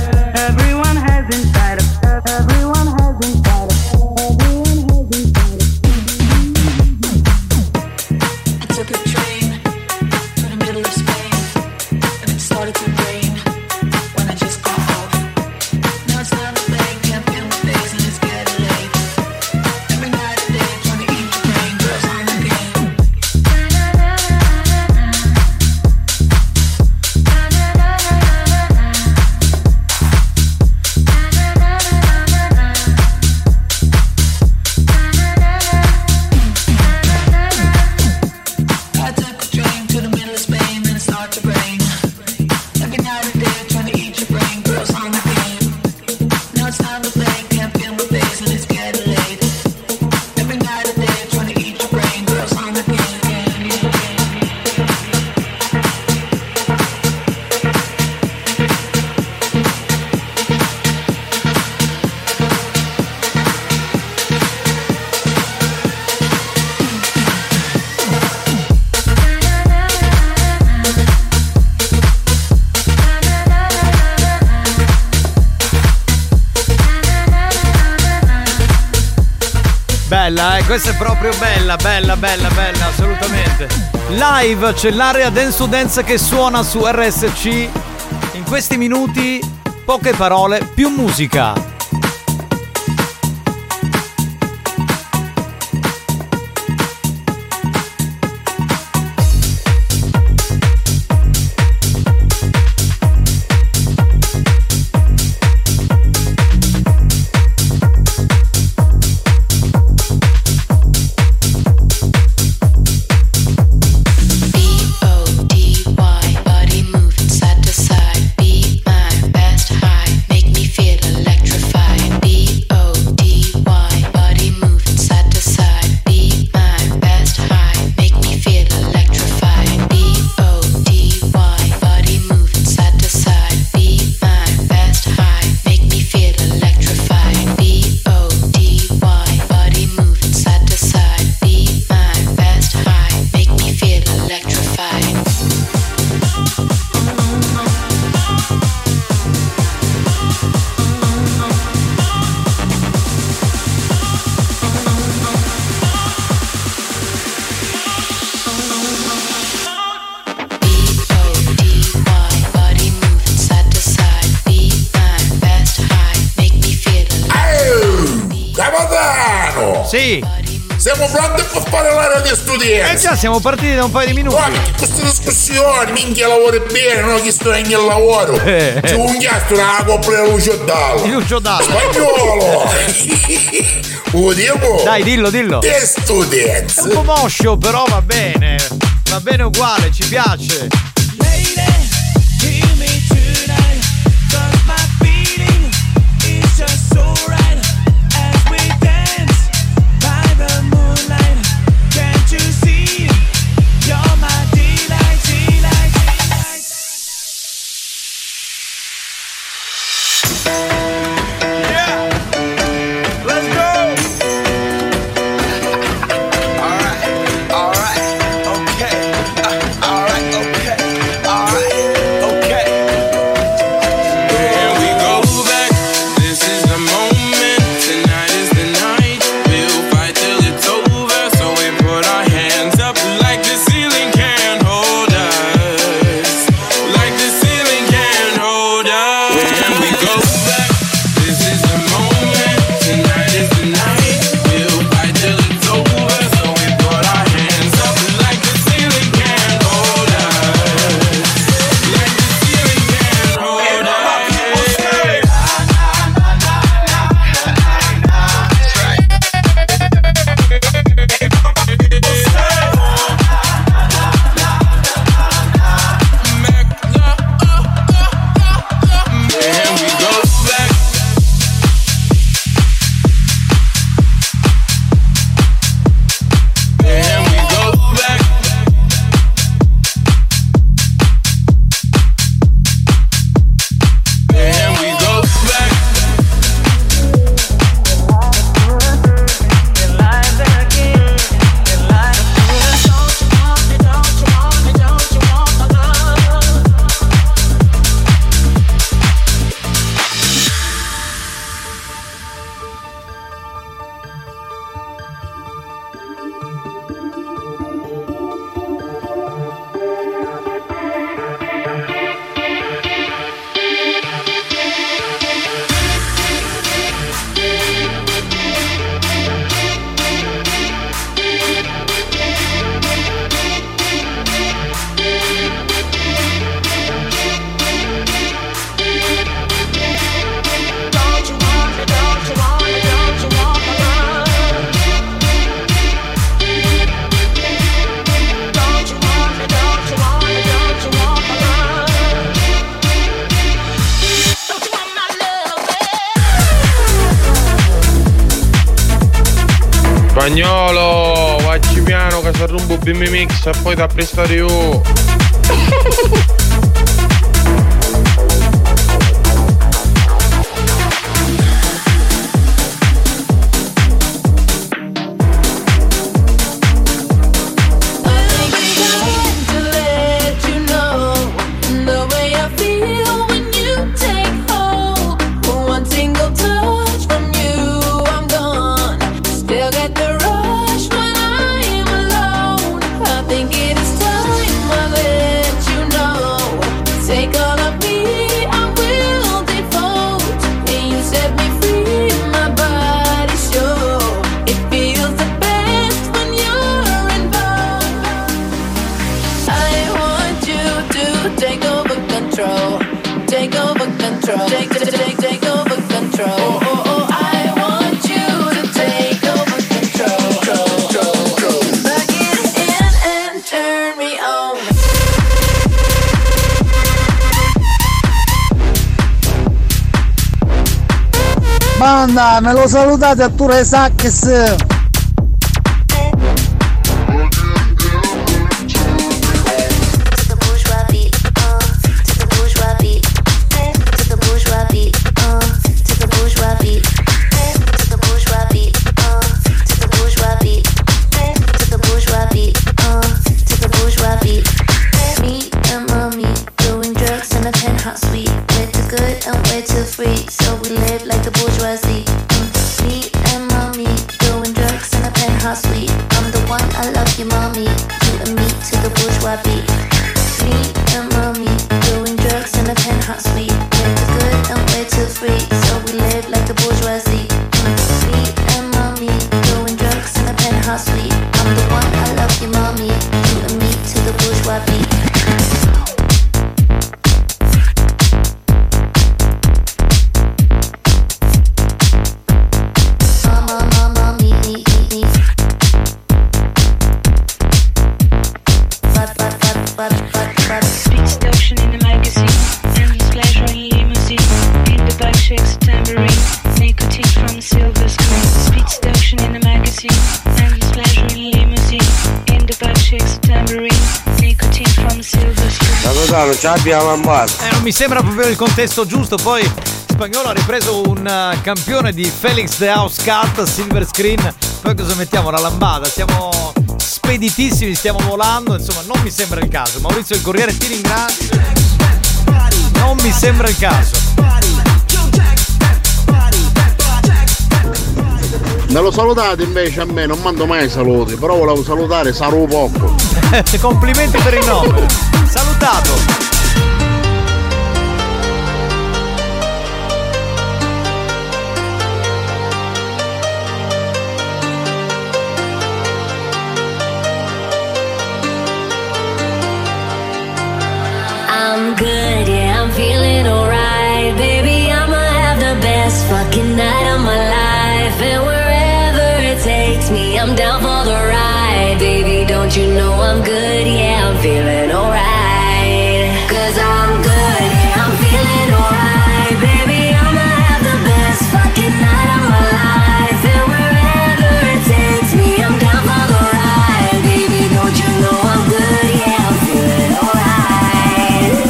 everyone has inside of everyone has inside of
bella, bella, assolutamente. Live c'è l'area Dance to Dance che suona su RSC. In questi minuti, poche parole, più musica.
siamo
partiti da un paio di minuti.
Guarda che queste discussioni, minchia lavoro bene, non ho chiesto neanche il lavoro.
Eh, eh.
C'è un chiastro una coppia di Lucio Dallo.
Lucio Dallo.
Spagnolo. Udiamo.
Dai, dillo, dillo.
Che students.
È un po' moscio, però va bene. Va bene uguale, ci piace.
Mix e poi
me
lo salutate a
abbiamo base.
Eh, non mi sembra proprio il contesto giusto. Poi Spagnolo ha ripreso un eh, campione di Felix the House Cat, Silver Screen. Poi cosa mettiamo? La lambada. Siamo speditissimi, stiamo volando. Insomma, non mi sembra il caso. Maurizio il Corriere ti ringrazio. Non mi sembra il caso.
Me lo salutate invece a me, non mando mai saluti, però volevo salutare Saru Poco.
Complimenti per il nome. Salutato.
I'm down for the ride. Baby, don't you know I'm good, yeah, I'm feeling alright. Cause I'm good, I'm feeling alright. Baby, I'ma have the best fucking night of my life. And wherever it takes me, I'm down for the ride. Baby, don't you know I'm good, yeah, I'm feeling alright.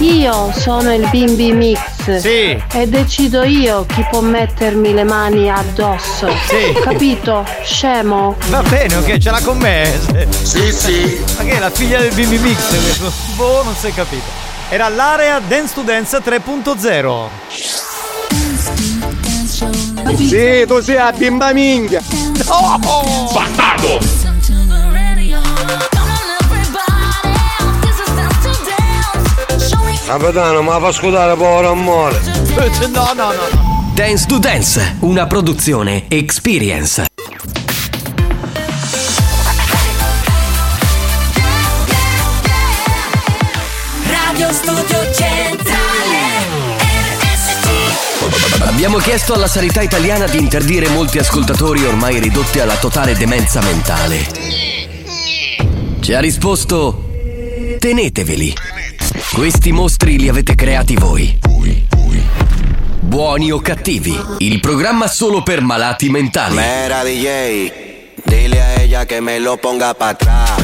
Io sono il Bimbi Mix
Sì.
e decido io chi può mettermi le mani addosso.
Sì.
Capito? Scemo.
Va bene, ok, ce l'ha con me.
Sì, sì.
Ma che è la figlia del Bimbi Mix? questo? Boh, non si è capito. Era l'area Dance to Dance 3.0.
Sì, tu sei a bimba minchia.
No!
Bastardo! Capitano, ma fa scudare povero amore.
No, no, no.
Dance to Dance, una produzione Experience.
Radio Studio Centrale RSC
Abbiamo chiesto alla sanità italiana di interdire molti ascoltatori ormai ridotti alla totale demenza mentale. Ci ha risposto: Teneteveli. Questi mostri li avete creati voi. Buoni o cattivi, il programma solo per malati mentali.
Mera DJ, dile a ella que me lo ponga pa' atrás.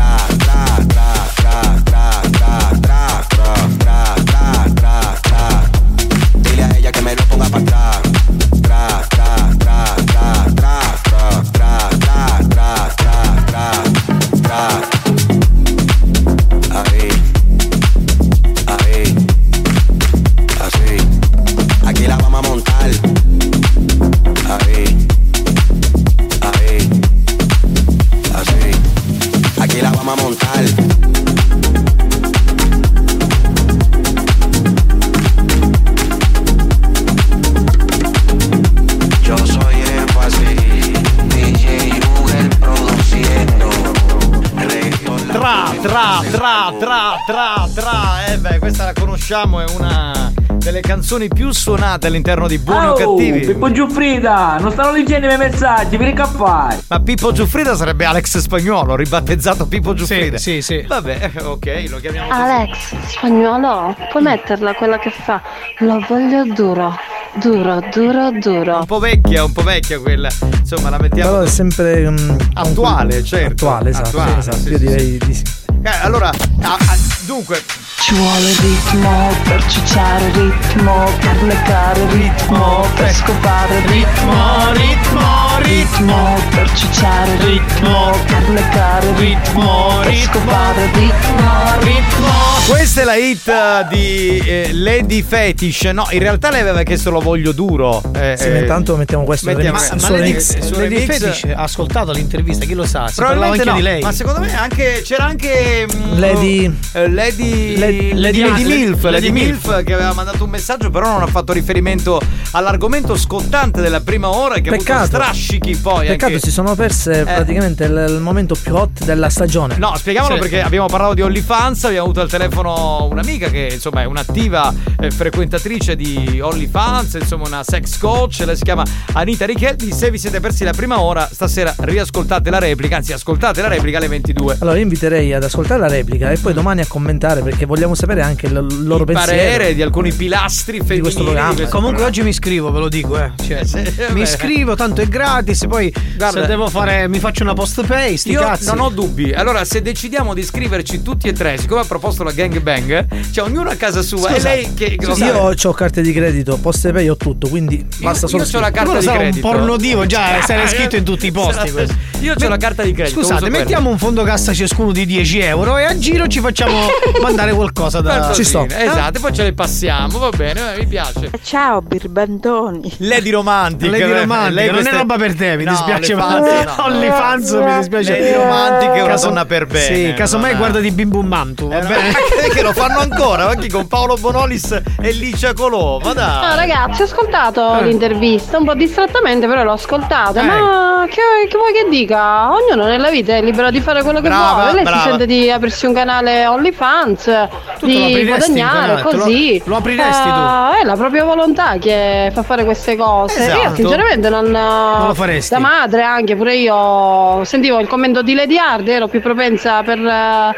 Tra, tra, tra, tra, tra.
Eh beh, questa la conosciamo, è una delle canzoni più suonate all'interno di Buoni o
Oh,
Cattivi.
Pippo Giuffrida, non stanno leggendo i miei messaggi, che fai?
Ma Pippo Giuffrida sarebbe Alex Spagnuolo, ribattezzato Pippo Giuffrida. Sì, sì, Vabbè, eh, ok, lo chiamiamo così.
Alex, spagnolo, puoi metterla quella che fa? Lo voglio duro, duro, duro, duro.
Un po' vecchia, un po' vecchia quella. Insomma, la mettiamo
Però è sempre mm,
attuale, certo.
Attuale, esatto.
Attuale,
esatto.
sì,
Io
sì,
direi di sì.
Eh, allora, a, a, dunque,
ci vuole ritmo per cicciare ritmo, per leccare ritmo, per scopare ritmo,
ritmo,
ritmo, per cicciare ritmo, per leccare ritmo, per scopare ritmo, ritmo.
Questa è la hit eh, di eh, Lady Fetish. No, in realtà lei aveva chiesto lo voglio duro. Eh,
Sì,
eh,
intanto mettiamo questo
mettiamo-
remix
ma-
su
ma Lady-
remix.
su
Lady Fetish ha ascoltato l'intervista, chi lo sa? Si
Probabilmente
anche
no,
di lei.
ma secondo me anche c'era anche mm,
Lady-
eh, Lady
Lady-
Lady,
Lady-
Milf,
Lady
Lady
Milf.
Milf che aveva mandato un messaggio però non ha fatto riferimento all'argomento scottante della prima ora che ha avuto
Peccato.
strascichi poi
Peccato,
anche-
si sono perse praticamente il, il momento più hot della stagione.
No, spieghiamolo
Sì.
perché abbiamo parlato di OnlyFans, abbiamo avuto al telefono un'amica che insomma è un'attiva eh, frequentatrice di OnlyFans, insomma una sex coach, lei si chiama Anita Richeldi, se vi siete persi la prima ora, stasera riascoltate la replica, anzi ascoltate la replica alle 22.
Allora io inviterei ad ascoltare la replica e poi domani a commentare perché vogliamo sapere anche il loro
Il
pensiero.
parere di alcuni pilastri femminili
di questo programma.
questo
Comunque
programma.
oggi mi iscrivo, ve lo dico, eh. Cioè,
vabbè.
mi iscrivo, tanto è gratis. Poi
Guarda-
se devo fare, mi faccio una post pay. Sti
Io
cazzi.
non ho dubbi. Allora, se decidiamo di iscriverci tutti e tre, siccome ha proposto la gangbang, cioè ognuno a casa sua e
Scusa,
lei che lo
io ho carte di credito, poste pay ho tutto, quindi basta solo
io c'ho la carta
Quello
di
sarà un
credito.
porno divo, già se l'hai scritto in tutti i posti. questo.
Io ho la carta di credito.
Scusate, mettiamo un fondo cassa ciascuno di 10 euro e a giro ci facciamo mandare qualcosa da.
Per così, Esatto, poi ce le passiamo, va bene, eh, mi piace.
Ciao birbandoni.
Lady romantica.
Lady
eh,
romantica,
lei
non
questa
è roba per te, mi
No,
dispiace ma
no.
OnlyFans mi dispiace.
Lady romantica è una
Caso-
donna per bene.
Sì, casomai guarda di Bim Bum Bam tu, va
Eh,
bene?
che lo fanno ancora, anche con Paolo Bonolis e Licia Colò, ma dai.
Ah, ragazzi, ho ascoltato
Eh.
l'intervista un po' distrattamente, però l'ho ascoltata.
Eh.
Ma che, che vuoi che dica? Ognuno nella vita è libero di fare quello che
Brava,
vuole. Lei
brava.
si sente di aprirsi un canale OnlyFans,
lo
di
apriresti
guadagnare?
Te lo-
così.
lo apriresti tu?
Eh, È la propria volontà che fa fare queste cose.
Esatto.
Io, sinceramente, non.
Non lo faresti?
Da madre, anche pure io sentivo il commento di Lady Hard, ero più propensa per,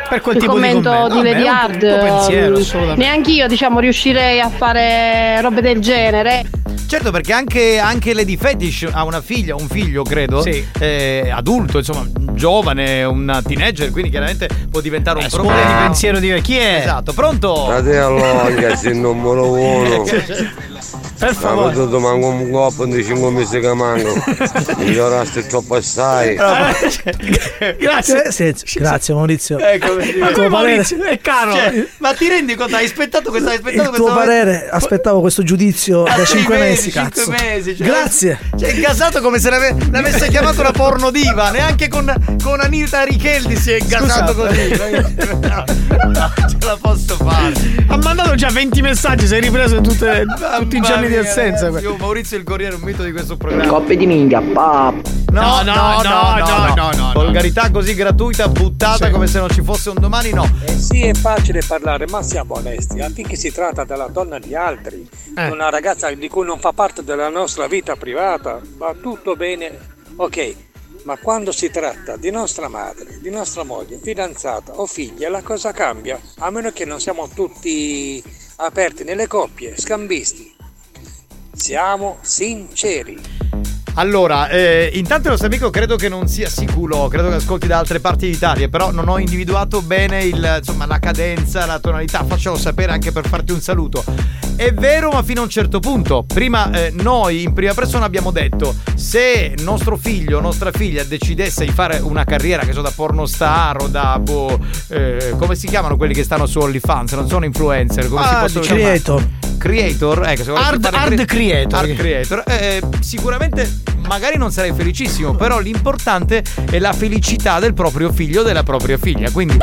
per
quel
il
tipo di
commento
commento.
di Lady Hard.
pensiero, assolutamente.
Neanch'io, diciamo, riuscirei a fare robe del genere.
Certo, perché anche, anche Lady Fetish ha una figlia, un figlio, credo.
Sì.
eh, adulto, insomma, giovane, una teenager, quindi chiaramente può diventare un
Eh,
problema.
di pensiero di chi è?
Esatto, pronto?
Fratello, ragazzi, il numero uno.
Per
Ma
favore.
tutto manco un coppo di 5 mesi che manco. Miglioraste troppo assai.
Grazie. Sì, sì, grazie Maurizio.
Ecco, ma
tuo parere,
è caro.
Cioè, ma ti rendi conto? Hai aspettato questo? Hai aspettato
il tuo
questo
parere, aspettavo questo giudizio da
Ah,
5
sei
mesi, cazzo.
mesi, cioè-
Grazie.
Cioè, è gasato come se l'ave- l'avesse chiamato una pornodiva. Neanche con, con Anita Richeldi si è gasato così. No, no, ce la posso fare.
Ha mandato già 20 messaggi, sei ripreso tutte- tutti i giorni di assenza.
io, Maurizio il Corriere un mito di questo programma.
Coppe di minchia, pap.
No, no, no, no, no, no, Volgarità così gratuita, buttata come se non ci fosse un domani, no.
Eh sì, è facile parlare, ma siamo onesti. Affinché si tratta della donna di altri,
Eh.
una ragazza di cui non fa parte della nostra vita privata, va tutto bene, ok. Ma quando si tratta di nostra madre, di nostra moglie, fidanzata o figlia, la cosa cambia. A meno che non siamo tutti aperti nelle coppie, scambisti. Siamo sinceri.
Allora, eh, intanto il nostro amico credo che non sia sicuro, credo che ascolti da altre parti d'Italia, però non ho individuato bene il, insomma, la cadenza, la tonalità, faccelo sapere anche per farti un saluto. È vero, ma fino a un certo punto. Prima eh, noi in prima persona abbiamo detto se nostro figlio o nostra figlia decidesse di fare una carriera, che so, da pornostar o da boh, eh, come si chiamano quelli che stanno su OnlyFans, non sono influencer, come si
Ah,
possono
creator.
chiamare? Creator, ecco,
Hard- hard
cre-
creator.
Hard creator. Eh, sicuramente magari non sarei felicissimo, però l'importante è la felicità del proprio figlio o della propria figlia. Quindi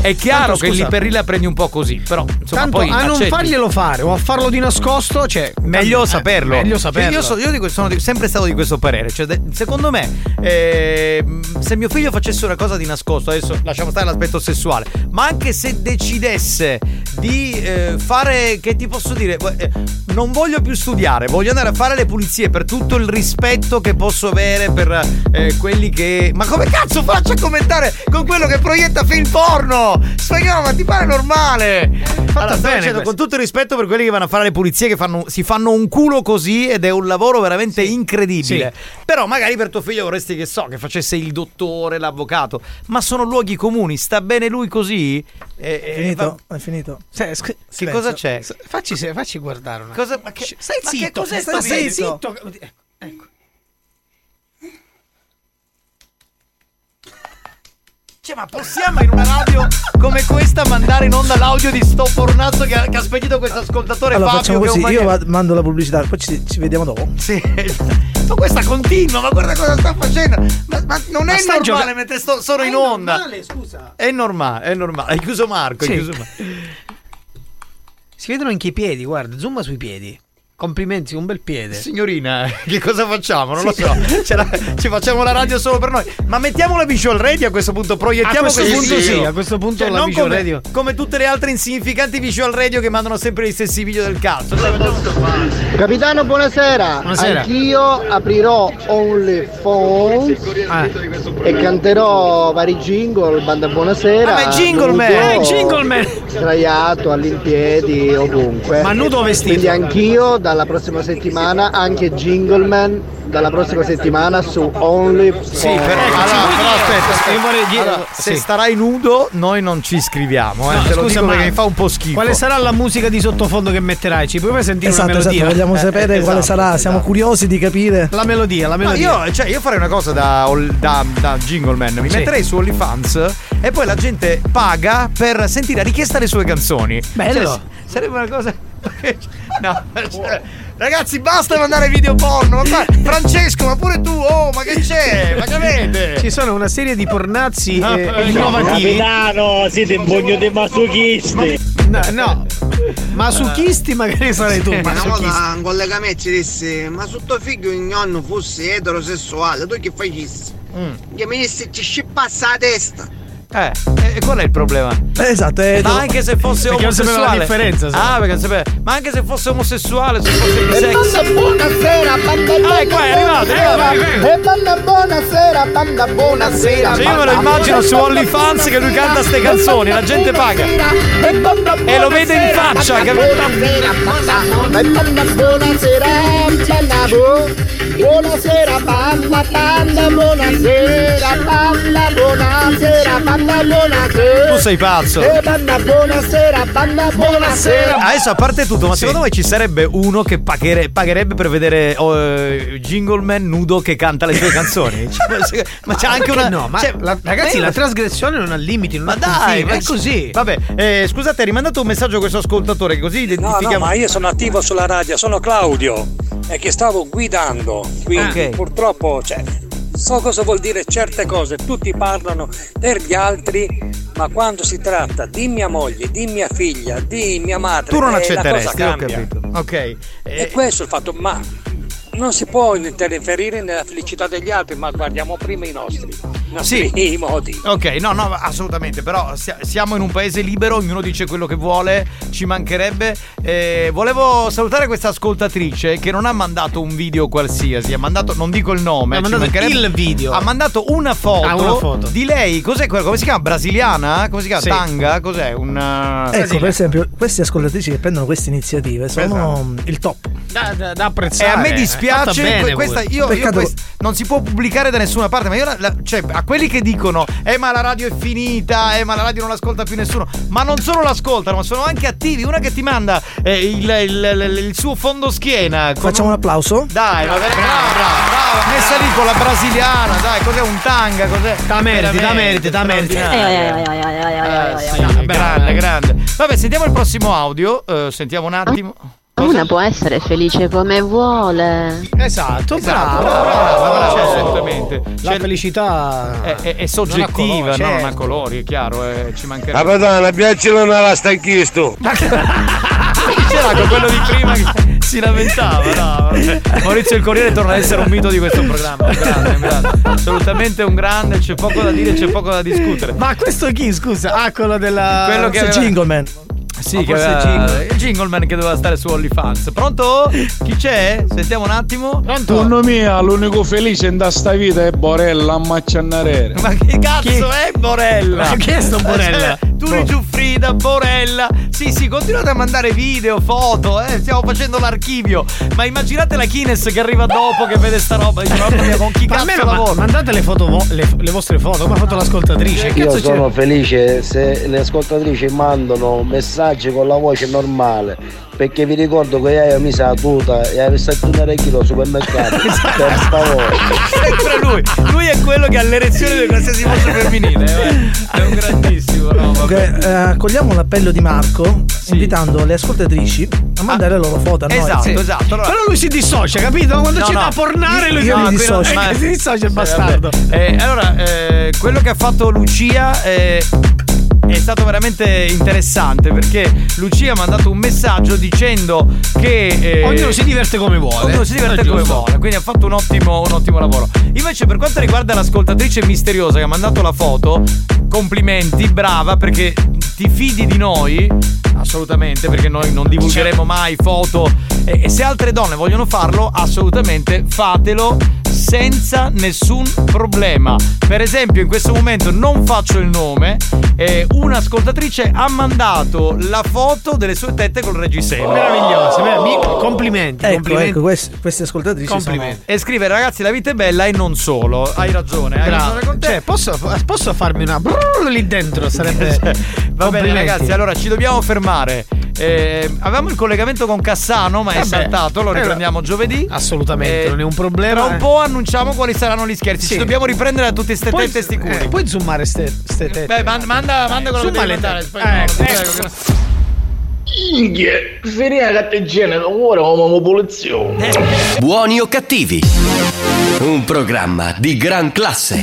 è chiaro
Tanto,
che lì per lì la prendi un po' così, però insomma
Tanto
poi
a non
accetti.
farglielo fare o a farlo di nascosto, cioè.
Meglio
eh,
saperlo.
Meglio saperlo.
Io, so- io dico, sono di- sempre stato di questo parere. Cioè, de- secondo me, eh, se mio figlio facesse una cosa di nascosto, adesso lasciamo stare l'aspetto sessuale, ma anche se decidesse di eh, fare, che ti posso dire, eh, non voglio più studiare, voglio andare a fare le pulizie per tutto il rispetto che posso avere per eh, quelli che. Ma come cazzo faccio a commentare con quello che proietta film porno? Spagnolo, ma ti pare normale? Allora,
bene
dicendo, con tutto il rispetto per quelli che vanno a fare le pulizie, che fanno- si fanno un culo così ed è un lavoro veramente incredibile. Però magari per tuo figlio vorresti che so, che facesse il dottore, l'avvocato. Ma sono luoghi comuni, sta bene lui così? E,
È finito? È finito.
Se- sc-
Che cosa c'è?
Facci, facci guardare una
Cosa, ma che,
Stai
ma che
zitto,
cos'è
stai
sto video?
zitto.
Ecco. Cioè, ma possiamo in una radio come questa mandare in onda l'audio di sto pornazzo che ha, che ha spedito questo ascoltatore
Allora
Fabio?
facciamo così, io
maniaco?
vado- mando la pubblicità, poi ci, ci vediamo dopo.
Sì. Ma questa continua, ma guarda cosa sta facendo. Ma, ma non
Ma
è normale
gioca-
mentre sto, sono in onda.
scusa.
È normale, è normale. Hai chiuso Marco, hai
Sì.
chiuso Marco.
Si vedono anche i piedi, guarda, zoom sui piedi. Complimenti, un bel piede.
Signorina, che cosa facciamo? Non lo so. Ce la- ci facciamo la radio solo per noi. Ma mettiamo la visual radio a questo punto. Proiettiamo
A questo
questo
punto
video.
sì, a questo punto la
non
visual
come,
radio.
Come tutte le altre insignificanti visual radio che mandano sempre gli stessi video del cazzo. Cioè,
Capitano, buonasera.
Buonasera.
Anch'io aprirò OnlyFans
Ah.
e canterò vari jingle, banda buonasera.
Ah, ma è jingle man, è jingle man.
Sdraiato, all'impiedi, ovunque.
Ma nudo vestito?
Quindi anch'io dalla prossima settimana, anche jingle man, dalla prossima settimana su OnlyFans.
Sì, però, allora, però aspetta,
Io vorrei dire-
Allora, se
sì.
starai nudo, noi non ci iscriviamo. Eh.
No,
Te lo
scusa,
dico
ma
perché mi fa un po' schifo.
Quale sarà la musica di sottofondo che metterai? Ci puoi sentire
Esatto,
una
esatto,
melodia?
vogliamo sapere
Eh,
quale
esatto,
sarà, siamo curiosi di capire.
La melodia, la melodia.
io, cioè, io farei una cosa da, da, da Jingle Man. Mi
Sì.
metterei su OnlyFans e poi la gente paga per sentire a richiesta le sue canzoni.
Bello.
Cioè, sarebbe una cosa. No, cioè, ragazzi, basta mandare video porno. Ma qua- Francesco, ma pure tu, oh, ma che c'è? Ma che avete?
Ci sono una serie di pornazzi
No,
eh,
no.
innovativi.
Capitano, siete un pugno di masochisti.
No, no. Masuchisti magari sarai tu.
Una
Masuchisti.
volta un collega me ci disse ma su tuo figlio il nonno fosse eterosessuale tu che facessi?
Mm.
Che mi disse ci scippasse la testa
Eh, e qual è il problema?
Esatto, è
Ma anche se fosse
Perché non sapeva
omosessuale.
la differenza, sì.
Ah, perché non sapeva. Ma anche se fosse omosessuale, se fosse
E banda
bisex.
buonasera, banda
Ah, ecco, è arrivato, è arrivato.
E banda buonasera, banda buonasera.
Cioè, io me lo immagino su OnlyFans che lui canta ste canzoni, la gente paga. E lo vede in faccia, capito?
Buonasera, banda, e banda buonasera, banda bu- Buonasera, banda, banda, buonasera, banda, buonasera, banda, buonasera.
Tu sei pazzo.
E banda, buonasera, banda, buonasera.
Adesso a parte tutto, ma secondo voi ci sarebbe uno che paghere- pagherebbe per vedere oh, eh, Jingleman nudo che canta le sue canzoni? Cioè, ma c'è anche una.
no? Ma
cioè,
la- ragazzi,
ma
la trasgressione non ha limiti, non
Ma
ha
dai, ma
è così.
Vabbè, eh, scusate, rimandato un messaggio a questo ascoltatore, così
No,
identifichiamo.
no, ma io sono attivo sulla radio, sono Claudio e che stavo guidando, quindi
Ok.
purtroppo cioè, so cosa vuol dire certe cose, tutti parlano per gli altri, ma quando si tratta di mia moglie, di mia figlia, di mia madre,
Tu non
eh, la cosa
accetteresti, ho capito. Ok. Eh,
E questo è il fatto, ma non si può interferire nella felicità degli altri, ma guardiamo prima i nostri, i nostri
Sì.
modi.
Ok, no, no, assolutamente, però sia- siamo in un paese libero, ognuno dice quello che vuole, ci mancherebbe. Eh, volevo salutare questa ascoltatrice che non ha mandato un video qualsiasi, ha mandato, non dico il nome,
Ha
ci
mandato
mancherebbe-
il video.
Ha mandato una foto,
Ah, una foto.
di lei, cos'è quella? Come si chiama? Brasiliana? Come si chiama?
Sì.
Tanga? Cos'è? Un...
Ecco, per esempio, queste ascoltatrici che prendono queste iniziative sono il top.
Da, da, da
E
apprezzare.
a me
È
dispiace,
bene
que- questa, io, io quest- non si può pubblicare da nessuna parte, ma io la- la- cioè, a quelli che dicono, eh ma la radio è finita, eh ma la radio non l'ascolta più nessuno, ma non solo l'ascoltano, ma sono anche attivi, una che ti manda eh, il, il- il- il suo fondo schiena.
Facciamo un applauso?
Dai, va bene, brava, brava, brava, messa lì con la brasiliana, dai, cos'è un tanga, cos'è?
Da meriti, da meriti, da meriti.
grande, grande. Vabbè, sentiamo il prossimo audio, eh, sentiamo un attimo.
Una può essere felice come vuole.
Esatto,
Esatto,
bravo,
brava,
bravo,
brava,
bravo.
assolutamente.
La
C'è-
felicità
è, è- è soggettiva,
non ha colori,
no? non ha
certo.
colori, è chiaro, eh, ci mancherebbe.
Capitano, piacciono una stanchisto.
C'era con quello di prima che si lamentava, no? Maurizio il Corriere torna ad essere un mito di questo programma. Un grande, un grande. Assolutamente un grande, c'è poco da dire, c'è poco da discutere.
Ma questo chi, scusa? Ah, quello della.
Quello che aveva-
Jingleman.
Sì, che
forse
aveva-
Jingle.
il Jingleman che doveva stare su OnlyFans. Pronto? Chi c'è? Sentiamo un attimo.
Secondo me l'unico felice in sta vita è Borella a Macciannarere.
Ma che cazzo è Borella?
Ma che è sto Borella?
Turi Giuffrida, Borella. Sì, sì, continuate a mandare video, foto, eh. Stiamo facendo l'archivio. Ma immaginate la Kines che arriva dopo che vede sta roba. Dice, mamma mia, con chi
Ma
cazzo
ma-
lavoro?
mandate le foto, vo- le, le vostre foto, come ha fatto l'ascoltatrice. Che
Io
cazzo c'è?
sono felice se le ascoltatrici mandano messaggi con la voce normale perché vi ricordo che io mi sa tuta e avevo stato un orecchio al supermercato per favore
Sempre lui. Lui è quello che ha l'erezione di qualsiasi voce femminile. eh. È un grandissimo, no?
Comunque, eh, accogliamo l'appello di Marco invitando le ascoltatrici a mandare le loro foto a noi.
Esatto,
Sì.
esatto. Allora,
Però lui si dissocia, capito? Quando
No,
c'è
no.
da pornare lui
Io
si
mi
qui
dissocio.
non-
Ma-
si dissocia il
Eh,
bastardo.
Eh, allora, eh, quello che ha fatto Lucia eh, è stato veramente interessante perché Lucia ha mandato un messaggio dicendo che eh,
Ognuno si diverte come vuole.
Ognuno si diverte come vuole, quindi ha fatto un ottimo, un ottimo lavoro. Invece, per quanto riguarda l'ascoltatrice misteriosa che ha mandato la foto, complimenti, brava, perché ti fidi di noi. Assolutamente, perché noi non divulgheremo mai foto. E, e se altre donne vogliono farlo, assolutamente fatelo senza nessun problema. Per esempio, in questo momento non faccio il nome. eh, un'ascoltatrice ha mandato la foto delle sue tette col reggiseno.
Meraviglioso, merav- complimenti,
Ecco,
complimenti.
ecco, queste, queste ascoltatrici
Complimenti.
E scrive ragazzi la vita è bella e non solo. Hai ragione, hai
Bravo.
ragione con te.
Cioè, posso, posso farmi una brrr lì dentro? Sarebbe.
Va bene ragazzi, allora ci dobbiamo fermare. Eh, avevamo il collegamento con Cassano, ma è
Vabbè.
saltato, lo
Eh,
riprendiamo giovedì.
Assolutamente,
Eh,
non è un problema.
Tra un
eh.
po' annunciamo quali saranno gli scherzi.
Sì.
Ci dobbiamo riprendere da tutte ste
Puoi-
tette sti
eh, puoi zoomare ste, ste tette?
Beh, man- manda, manda quello che devi mandare. spagnolo,
Ecco, ecco.
che-
Inghie, finire catteggiene, ora uomo pulizio.
Buoni o cattivi? Un programma di gran classe.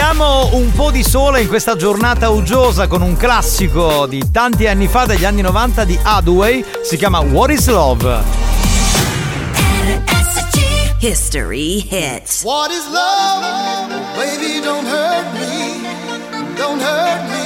Portiamo un po' di sole in questa giornata uggiosa con un classico di tanti anni fa, degli anni 90 di Hathaway, si chiama What is Love?
History hits.
What is love? Baby, don't hurt me. Don't hurt me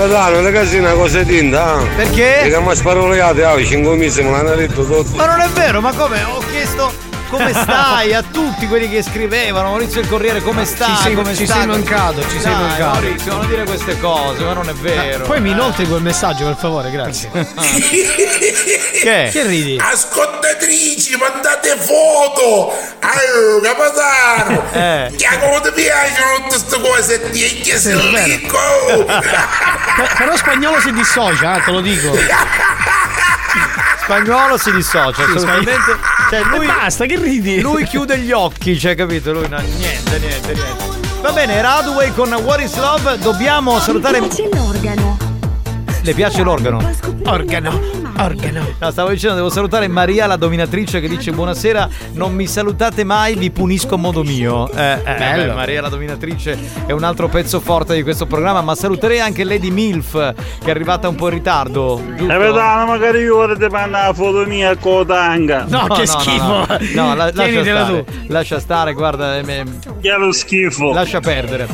Capitano, le casine cosa tinta?
Perché?
Perché mi sparoleate, ah, 5 mesi me l'hanno detto tutto.
Ma non è vero, ma come? Ho chiesto come stai a tutti quelli che scrivevano, Maurizio il Corriere, come stai?
sei-
come
ci
stai?
sei mancato, ci sei
Dai,
mancato.
Maurizio, non dire queste cose, ma non è vero.
Poi mi inoltri quel messaggio, per favore, grazie.
Che?
Che ridi?
Ascoltatrici, mandate foto! Allora, capitano!
Eh.
Che come ti piacciono tutte queste cose? Ti sei
bene.
ricco!
Per- Però spagnolo si dissocia, eh, te lo dico.
Spagnolo si dissocia,
Sì,
assolutamente. Cioè, lui,
basta, che ridi?
Lui chiude gli occhi, cioè, capito? Lui no, niente, niente, niente. Va bene, Hathaway con What is Love. Dobbiamo salutare.
l'organo.
Le piace l'organo?
Organo, organo.
No, stavo dicendo, devo salutare Maria, la dominatrice, che dice: Buonasera, non mi salutate mai, vi punisco a modo mio. Eh, eh,
Bello.
beh, Maria, la dominatrice, è un altro pezzo forte di questo programma. Ma saluterei anche Lady Milf, che è arrivata un po' in ritardo. Giusto?
Capitano, magari io vorrei mandare la foto mia con tanga.
No, che schifo. No, la- lascia stare.
tu.
Lascia stare, guarda. eh,
Che lo schifo.
Lascia perdere.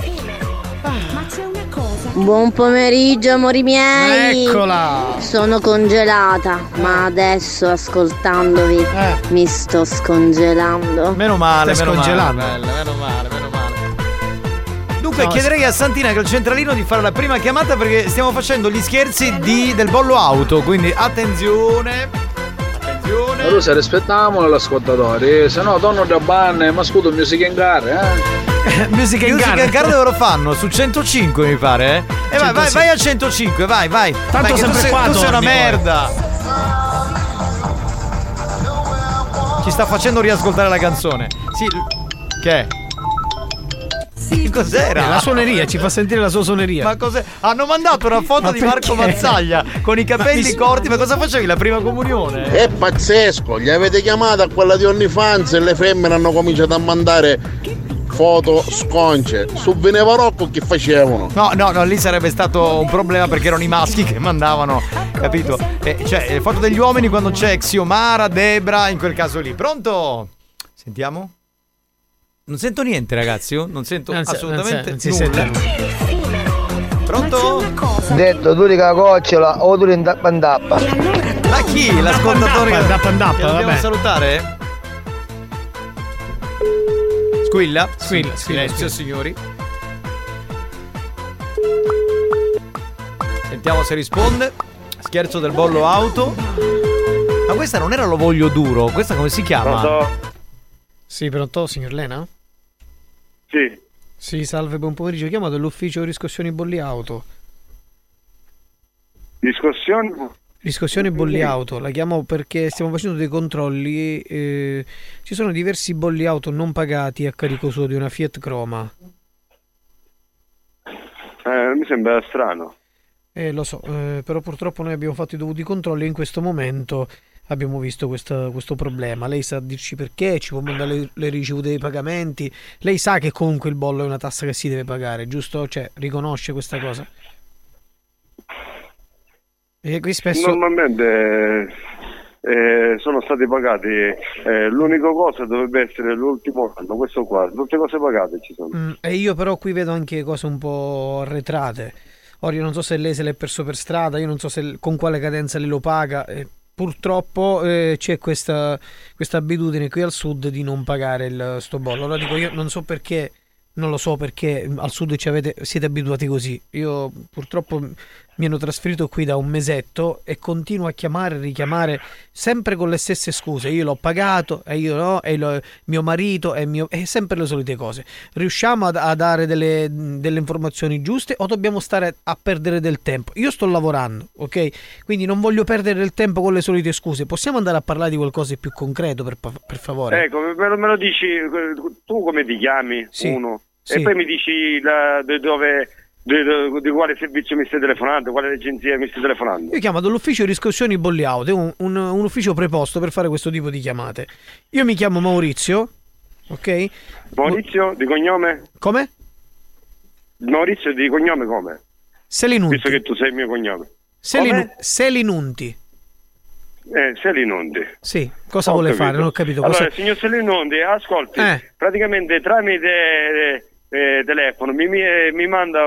Buon pomeriggio, amori miei.
Eccola.
Sono congelata, ma adesso ascoltandovi mi sto scongelando.
Meno male, meno
scongelando.
male. bella, meno male, meno male. Dunque,
No,
chiederei a Santina che è il centralino di fare la prima chiamata perché stiamo facendo gli scherzi di- del bollo auto. Quindi attenzione. Attenzione.
Ma tu se rispettiamo l'ascoltatore, se no torno da banne, ma scudo music in car, eh?
Music in
Car.
car dove lo fanno? Su 105 mi pare, eh? E vai, vai,
105.
vai a 105, vai, vai.
Tanto
Vai, che
sempre
tu sei,
qua
tu sei una
poi.
merda. Ci sta facendo riascoltare la canzone. Sì. Che è? Che cos'era?
Eh, La suoneria, ci fa sentire la sua suoneria.
Ma cos'è? Hanno mandato una foto
Ma
di Marco? Mazzaglia con i capelli
Ma mi-
corti. Ma cosa facevi? La prima comunione?
È pazzesco, gli avete chiamato a quella di OnlyFans e le femmine hanno cominciato a mandare foto sconce. Su Venevarocco che facevano?
No, no, no, lì sarebbe stato un problema perché erano i maschi che mandavano, capito? Eh, cioè, le foto degli uomini quando c'è Xiomara, Debra, in quel caso lì. Pronto? Sentiamo? Non sento niente, ragazzi. io Non sento
Non
assolutamente
non si- non si
nulla. Pronto?
Detto, tu di cocciola o tu di ndappa
Ma chi? L'ascoltatore che
Dappa, dappa,
che dobbiamo
vabbè.
salutare? Squilla?
Squilla,
Sì,
squilla,
Silenzio,
squilla.
signori. Sentiamo se risponde. Scherzo del bollo auto. Ma questa non era lo voglio duro, questa come si chiama?
Sì, pronto, signor Lena?
Sì.
Sì, salve, buon pomeriggio. Ho chiamato dall'ufficio riscossioni bolli auto.
Discussione?
Bolli auto, la chiamo perché stiamo facendo dei controlli. eh, ci sono diversi bolli auto non pagati a carico suo di una Fiat Croma.
Eh, mi sembra strano.
Eh, lo so, eh, però purtroppo noi abbiamo fatto i dovuti controlli e in questo momento abbiamo visto questa- questo problema. Lei sa dirci perché, ci può mandare le, le ricevute dei pagamenti. Lei sa che comunque il bollo è una tassa che si deve pagare, giusto? Cioè, riconosce questa cosa. E qui spesso...
Normalmente eh, sono stati pagati, eh, l'unica cosa dovrebbe essere l'ultimo anno, questo qua, tutte cose pagate ci sono.
Mm, e io però qui vedo anche cose un po' arretrate. Ora io non so se lei se l'è perso per strada, io non so se, con quale cadenza lei lo paga. e purtroppo eh, c'è questa, questa abitudine qui al sud di non pagare il, sto bollo. Allora dico io non so perché, non lo so perché al sud ci avete, siete abituati così. Io purtroppo mi hanno trasferito qui da un mesetto e continuo a chiamare e richiamare sempre con le stesse scuse. Io l'ho pagato e io no, e lo- mio marito e mio... è sempre le solite cose. Riusciamo a, a dare delle, delle informazioni giuste o dobbiamo stare a perdere del tempo? Io sto lavorando, ok? Quindi non voglio perdere del tempo con le solite scuse. Possiamo andare a parlare di qualcosa di più concreto, per, per favore?
Ecco, me lo, me lo dici, eh, tu come ti chiami?
Sì.
Uno.
Sì.
E poi mi dici la- di dove, di, di- di quale servizio mi stai telefonando, quale agenzia mi stai telefonando.
Io chiamo dall'ufficio riscossioni bolli è un, un- un ufficio preposto per fare questo tipo di chiamate. Io mi chiamo Maurizio, ok?
Maurizio, di cognome?
Come?
Maurizio, di cognome come?
Selinunti.
Visto che tu sei il mio cognome.
Selinu-? Selinunti.
Eh, Selinondi.
Sì, cosa
Ho
vuole
capito.
fare? Non ho capito
Allora,
cosa.
signor Selinondi, ascolti,
Eh.
praticamente tramite eh, eh, telefono mi, mi, mi manda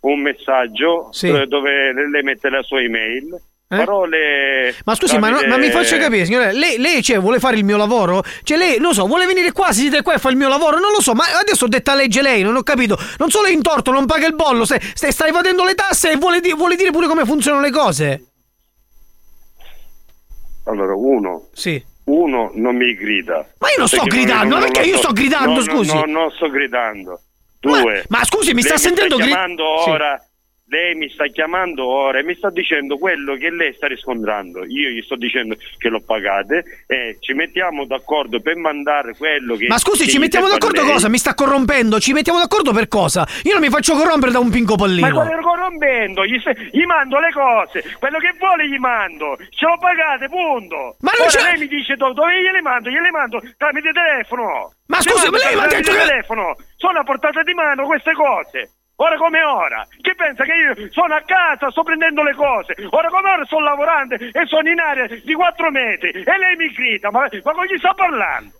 un messaggio
Sì.
eh, dove lei mette la sua email, parole...
Ma scusi, ma, no- ma mi faccia capire, signore, lei, lei cioè, vuole fare il mio lavoro? Cioè, lei, non so, vuole venire qua, siete qua e fa il mio lavoro? Non lo so, ma adesso detta legge lei, non ho capito. Non solo è in torto, non paga il bollo, se, se sta evadendo le tasse e vuole, di- vuole dire pure come funzionano le cose.
Allora, uno...
Sì.
Uno non mi grida.
Ma io non sto
Perché
gridando, perché
lo
io sto gridando,
no, no,
scusi?
No, non sto gridando. Due.
ma scusi, mi
lei
sta sentendo
sta
gri-
chiamando
Sì.
ora. Lei mi sta chiamando ora e mi sta dicendo quello che lei sta riscontrando. Io gli sto dicendo che lo pagate e ci mettiamo d'accordo per mandare quello che.
Ma scusi,
che
ci mettiamo d'accordo
lei.
cosa? Mi sta corrompendo? Ci mettiamo d'accordo per cosa? Io non mi faccio corrompere da un pinco
Ma
pallino.
quale corrompendo? Gli, gli mando le cose, quello che vuole gli mando, ce lo pagate, punto.
Ma non
Ora
c'è-
lei mi dice do- dove gliele mando? Gliele mando tramite telefono.
Ma scusi, ma lei mi ha detto che-
telefono. Sono a portata di mano queste cose. Ora come ora? Che pensa che io sono a casa, sto prendendo le cose? Ora come ora sto lavorando e sono in area di 4 metri e lei mi grida, ma, ma con chi sta parlando?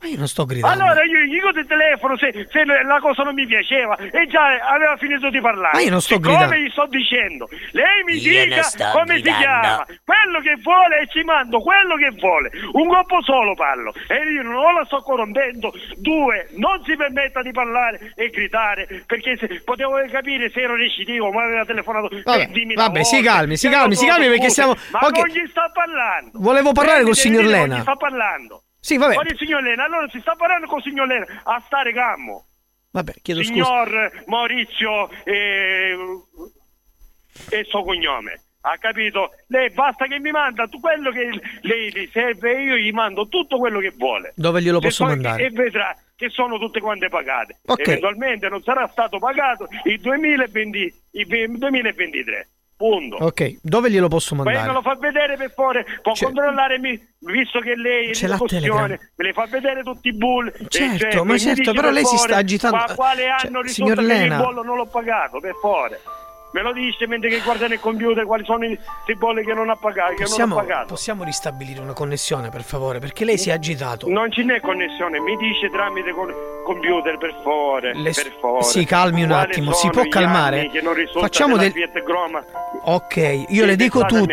Ma io non sto gridando.
Allora io gli dico del telefono se, se la cosa non mi piaceva e già aveva finito di parlare.
Ma io non sto
Siccome
gridando.
gli sto dicendo, lei mi
Io
dica come si
gridando.
chiama, quello che vuole e ci mando quello che vuole. Un colpo solo parlo e io non la sto corrompendo. Due, non si permetta di parlare e gridare perché se, potevo capire se ero recidivo, ma aveva telefonato
Vabbè,
20.000
vabbè, si calmi, si calmi, si calmi perché stiamo-
Ma
ok.
non gli sta parlando.
Volevo parlare
Lei
col signor Lena.
Non gli sta parlando.
Sì, vabbè.
Quale signor Lena? Allora si sta parlando con il signor Lena a stare gammo.
Vabbè, chiedo scusa.
Signor Maurizio e, e suo cognome. Ha capito? Lei basta che mi manda tu quello che lei gli serve io gli mando tutto quello che vuole.
Dove glielo posso
poi-
mandare?
E vedrà che sono tutte quante pagate.
Ok.
Eventualmente non sarà stato pagato il 2020 il 2023. Punto.
Ok, dove glielo posso
Poi
mandare?
me lo fa vedere per favore, può
Cioè-
controllare, mi- visto che lei
Ce l'ha Telegram.
me le fa vedere tutti i bull. e
Certo,
cioè,
ma certo, però
per
lei si sta agitando.
Ma quale
Cioè,
anno risulta che il
Lena.
bollo non l'ho pagato, per favore? Me lo dice mentre che guarda nel computer quali sono i, i bolli che non ha pagato, che non
Possiamo,
ho pagato.
possiamo ristabilire una connessione, per favore, perché lei si è agitato.
Non ce n'è connessione, mi dice tramite con computer per favore,
Le-
per favore.
si calmi un attimo, si può calmare? Facciamo del-. Ok, io
Sì,
le dico tutto.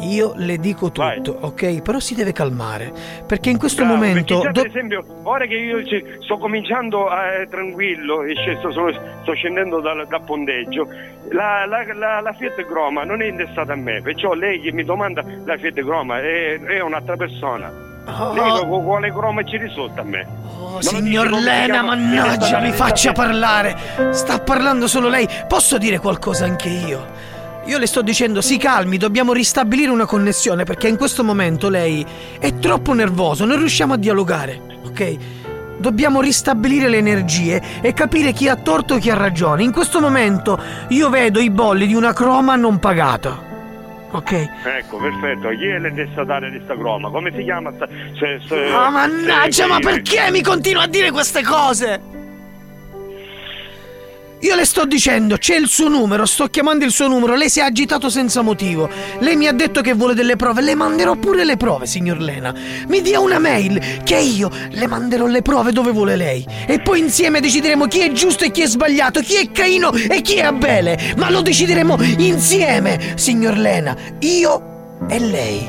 Io le dico tutto, ok? Però si deve calmare. Perché in questo
Bravo,
momento.
già,
do-
per esempio, ora che io sto cominciando a, tranquillo e sto, sto scendendo dal, da ponteggio, la, la, la, la Fiat Groma non è intestata a me, perciò lei che mi domanda la Fiat Groma è, è un'altra persona. Lei con con quale Groma ci risulta a me?
Oh, signor Lena, mannaggia, mi faccia parlare. Sta parlando solo lei. Posso dire qualcosa anche io? Io le sto dicendo, si calmi, dobbiamo ristabilire una connessione perché in questo momento lei è troppo nervoso, non riusciamo a dialogare, ok? Dobbiamo ristabilire le energie e capire chi ha torto e chi ha ragione. In questo momento io vedo i bolli di una croma non pagata. Ok?
Ecco, perfetto. Chi è l'intestatario di sta Groma? Come si chiama? sta- se- se-
Ah, mannaggia, ma perché mi continua a dire queste cose? Io le sto dicendo, c'è il suo numero, sto chiamando il suo numero, lei si è agitato senza motivo. Lei mi ha detto che vuole delle prove, le manderò pure le prove, signor Lena. Mi dia una mail, che io le manderò le prove dove vuole lei. E poi insieme decideremo chi è giusto e chi è sbagliato, chi è Caino e chi è Abele. Ma lo decideremo insieme, signor Lena. Io e lei.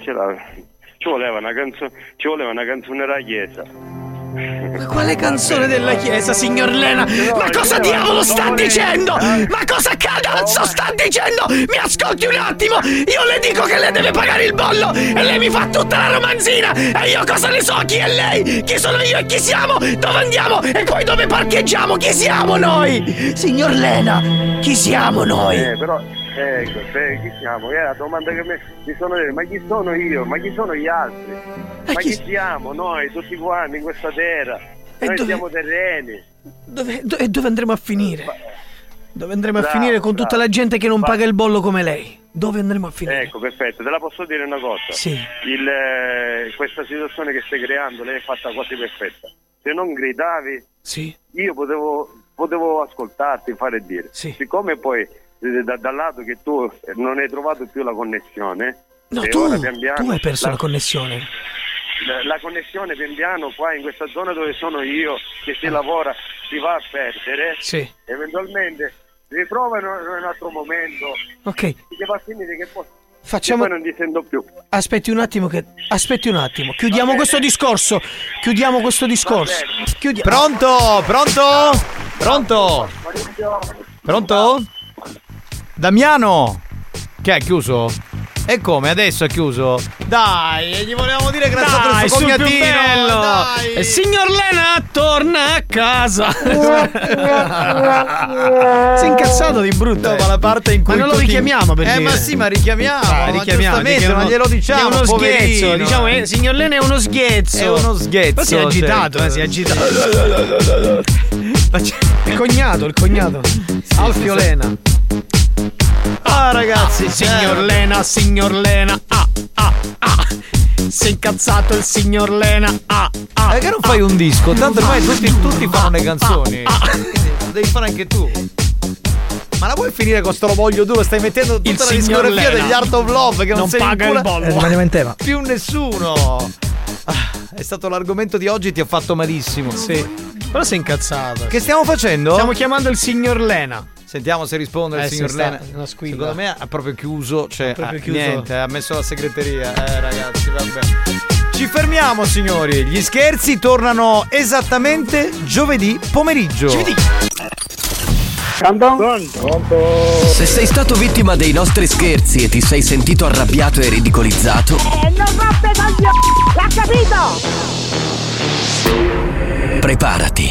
Ci voleva una canzone, ci voleva una canzone chiesa.
Ma quale canzone della chiesa, signor Lena? Ma cosa diavolo sta dicendo? Ma cosa cazzo sta dicendo? Mi ascolti un attimo! Io le dico che lei deve pagare il bollo e lei mi fa tutta la romanzina! E io cosa ne so? Chi è lei? Chi sono io e chi siamo? Dove andiamo? E poi dove parcheggiamo? Chi siamo noi? Signor Lena, chi siamo noi?
Eh, però, ecco, se- chi siamo? È la domanda che mi, sono detto, ma chi sono io? Ma chi sono gli altri? Ma chi siamo noi, tutti quanti in questa terra? Noi
dove-
siamo terreni.
Dove, do- e dove andremo a finire? Dove andremo a
Bravo,
finire con tutta
bravo.
la gente che non
Ma-
paga il bollo come lei? Dove andremo a finire?
Ecco, perfetto, te la posso dire una cosa.
Sì.
Il, eh, questa situazione che stai creando, lei è fatta quasi perfetta. Se non gridavi,
Sì.
io potevo, potevo ascoltarti, fare e dire. Siccome poi da- dal lato che tu eh, non hai trovato più la connessione,
No, tu,
ora pian piano
tu hai perso
la-
la connessione.
la, la connessione pian piano qua in questa zona dove sono io, che si lavora, si va a perdere.
Ah. Sì.
Eventualmente riprova in un, in un altro momento.
Ok.
Che va a finire che poi,
Facciamo-
che poi non ti sento più.
Aspetti un attimo che. Aspetti un attimo. Chiudiamo questo discorso. Chiudiamo questo discorso. Chiudi-
Pronto? Pronto? Pronto? Pronto? Damiano? Che è chiuso? E come? Adesso è chiuso? Dai, gli volevamo dire grazie a
Dai,
questo
sul più
cognatino.
bello.
Dai.
Il signor Lena torna a casa. si è incazzato di brutto.
Ma la parte in cui
Ma non lo richiamiamo per
Eh, ma sì, ma richiamiamo,
Dai,
ma
richiamiamo,
giustamente,
perché
ma
uno-
glielo diciamo,
È uno
poverino.
sghezzo. Diciamo, eh, signor Lena è uno sghezzo.
È uno sghezzo,
Poi si è agitato,
certo.
eh, si è agitato. Il cognato, il cognato. Alfio
sì.
Lena.
Ah, ragazzi,
signor
eh.
Lena, signor Lena. Ah, ah, ah. Si è incazzato il signor Lena. Ah, ah.
Perché non fai un disco? Tanto ormai tutti, tutti fanno le canzoni. Quindi Lo devi fare anche tu. Ma la vuoi finire con sto voglio duro? Stai mettendo tutta
Il
la discografia
Lena.
degli Art of Love che non,
Non
se ne
paga il bollo.
Eh, in tema.
più nessuno. Ah, è stato l'argomento di oggi, ti ha fatto malissimo.
Sì. Però è incazzato.
Che stiamo facendo?
Stiamo chiamando il signor Lena.
Sentiamo se risponde
Eh,
il signor Lena. Secondo me ha proprio chiuso. Cioè,
proprio
ha-
chiuso.
niente, ha messo la segreteria. Eh, ragazzi, vabbè. Ci fermiamo, signori. Gli scherzi tornano esattamente giovedì pomeriggio. Giovedì.
Se sei stato vittima dei nostri scherzi e ti sei sentito arrabbiato e ridicolizzato,
E non rompe coglioni! L'ha capito?
preparati.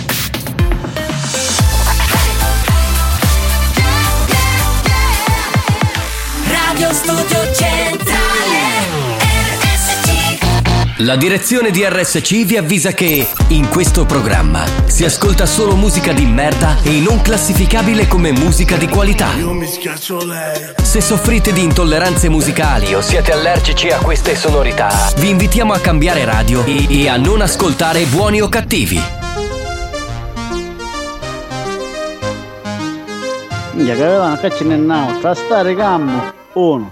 La direzione di RSC vi avvisa che in questo programma si ascolta solo musica di merda e non classificabile come musica di qualità.
Io mi schiaccio lei
Se soffrite di intolleranze musicali o siete allergici a queste sonorità, vi invitiamo a cambiare radio e, e a non ascoltare buoni o cattivi.
Minchia, che avevano ce n'è now, tra stare cammo, uno.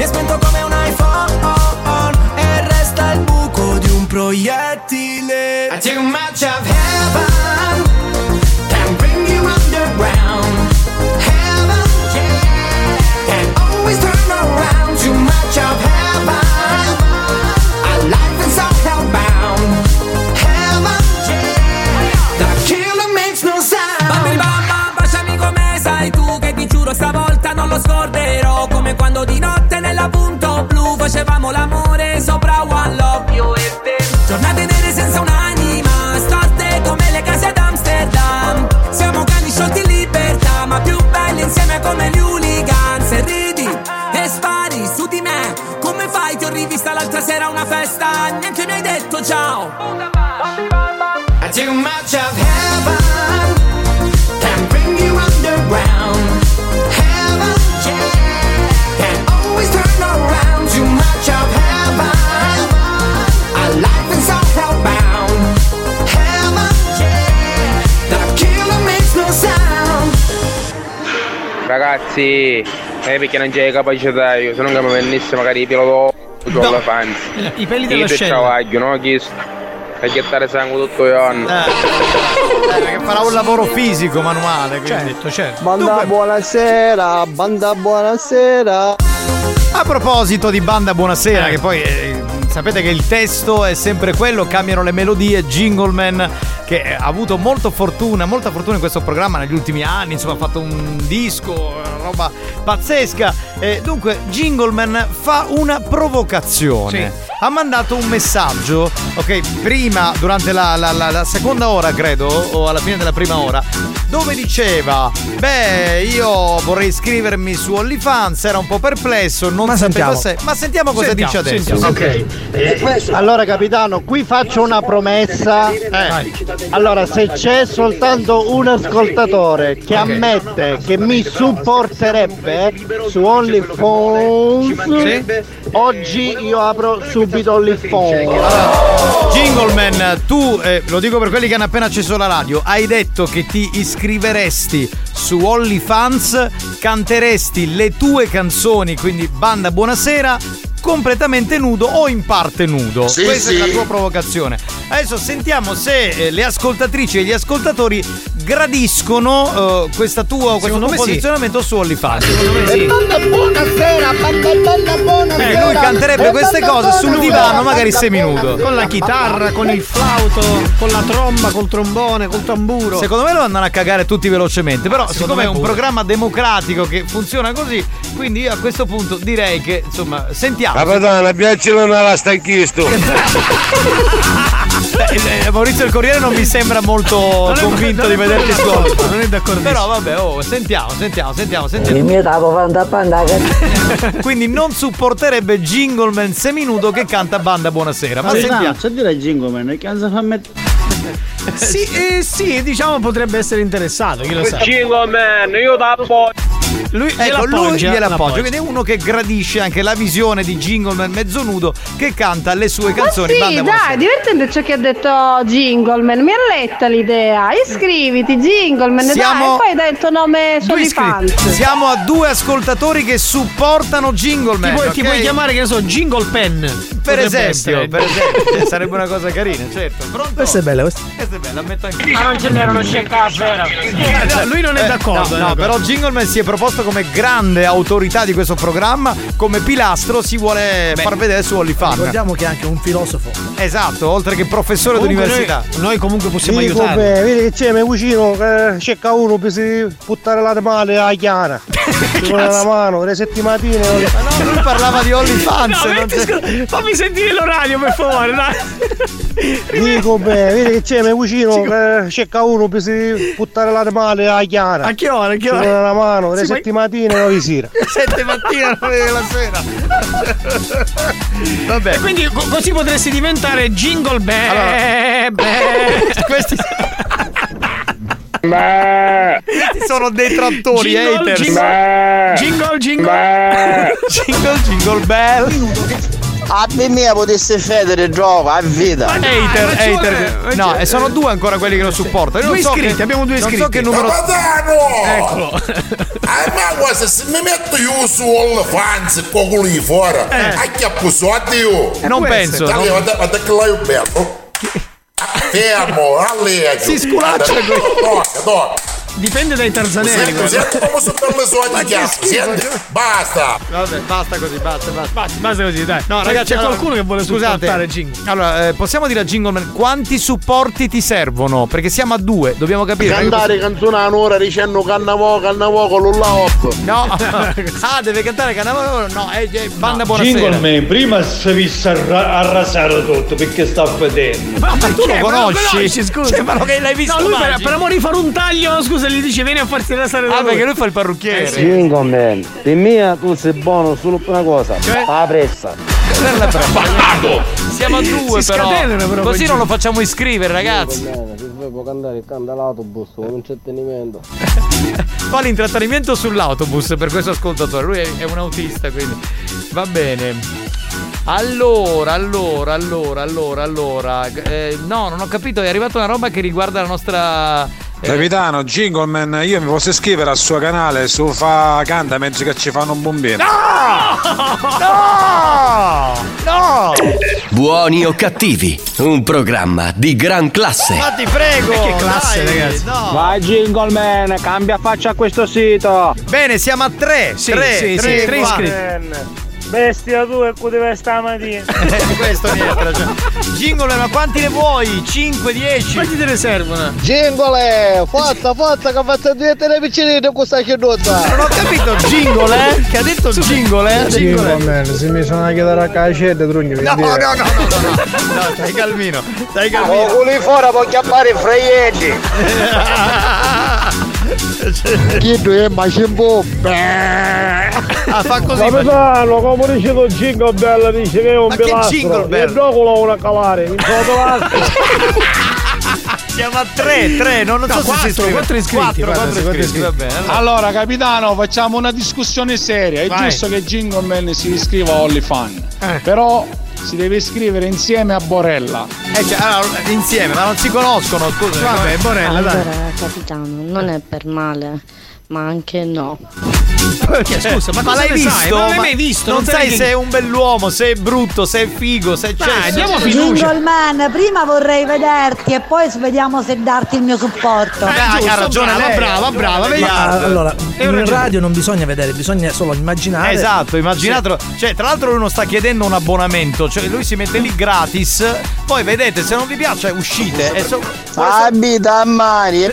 Mi ha spento come un iPhone. E resta il buco di un proiettile
Too much of heaven
L'amore sopra One Love. Io e te. Giornate nere senza un'anima Storte come le case ad Amsterdam. Siamo cani sciolti in libertà Ma più belli insieme come gli hooligans E ridi e spari su di me Come fai? Ti ho rivista l'altra sera a una festa Neanche mi hai detto ciao.
Too
Ragazzi, eh, perché non c'è capacità io, se non che mi venisse magari i piloti o
No.
la fanzi.
I peli della
Io
scena.
ciavaglio, no? Chiesto. E gettare sangue tutto il giorno.
Eh, perché farà un lavoro fisico, manuale. Quindi.
Certo, certo.
Banda buonasera, banda buonasera.
A proposito di banda buonasera, che poi eh, sapete che il testo è sempre quello, cambiano le melodie, Jingleman che ha avuto molto fortuna, molta fortuna in questo programma negli ultimi anni, insomma ha fatto un disco, una roba pazzesca. Eh, dunque Jingleman fa una provocazione. Ha mandato un messaggio, ok, prima, durante la, la- la- la seconda ora credo, o alla fine della prima ora, dove diceva, beh io vorrei iscrivermi su OnlyFans, era un po' perplesso, non
Ma
sapeva
sentiamo.
se... Ma sentiamo cosa
Sentiamo,
dice adesso.
sentiamo.
Allora capitano, qui faccio una promessa. Allora, se c'è soltanto un ascoltatore che ammette che mi supporterebbe su OnlyFans, oggi io apro subito OnlyFans.
Jingleman, tu, eh, lo dico per quelli che hanno appena acceso la radio, hai detto che ti iscriveresti su OnlyFans, canteresti le tue canzoni, quindi banda buonasera, completamente nudo o in parte nudo.
Sì,
Questa
sì.
è la tua provocazione. Adesso sentiamo se eh, le ascoltatrici e gli ascoltatori gradiscono eh, questa tua, questo
Secondo
tuo
me sì.
posizionamento su OnlyFans.
E banda buonasera, banda bella buonasera.
Eh, lui canterebbe queste
banda
cose sul divano, magari
banda
seminudo.
Con la chitarra, con il flauto, con la tromba, col trombone, col tamburo.
Secondo me lo andano a cagare tutti velocemente. Però,
Secondo
siccome è un
pure.
programma democratico che funziona così, quindi io a questo punto direi che, insomma, sentiamo.
Capitano, piacciono una lasta anch'io.
Eh, Maurizio il Corriere non mi sembra molto
Non è-
convinto di vederti
d'accordo,
scorto.
non è d'accordissimo.
Però vabbè, oh, sentiamo, sentiamo, sentiamo,
Il
sentiamo.
mio tapo fanta panda
Quindi non supporterebbe Jingleman seminudo che canta banda buonasera. Ma
Capitano,
sentiamo.
c'è dire Jingleman, che cosa fa mettere?
Sì, eh, sì, diciamo potrebbe essere interessato, chi lo sa.
Cinque man, io tappo.
Lui
ecco,
gliela
lui
appoggia,
gliela
appoggia.
Quindi è uno che gradisce anche la visione di Jingleman mezzo nudo che canta le sue
Ma
canzoni.
sì,
Banda
dai, divertente ciò che ha detto Jingleman. Mi ha letta l'idea. Iscriviti, Jingleman.
Siamo-
Dai, e poi dai il tuo nome fans.
Siamo a due ascoltatori che supportano Jingleman.
Ti puoi, ti
ok?
puoi chiamare, che ne so, Jingle Pen.
Per esempio, per esempio, sarebbe una cosa carina, certo. Pronto?
Questa è bella, questa.
Questa è bella, ammetto anche
Ma non ce n'erano scecca vera.
Lui non è
Eh,
d'accordo.
No, no,
eh,
però Jingleman si è proposto come grande autorità di questo programma, come pilastro si vuole far vedere su OnlyFans.
Ricordiamo che è anche un filosofo.
Esatto, oltre che professore
Comunque
d'università.
Noi, noi comunque possiamo
Dico,
aiutarlo.
beh, vedi che c'è, mi vicino, che cerca uno per si buttare la male a Chiara. Ci vuole una mano, le settimatine.
No, lui parlava di OnlyFans.
No,
non
metti, scusa, fammi sentire l'orario per favore.
Dico, beh, vedi che c'è, mi vicino, che cerca uno per si buttare la male a Chiara.
A che ora? A che
Ci
ora?
vuole una mano, le
Sì, ma-
settimatine non vi sera.
Sette mattina, nove la sera. Vabbè.
E quindi co- così potresti diventare Jingle Bell.
Questi Questi sono detrattori,
Jingle,
haters.
jingle, jingle, jingle.
jingle, jingle bell.
A mia potesse federe gioco, a vita.
Hater,
ma vuole-
hater.
ma
No,
vuole-
e sono due ancora quelli che lo supportano.
Due
non so
iscritti,
che-
abbiamo due
Non so
iscritti.
che numero. Eccolo.
Ah, ma guarda, se mi metto io su OnlyFans con quello lì fuori, a che apposotti io?
Eh, non penso.
Dai,
non-
guarda, guarda che l'hai bello. Fermo, allegio.
Si sculaccia.
Tocca, tocca.
Dipende dai tarzanelli.
Senti come per le sue. Senti, basta.
Vabbè, basta così, basta, basta.
Basta, basta così, dai.
No, ragazzi,
c'è
allora,
qualcuno che vuole
scusate,
supportare Jingle.
Allora, eh, possiamo dire a Jingleman quanti supporti ti servono? Perché siamo a due, dobbiamo capire.
Cantare canzone a un'ora dicendo cannavo, cannavo con l'ulla hop.
No, ah, deve cantare Cannavaro. No, è, è banda buonasera.
Jingleman, prima si visse arra- arrasare tutto perché sta vedendo.
Ma, tu lo?
Ma
conosci?
conosci, scusa.
Cioè, ma lo che l'hai visto
No, lui per, per amore di fare un taglio, scusa, gli dice vieni a farsi rasare da
Ah,
lui.
perché lui fa il parrucchiere.
Eh, sì.
Jingleman, per me tu sei buono solo per una cosa,
Cioè?
la pressa.
La prova. Siamo a due,
Si
però.
però,
Così non lo facciamo iscrivere, ragazzi.
Devo cantare, canta l'autobus con un intrattenimento.
Fa l'intrattenimento sull'autobus per questo ascoltatore. Lui è, è un autista, quindi va bene. Allora, allora, allora, allora, allora. eh, no, non ho capito. È arrivata una roba che riguarda la nostra. eh,
Capitano, Jingleman, io mi posso iscrivere al suo canale su Fa Canta mentre che ci fanno un bombino.
No! No!
Buoni o cattivi, un programma di gran classe.
Ma ti prego!
che classe,
dai,
ragazzi.
No.
Vai Jingleman, cambia faccia a questo sito.
Bene, siamo a tre.
Sì,
tre,
sì,
tre,
sì, tre iscritti.
Bestia tu e poteva stamattina.
Eh, questo niente. Cioè. Jingle, ma quanti ne vuoi? 5, 10?
Quanti te ne servono?
Jingole, forza, forza che faccio diventare vicino con questa chiuduta.
Non ho capito, jingle, eh? Che ha detto jingle, eh?
Jingleman, se mi sono a chiedere a cacetta, trugni
No, no, no, no, no, no, no, stai calmino, stai
Oh,
calmino.
quelli fuori può chiappare i freietti.
Chi tu è macimbo?
Ah, fa così. ma-
Capitano, come dice tu Jingle Bell, dice che è un
Ma che
pilastro.
Jingle Bell?
Il gioco lo vuole calare, in sotto
Siamo a 3, 3, non, non
No,
so se
quattro,
si scrive.
quattro iscritti,
4,
guarda,
4
quattro
iscritti, va bene. allora.
Allora, capitano, facciamo una discussione seria. È
Vai.
giusto che Jingleman si iscriva a OnlyFans.
Eh.
Però si deve iscrivere insieme a Borella.
Eh, cioè, allora, insieme, ma non si conoscono, scusa.
Vabbè, Borella, dai.
Allora, capitano, non è per male, ma anche no.
Perché, scusa, ma, cosa
l'hai visto?
sai? Ma non l'hai
Ma
mai visto?
Non, sai
neanche-
se è un bell'uomo, se è brutto, se è figo, se è
Dai, diamo fiducia.
Jingleman, prima vorrei vederti e poi vediamo se darti il mio supporto.
Dai,
giusto,
ha ragione
brava,
lei.
brava, brava,
Lei
vedi?
ha-
Ma, allora, in
ragione.
radio non bisogna vedere, bisogna solo immaginare.
Esatto, immaginatelo. Cioè, tra l'altro lui non sta chiedendo un abbonamento, cioè lui si mette lì gratis, poi vedete, se non vi piace uscite. E so-
Abita a mani.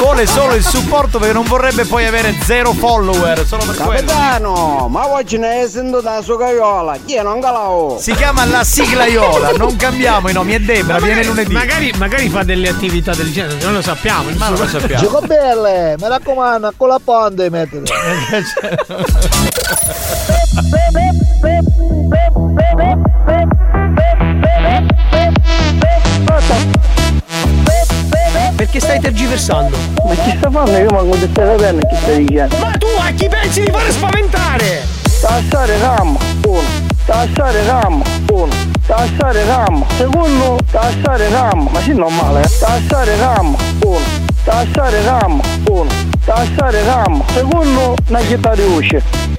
vuole solo il supporto perché non vorrebbe poi avere zero follower, solo per quello.
Capitano, ma oggi ne sento da sua caiola, chi è non calao?
Si chiama la siglaiola, non cambiamo i nomi, è Debra,
Ma
viene
magari,
lunedì.
magari, magari fa delle attività del genere, non lo sappiamo.
Ma non lo sappiamo.
Gioco belle, mi raccomando, con la ponte mettete.
che stai tergiversando.
Ma chi sta fanno? Io manco di stai capendo chi stai dicendo.
Ma tu a chi pensi di fare spaventare?
Tassare RAM, uno. Tassare RAM, uno. Tassare RAM, secondo. Tassare RAM, ma sì normale, eh. Tassare RAM, uno. Tassare RAM, uno. Tassare RAM, secondo. Una chitarra di voce.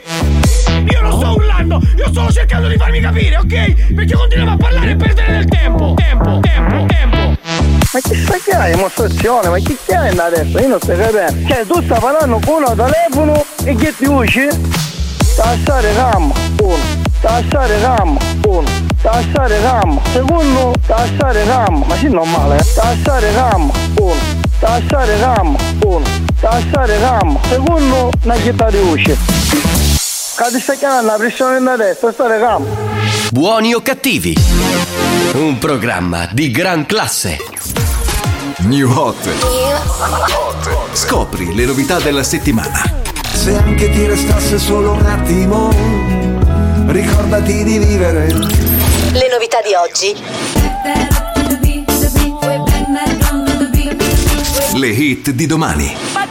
Sto urlando, io sto cercando di farmi capire, ok? Perché continuiamo a parlare e perdere del tempo. Tempo, tempo, tempo.
Ma che sta che hai dimostrazione? Ma chi hai adesso? Io non sto capendo. Cioè tu stai parlando con uno telefono e che ti usci? Tassare RAM, uno. Tassare RAM, uno. Tassare RAM, secondo. Tassare RAM, ma sì normale, eh. Tassare RAM, uno. Tassare RAM, uno. Tassare RAM, secondo. Una chitarra di voce. Che ti stai chiamando la pressione da destra, stare RAM.
Buoni o cattivi? Un programma di gran classe.
New Hot. Scopri le novità della settimana.
Se anche ti restasse solo un attimo, ricordati di vivere.
Le novità di oggi.
Le hit di domani.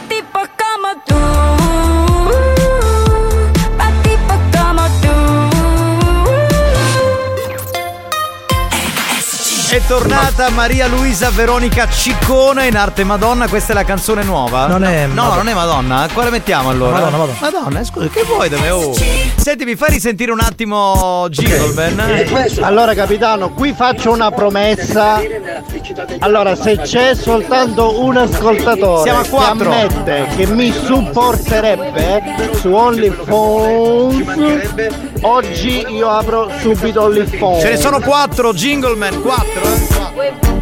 È tornata Maria Luisa Veronica Ciccone in arte Madonna, questa è la canzone nuova?
Non è
No,
Madonna.
non è Madonna. Quale mettiamo allora?
Madonna, Madonna.
Madonna, eh, scusa, che vuoi da me? Oh. Senti, mi fai risentire un attimo Jingleman?
Allora capitano, qui faccio una promessa. Allora, se c'è soltanto un ascoltatore
Siamo a
che
quattro.
ammette che mi supporterebbe su OnlyFans, oggi io apro subito OnlyFans.
Ce ne sono quattro, Jingleman, quattro. eh.
Sweet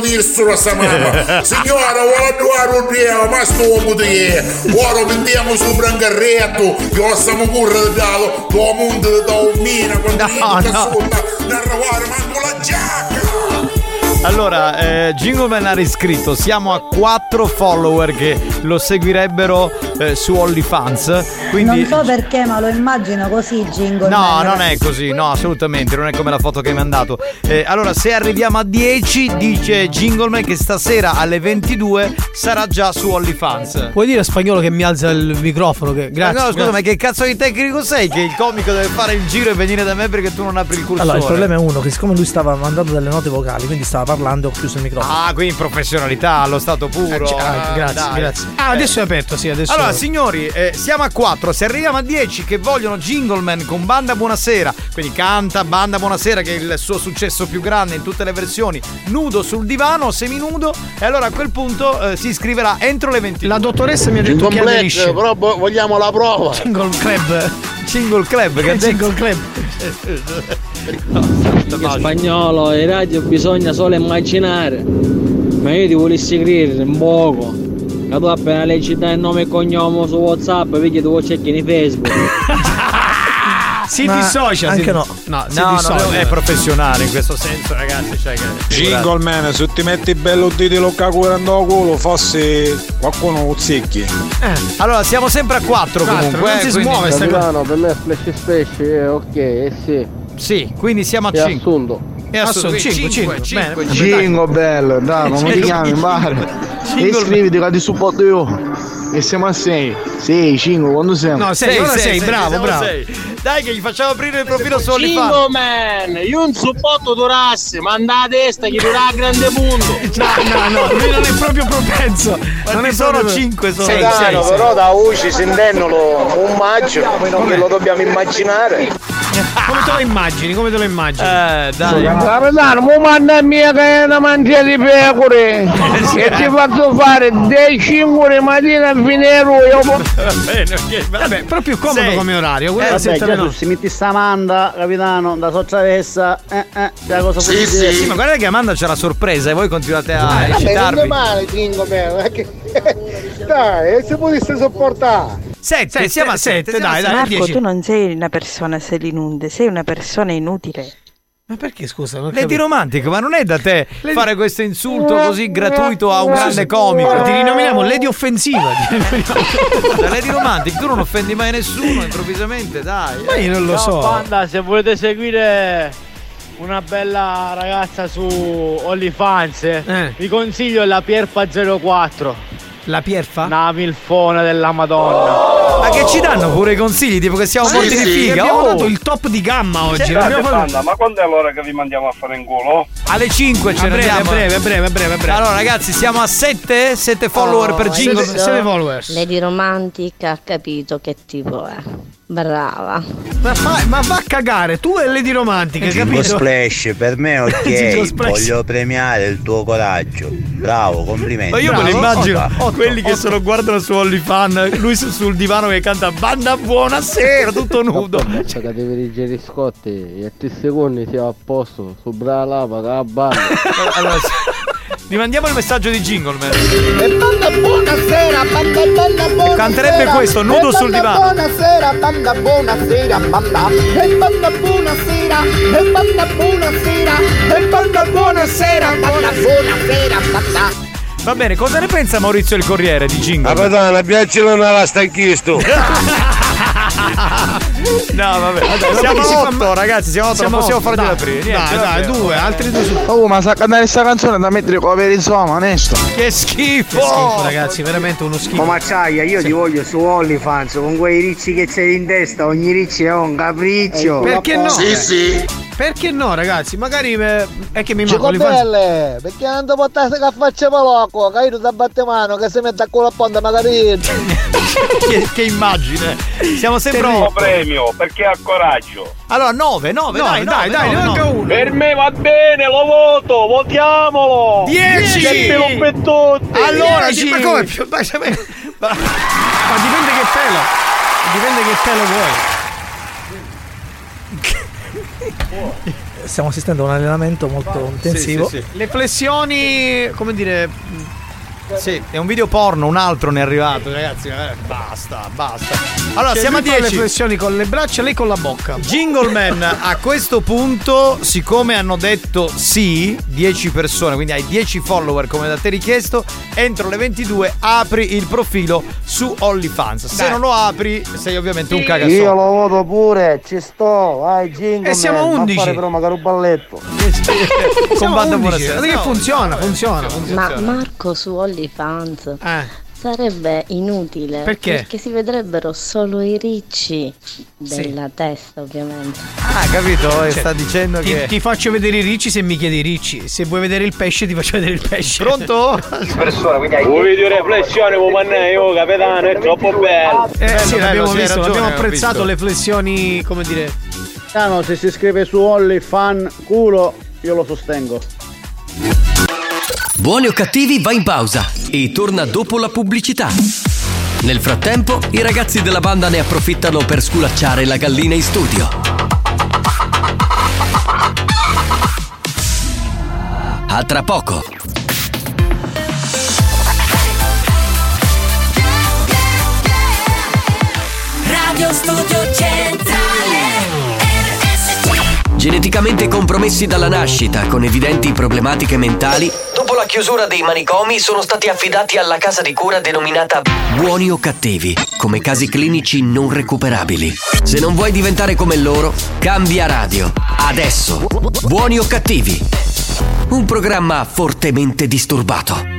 dire sulla sta mamma. Signora, vuole un dio, ma sto di è. Ora vendiamo sopra un carretto, io stiamo correre da dato, tuo mondo da un mina, quando
No, no.
sotto, da trovare manco la giacca.
Allora, eh, Jingleman ha riscritto: siamo a 4 follower che lo seguirebbero eh, su OnlyFans. Quindi.
Non so perché, ma lo immagino così, Jingle.
No,
Man.
non è così, no, assolutamente, non è come la foto che mi hai mandato. Eh, allora, se arriviamo a 10, dice Jingleman che stasera alle 22 sarà già su OnlyFans.
Puoi dire a spagnolo che mi alza il microfono? Che... Grazie.
no, scusa,
grazie.
ma che cazzo di tecnico sei? Che il comico deve fare il giro e venire da me perché tu non apri il cursore.
Allora, il problema è uno che siccome lui stava mandando delle note vocali, quindi stava parlando, ho chiuso il microfono.
Ah, quindi professionalità allo stato puro.
Eh, cioè,
Ah,
grazie,
dai.
grazie.
Ah, adesso è aperto, sì, adesso.
Allora, signori, eh, siamo a 4. Se arriviamo a 10 che vogliono Jingleman con Banda Buonasera, quindi canta Banda Buonasera, che è il suo successo più grande in tutte le versioni, nudo sul divano, seminudo, e allora a quel punto eh, si iscriverà entro le 22.
La dottoressa mi ha detto
Jingle
che aderisce.
però vo- vogliamo la prova.
Jingle Club.
Jingle Club, che?
Jingle Club.
Che spagnolo, in radio bisogna solo immaginare. Ma io ti volessi credere un poco. Che tu appena leggi il nome e cognome su Whatsapp, vedi tu cerchi in Facebook.
Si
Ma
dissocia.
anche
si-
no.
No, si
No, no,
dissocia.
è professionale in questo senso, ragazzi. Cioè che,
Jingle man, se ti metti bello di Lukaku curando a culo, forse qualcuno lo zecchi.
Eh, Allora, siamo sempre a 4
Quattro,
comunque.
non
eh,
si
quindi-
smuove sta
Capitano, per me Flash Splash è ok, eh sì.
Sì, quindi siamo a
È
5.
assunto.
È assunto.
Cinque,
5,
cinque.
5,
Cingo bello, dai, come ti chiami, Mare? Iscriviti che ti supporto io. E siamo a 6. Sì, 5, quando siamo?
No, sei, ora sei, bravo,
siamo
bravo.
sei. Dai che gli facciamo aprire il profilo su OnlyFans.
man, io un supporto durasse, manda la testa che durà a grande punto.
No, no, no, lui non è proprio propenso. Non è
sono
proprio-
5 sono.
Sei,
Capitano,
sei, sei.
però da UCI sentendolo un maggio, come lo dobbiamo immaginare?
Come te lo immagini? Come te lo immagini?
Eh,
Capitano, mo manda mia che è una mangia di pecore e ti faccio fare dei 5 mattina a finire io.
bene, ok.
Vabbè, però più comodo
Sei.
come orario.
Eh, vabbè, Gesù,
nove.
si metti sta manda, capitano, da sottravessa, eh, eh, che cosa
Sì,
vuol dire?
sì, ma guardate che Amanda c'è la sorpresa e voi continuate a
Vabbè, non è
eccitarvi.
male, Jingo Man, che... Dai, se potesse sopportare.
7, siamo a 7, dai, dai,
Marco,
10.
tu non sei una persona selinunde, sei una persona inutile.
Ma perché scusa? Non
Lady Romantico, ma non è da te fare questo insulto così gratuito a un grande comico.
Ti rinominiamo Lady Offensiva.
Da Lady Romantic, tu non offendi mai nessuno improvvisamente, dai.
Ma io non lo
Ciao,
so.
Panda, se volete seguire una bella ragazza su OnlyFans, vi consiglio la Pierpa 04.
La Pierfa?
Una milfona della Madonna.
Ma che ci danno pure i consigli, tipo che siamo morti di figa?
Abbiamo
Oh!
dato il top di gamma oggi.
Sì,
fatto-
ma quando è l'ora che vi mandiamo a fare in culo?
Alle 5 ce
A
ne
breve, a breve, a breve, a breve, breve.
Allora ragazzi, siamo a 7, 7 follower per Jingle.
Siete- siete followers.
Lady Romantic ha capito che tipo è. Brava.
Ma, fa- ma va a cagare, tu e Lady Romantica,
Jingle
capito?
Splash, per me ok, voglio premiare il tuo coraggio. Bravo, complimenti.
Ma io me lo immagino
Otto.
quelli che sono guardano su OnlyFans, lui su- sul divano che canta Banda buonasera, tutto nudo.
Cazzo che devi leggere i scotti e a 3 secondi siamo a posto, su brava lava, la balla.
Allora, vi mandiamo il messaggio di Jingle Man.
E banda buonasera, banda banda buonasera.
Canterebbe questo, nudo sul divano.
Buonasera, banda buonasera, banda. E banda buonasera, e banda buonasera, e banda buonasera, banda buonasera, banda.
Va bene, cosa ne pensa Maurizio il Corriere di Jingle?
Capitano, piacere non la stanchisto.
No, vabbè.
Vabbè,
siamo
si
a
fa-
8, ragazzi, siamo a 8, non
Siamo
possiamo
otto,
farli
dai.
aprire.
Dai, dai,
vabbè.
due, altri due su.
Oh, ma sa cantare sta canzone da mettere cover insomma, onesto.
Che schifo!
Che schifo, ragazzi, veramente uno schifo.
Ma Macciaia, io ti voglio su OnlyFans con quei ricci che c'hai in testa, ogni ricci è un capriccio.
Perché no?
Sì, sì.
Perché no, ragazzi? Magari eh, è che mi manco l'OnlyFans.
belle, perché non ti portare che faccia loco, che io ti batte mano, che si mette a culo a ponte magari.
che, che immagine. Siamo sempre a
Primo
8.
Premio, perché ha coraggio.
Allora 9, 9,
No,
dai,
dai, dai, ne manca uno.
Per me va bene, lo voto, votiamolo.
Dieci!
Che pelo per tutti.
Allora,
Dieci.
ma come più? Ma, ma-
Ma dipende che pelo. Dipende che pelo vuoi.
Stiamo assistendo a un allenamento molto intensivo.
Le flessioni, come dire,
Sì, è un video porno, un altro ne è arrivato, ragazzi. eh, basta, basta. Allora,
Cioè,
siamo a
lui fa
10.
le flessioni con le braccia, lei con la bocca.
Jingleman, a questo punto, siccome hanno detto sì, 10 persone, quindi hai 10 follower come da te richiesto, entro le 22 apri il profilo su OnlyFans. Se
Dai.
non lo apri, sei ovviamente un
Io
cagasoldi.
lo voto pure, ci sto, vai Jingle
E siamo
Man, fa
11.
fare però magari un balletto.
11.
buonasera.
Guarda che
No.
funziona, funziona, funziona.
Ma Marco su OnlyFans
Eh.
sarebbe inutile
Perché?
Perché si vedrebbero solo i ricci della testa, ovviamente.
Ah, capito?
Cioè,
sta dicendo
ti,
che.
ti faccio vedere i ricci se mi chiedi i ricci. Se vuoi vedere il pesce, ti faccio vedere il pesce.
Pronto?
Un video riflessione, oh manna io capitano, è troppo bello.
Eh, sì, l'abbiamo
sì,
visto,
ragione,
abbiamo apprezzato
visto.
le flessioni, come dire.
Ah no, se si scrive su OnlyFan culo, io lo sostengo.
Buoni o cattivi va in pausa e torna dopo la pubblicità. Nel frattempo, i ragazzi della banda ne approfittano per sculacciare la gallina in studio. A tra poco.
Radio Studio Centrale
Geneticamente compromessi dalla nascita, con evidenti problematiche mentali, dopo la chiusura dei manicomi sono stati affidati alla casa di cura denominata Buoni o Cattivi, come casi clinici non recuperabili. Se non vuoi diventare come loro, cambia radio. Adesso. Buoni o Cattivi. Un programma fortemente disturbato.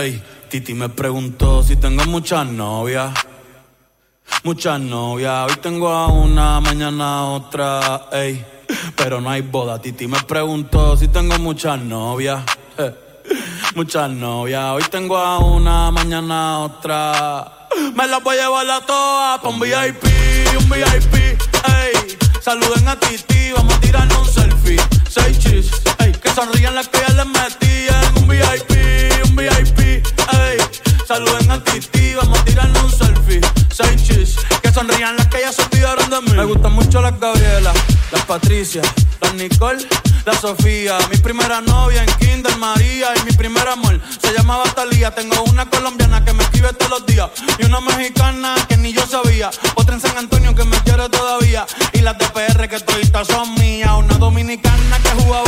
Ey, Titi me preguntó si tengo muchas novias. Muchas novias. Hoy tengo a una, mañana a otra. Ey, pero no hay boda. Titi me preguntó si tengo muchas novias. Eh, Muchas novias. Hoy tengo a una, mañana a otra. Me las voy a llevar a todas pa' un VIP, un VIP. Ey, saluden a Titi, vamos a tirarnos un selfie. Seis chis, que sonrían las que ya les metí en un VIP, un VIP. Ey, saluden a Titi, vamos a tirarnos un selfie. Seis chis, que sonrían las que ya se olvidaron de mí. Me gustan mucho las Gabriela, las Patricia, las Nicole, la Sofía. Mi primera novia en Kinder María y mi primer amor se llamaba Talía. Tengo una colombiana que me escribe todos los días y una mexicana que ni yo sabía. Otra en San Antonio que me quiere todavía y las de PR que todavía son mías. Una dominicana que juega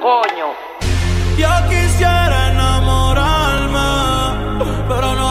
Coño.
Yo quisiera enamorarme, pero no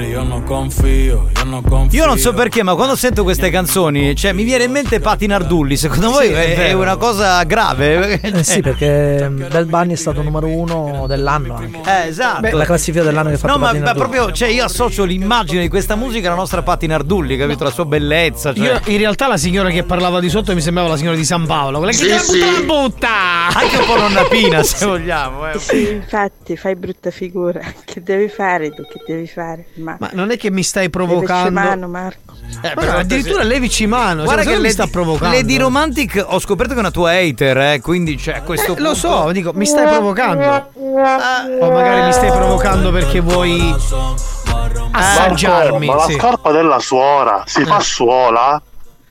Sorry, yo no confío, yo no confío.
Io non so perché, ma quando sento queste canzoni, cioè mi viene in mente Patti Nardulli. Secondo voi
Sì, è
è, una cosa grave?
Eh sì, perché Bel Bunny è stato numero uno dell'anno anche.
Eh, esatto.
la classifica dell'anno che fatto
No, ma, ma proprio, cioè, io associo l'immagine di questa musica alla nostra Patti Nardulli, capito? La sua bellezza. Cioè.
Io, in realtà la signora che parlava di sotto mi sembrava la signora di San Paolo. Quella che
Sì, sì.
butta, la butta!
Anche un po' nonnapina, se vogliamo. Eh.
Sì, infatti, fai brutta figura. Che devi fare tu? Che devi fare? Ma,
Ma non è che mi stai
levici
provocando.
mano, Marco.
Eh,
Ma addirittura levici mano.
Guarda
cioè,
che
mi
Lady,
sta provocando.
Lady Romantic ho scoperto che è una tua hater, eh, quindi c'è a questo
Eh, lo so, dico, mi stai provocando. O magari mi stai provocando perché vuoi assaggiarmi.
ma la
sì.
scarpa della suora si fa suola?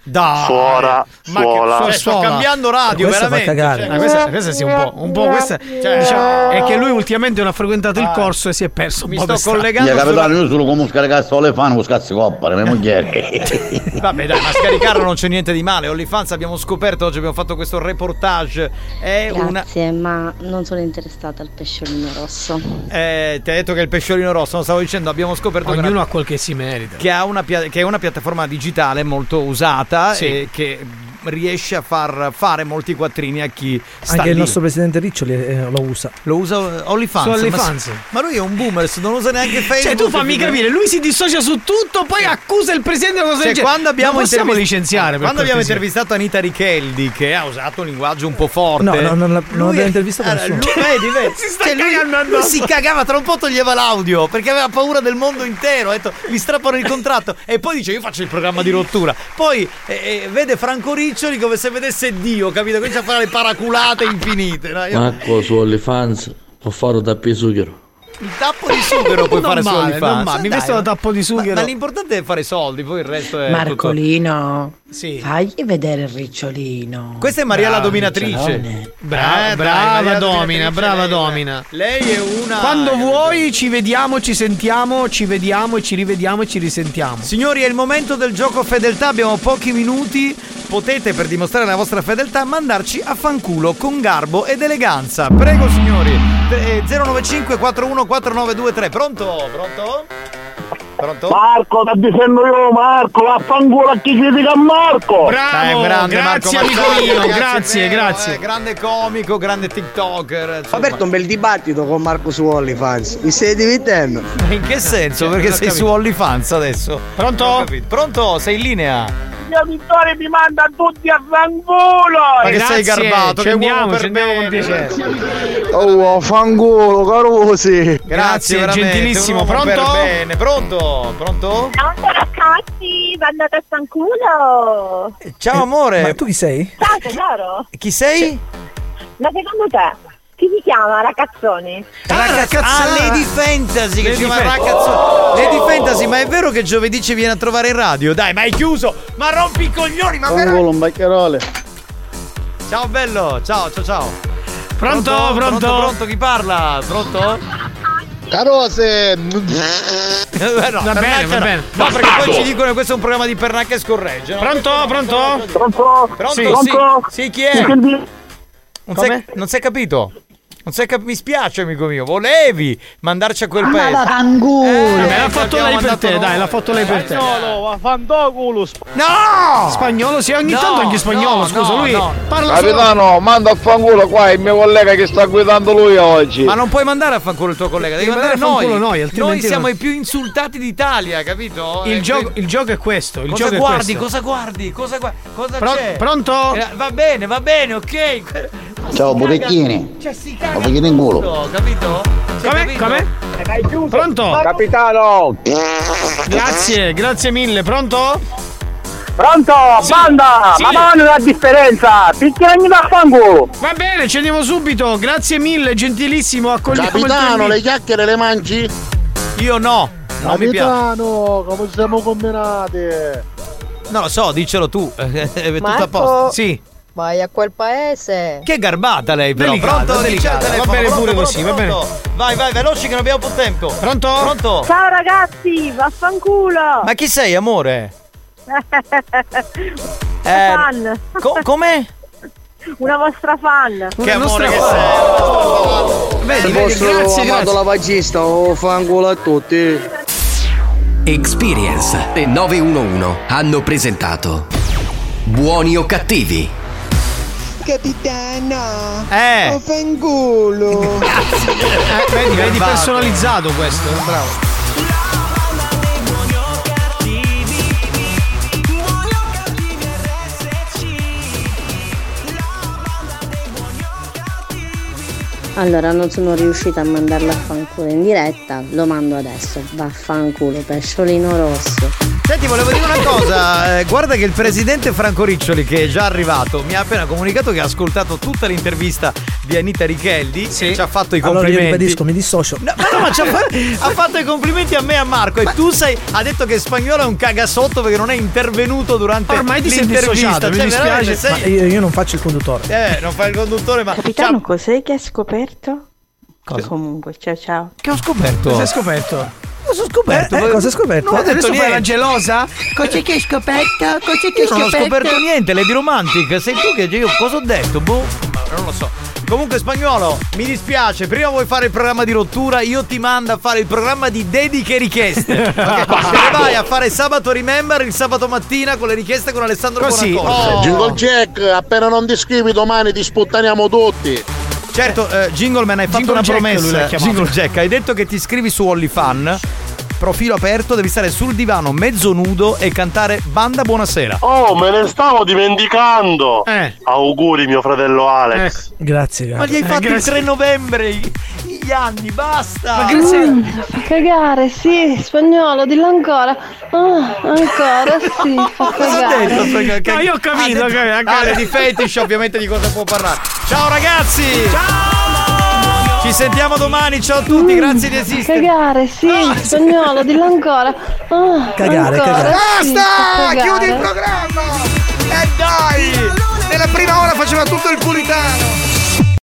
Dai.
Suora,
Ma che-
suola.
cioè, sto cambiando radio,
Questa fa
veramente. cioè-
questa, questa sì, un po'. Un po' questa, diciamo, è che lui ultimamente non ha frequentato il corso e si è perso un
Mi
po'
sto collegando
Mia capitano, io sono come alle fan, con scazzi coppa, mia moglie.
Vabbè dai, ma scaricarlo non c'è niente di male. OnlyFans abbiamo scoperto oggi, abbiamo fatto questo reportage. È una.
Grazie, ma non sono interessata al pesciolino rosso.
Eh, ti ha detto che è il pesciolino rosso, non stavo dicendo, abbiamo scoperto che è
Ognuno
una-
ha quel che si merita.
che, ha una pia- che è una piattaforma digitale molto usata
Sì.
e che riesce a far fare molti quattrini a chi sta
Anche
lì.
il nostro presidente Riccioli eh, lo usa.
Lo usa OnlyFans.
Su
ma-
OnlyFans.
Ma, lui è un boomer, non usa neanche Facebook.
Cioè, tu fammi capire, lui si dissocia su tutto, poi accusa il presidente cosa
Cioè, quando abbiamo intervist-
licenziare.
Quando abbiamo intervistato Anita Richeldi, che ha usato un linguaggio un po' forte.
No, no, non la- non
lui
abbiamo
è-
intervistato
allora,
nessuno.
lui- vedi, vedi.
Si sta
Cioè, lui- lui si cagava, tra un po' toglieva l'audio perché aveva paura del mondo intero. Ha detto, mi strappano il contratto. E poi dice, io faccio il programma di rottura. Poi eh, eh, vede Franco Riccioli come se vedesse Dio, capito? Comincia a fare le paraculate infinite. no? Io-
Marco su OnlyFans può fare tappi sughero.
il tappo di sughero puoi
Non
fare
male, non male, mi
Dai,
vesto da tappo di
ma-
sughero.
Ma, l'importante è fare soldi, poi il resto è. tutto-
Marcolino,
Sì.
fagli vedere il ricciolino.
Questa è Maria la
Bravo,
dominatrice.
Ricciolone.
Bra-
Eh,
brava
la
Domina,
dominatrice,
brava
lei-
Domina.
Lei è una.
Quando vuoi ci vediamo, ci sentiamo, ci vediamo e ci rivediamo e ci risentiamo.
Signori, è il momento del gioco fedeltà. Abbiamo pochi minuti. Potete, per dimostrare la vostra fedeltà, mandarci a fanculo con garbo ed eleganza. Prego, signori. Eh, 095 41 4923. Pronto? Pronto? Pronto?
Marco, sta dicendo io Marco, vaffanculo a chi critica Marco!
Bravo,
Eh, grande
grazie
Marco
mio, grazie,
vero,
grazie.
eh, grande comico, grande TikToker.
Ho
insomma.
aperto un bel dibattito con Marco su OnlyFans. Mi stai divertendo?
In che senso? Perché
ho
sei su
capito.
OnlyFans adesso?
Pronto?
Ho. Pronto? Sei in linea?
Mio Vittorio mi manda tutti a fanculo!
Ma che sei garbato? che
andiamo,
uomo per
andiamo con
bene.
piacere.
Oh, fanculo, carosi!
Grazie,
veramente,
gentilissimo. Pronto?
Bene. Pronto? Pronto?
Ciao ragazzi, andate a fanculo!
Ciao amore.
Ma tu chi sei?
Ciao tesoro!
Chi sei?
Ma secondo te, chi si chiama Ragazzoni?
Ragazza, ah, Lady Fantasy che
Lady
si chiama
Fan-
ragazzone. Lady Fantasy, ma è vero che giovedì ci viene a trovare in radio? Dai, ma hai chiuso! Ma rompi i coglioni, ma
un baccherole!
Ciao bello, ciao, ciao, ciao.
Pronto,
pronto,
pronto?
pronto, chi parla? Pronto?
Carose!
Eh, no,
Va bene, va bene.
No, perché poi ci dicono che questo è un programma di pernacchia e scorregge. no?
Pronto, pronto?
Pronto?
Pronto?
Sì.
Sì,
Pronto?
sì, chi è? Non non sei capito? Non sei cap- mi spiace, amico mio. Volevi mandarci a quel
Ma
paese.
vaffanculo!
Eh,
Vabbè,
ci
l'ha fatto lei per te,
noi.
dai, l'ha fatto lei per te.
Spagnolo!
No!
Spagnolo, sì, ogni
No,
tanto anche spagnolo,
no,
scusa,
no,
lui
no.
parla solo
Capitano, manda a fanculo qua il mio collega che sta guidando lui oggi.
Ma non puoi mandare a fanculo il tuo collega, devi
Devi
mandare
mandare a
noi.
fanculo noi, altrimenti
siamo
non-
i più insultati d'Italia, capito?
il
Eh,
gioco, il gioco è questo, il
Cosa
gioco è
guardi?
questo.
Cosa guardi? Cosa guardi? Cosa
Pro-
c'è?
pronto?
Eh, va bene, va bene, ok.
Ciao, botecchini.
Cioè si caga
Lo voglio in culo.
capito? È
Come? Come? Pronto?
Capitano!
Grazie, grazie mille. Pronto?
Pronto?
Sì,
Banda!
sì.
Ma non la differenza! Picchiami da fanculo!
Va bene, ci andiamo subito. Grazie mille, gentilissimo. Accogliamo
Capitano, le chiacchiere le mangi?
Io no. Non mi piace.
Capitano, come siamo combinati?
Non lo so, dicelo tu. È tutto a posto. Sì.
Vai a quel paese.
Che garbata lei però.
Delicata,
pronto?
delicata. Va bene
pronto,
pure
pronto,
così, va
pronto. Vai, vai, veloci che non abbiamo più tempo.
Pronto?
Pronto?
Ciao ragazzi, vaffanculo!
Ma chi sei, amore? Eh,
fan!
co- com'è?
Una vostra fan!
Che amore che sei.
Vedi, vedi,
Posso
grazie, grazie.
la vagista o fanculo a tutti?
Experience e 911 hanno presentato Buoni o cattivi?
Capitano!
Eh.
Oh, fanculo!
Eh, vedi, vedi, personalizzato questo. Bravo.
Allora, non sono riuscita a mandarlo a fanculo in diretta, lo mando adesso. Vaffanculo, pesciolino rosso.
Senti, volevo dire una cosa. eh, guarda che il presidente Franco Riccioli, che è già arrivato, mi ha appena comunicato che ha ascoltato tutta l'intervista di Anita Richeldi e ci ha fatto i
Allora io
complimenti.
ribadisco, mi dissocio.
No, ma no, ma ci ha, fa- ha fatto i complimenti a me e a Marco. E tu sei. Ha detto che spagnolo è un cagasotto perché non è intervenuto durante
Ormai ti sei dissociato, mi
Cioè,
dispiace.
veramente sei-
Ma io, io non faccio il conduttore.
Eh, non fai il conduttore, ma.
Capitano, cos'è che hai scoperto?
Cosa?
Comunque, ciao ciao.
Che ho scoperto?
Cosa hai scoperto?
Cosa ho scoperto?
Eh, eh, cosa hai scoperto?
Non ho detto niente.
era gelosa?
Cos'è che hai scoperto? Cos'è che
Io non ho scoperto niente, Lady Romantic. Sei tu che io cosa ho detto? Boh, ma non lo so. Comunque, spagnolo, mi dispiace. Prima vuoi fare il programma di rottura, io ti mando a fare il programma di dediche e richieste. Ok? Te ne vai a fare sabato remember il sabato mattina con le richieste con Alessandro
Così,
Buonaccorso.
oh. Jingle Jack, appena non ti scrivi domani ti sputtaniamo tutti.
Certo, eh, Jingleman, hai fatto
Jingle
una
Jack lui l'ha
promessa. Jingle Jack, hai detto che ti iscrivi su OnlyFan. Profilo aperto, devi stare sul divano mezzo nudo e cantare Banda Buonasera.
Oh, me ne stavo dimenticando.
Eh.
Auguri, mio fratello Alex.
Grazie,
Ma gli hai
grazie.
fatto il 3 novembre gli anni, basta!
Mm, fa cagare, sì, spagnolo, dillo ancora. Ah, ancora, sì, fa
Cosa ha detto?
cagare.
Che-
No, io ho capito,
ha
ho capito.
Ah, di fetish ovviamente di cosa può parlare. Ciao ragazzi! Ciao! Ci sentiamo domani, ciao a tutti, grazie di esistere.
Cagare, sì, spagnolo, dillo ancora. Ah,
Cagare,
ancora,
cagare.
sì,
Basta!
fa cagare.
Chiudi il programma! E dai! Nella prima ora faceva tutto il pulitano!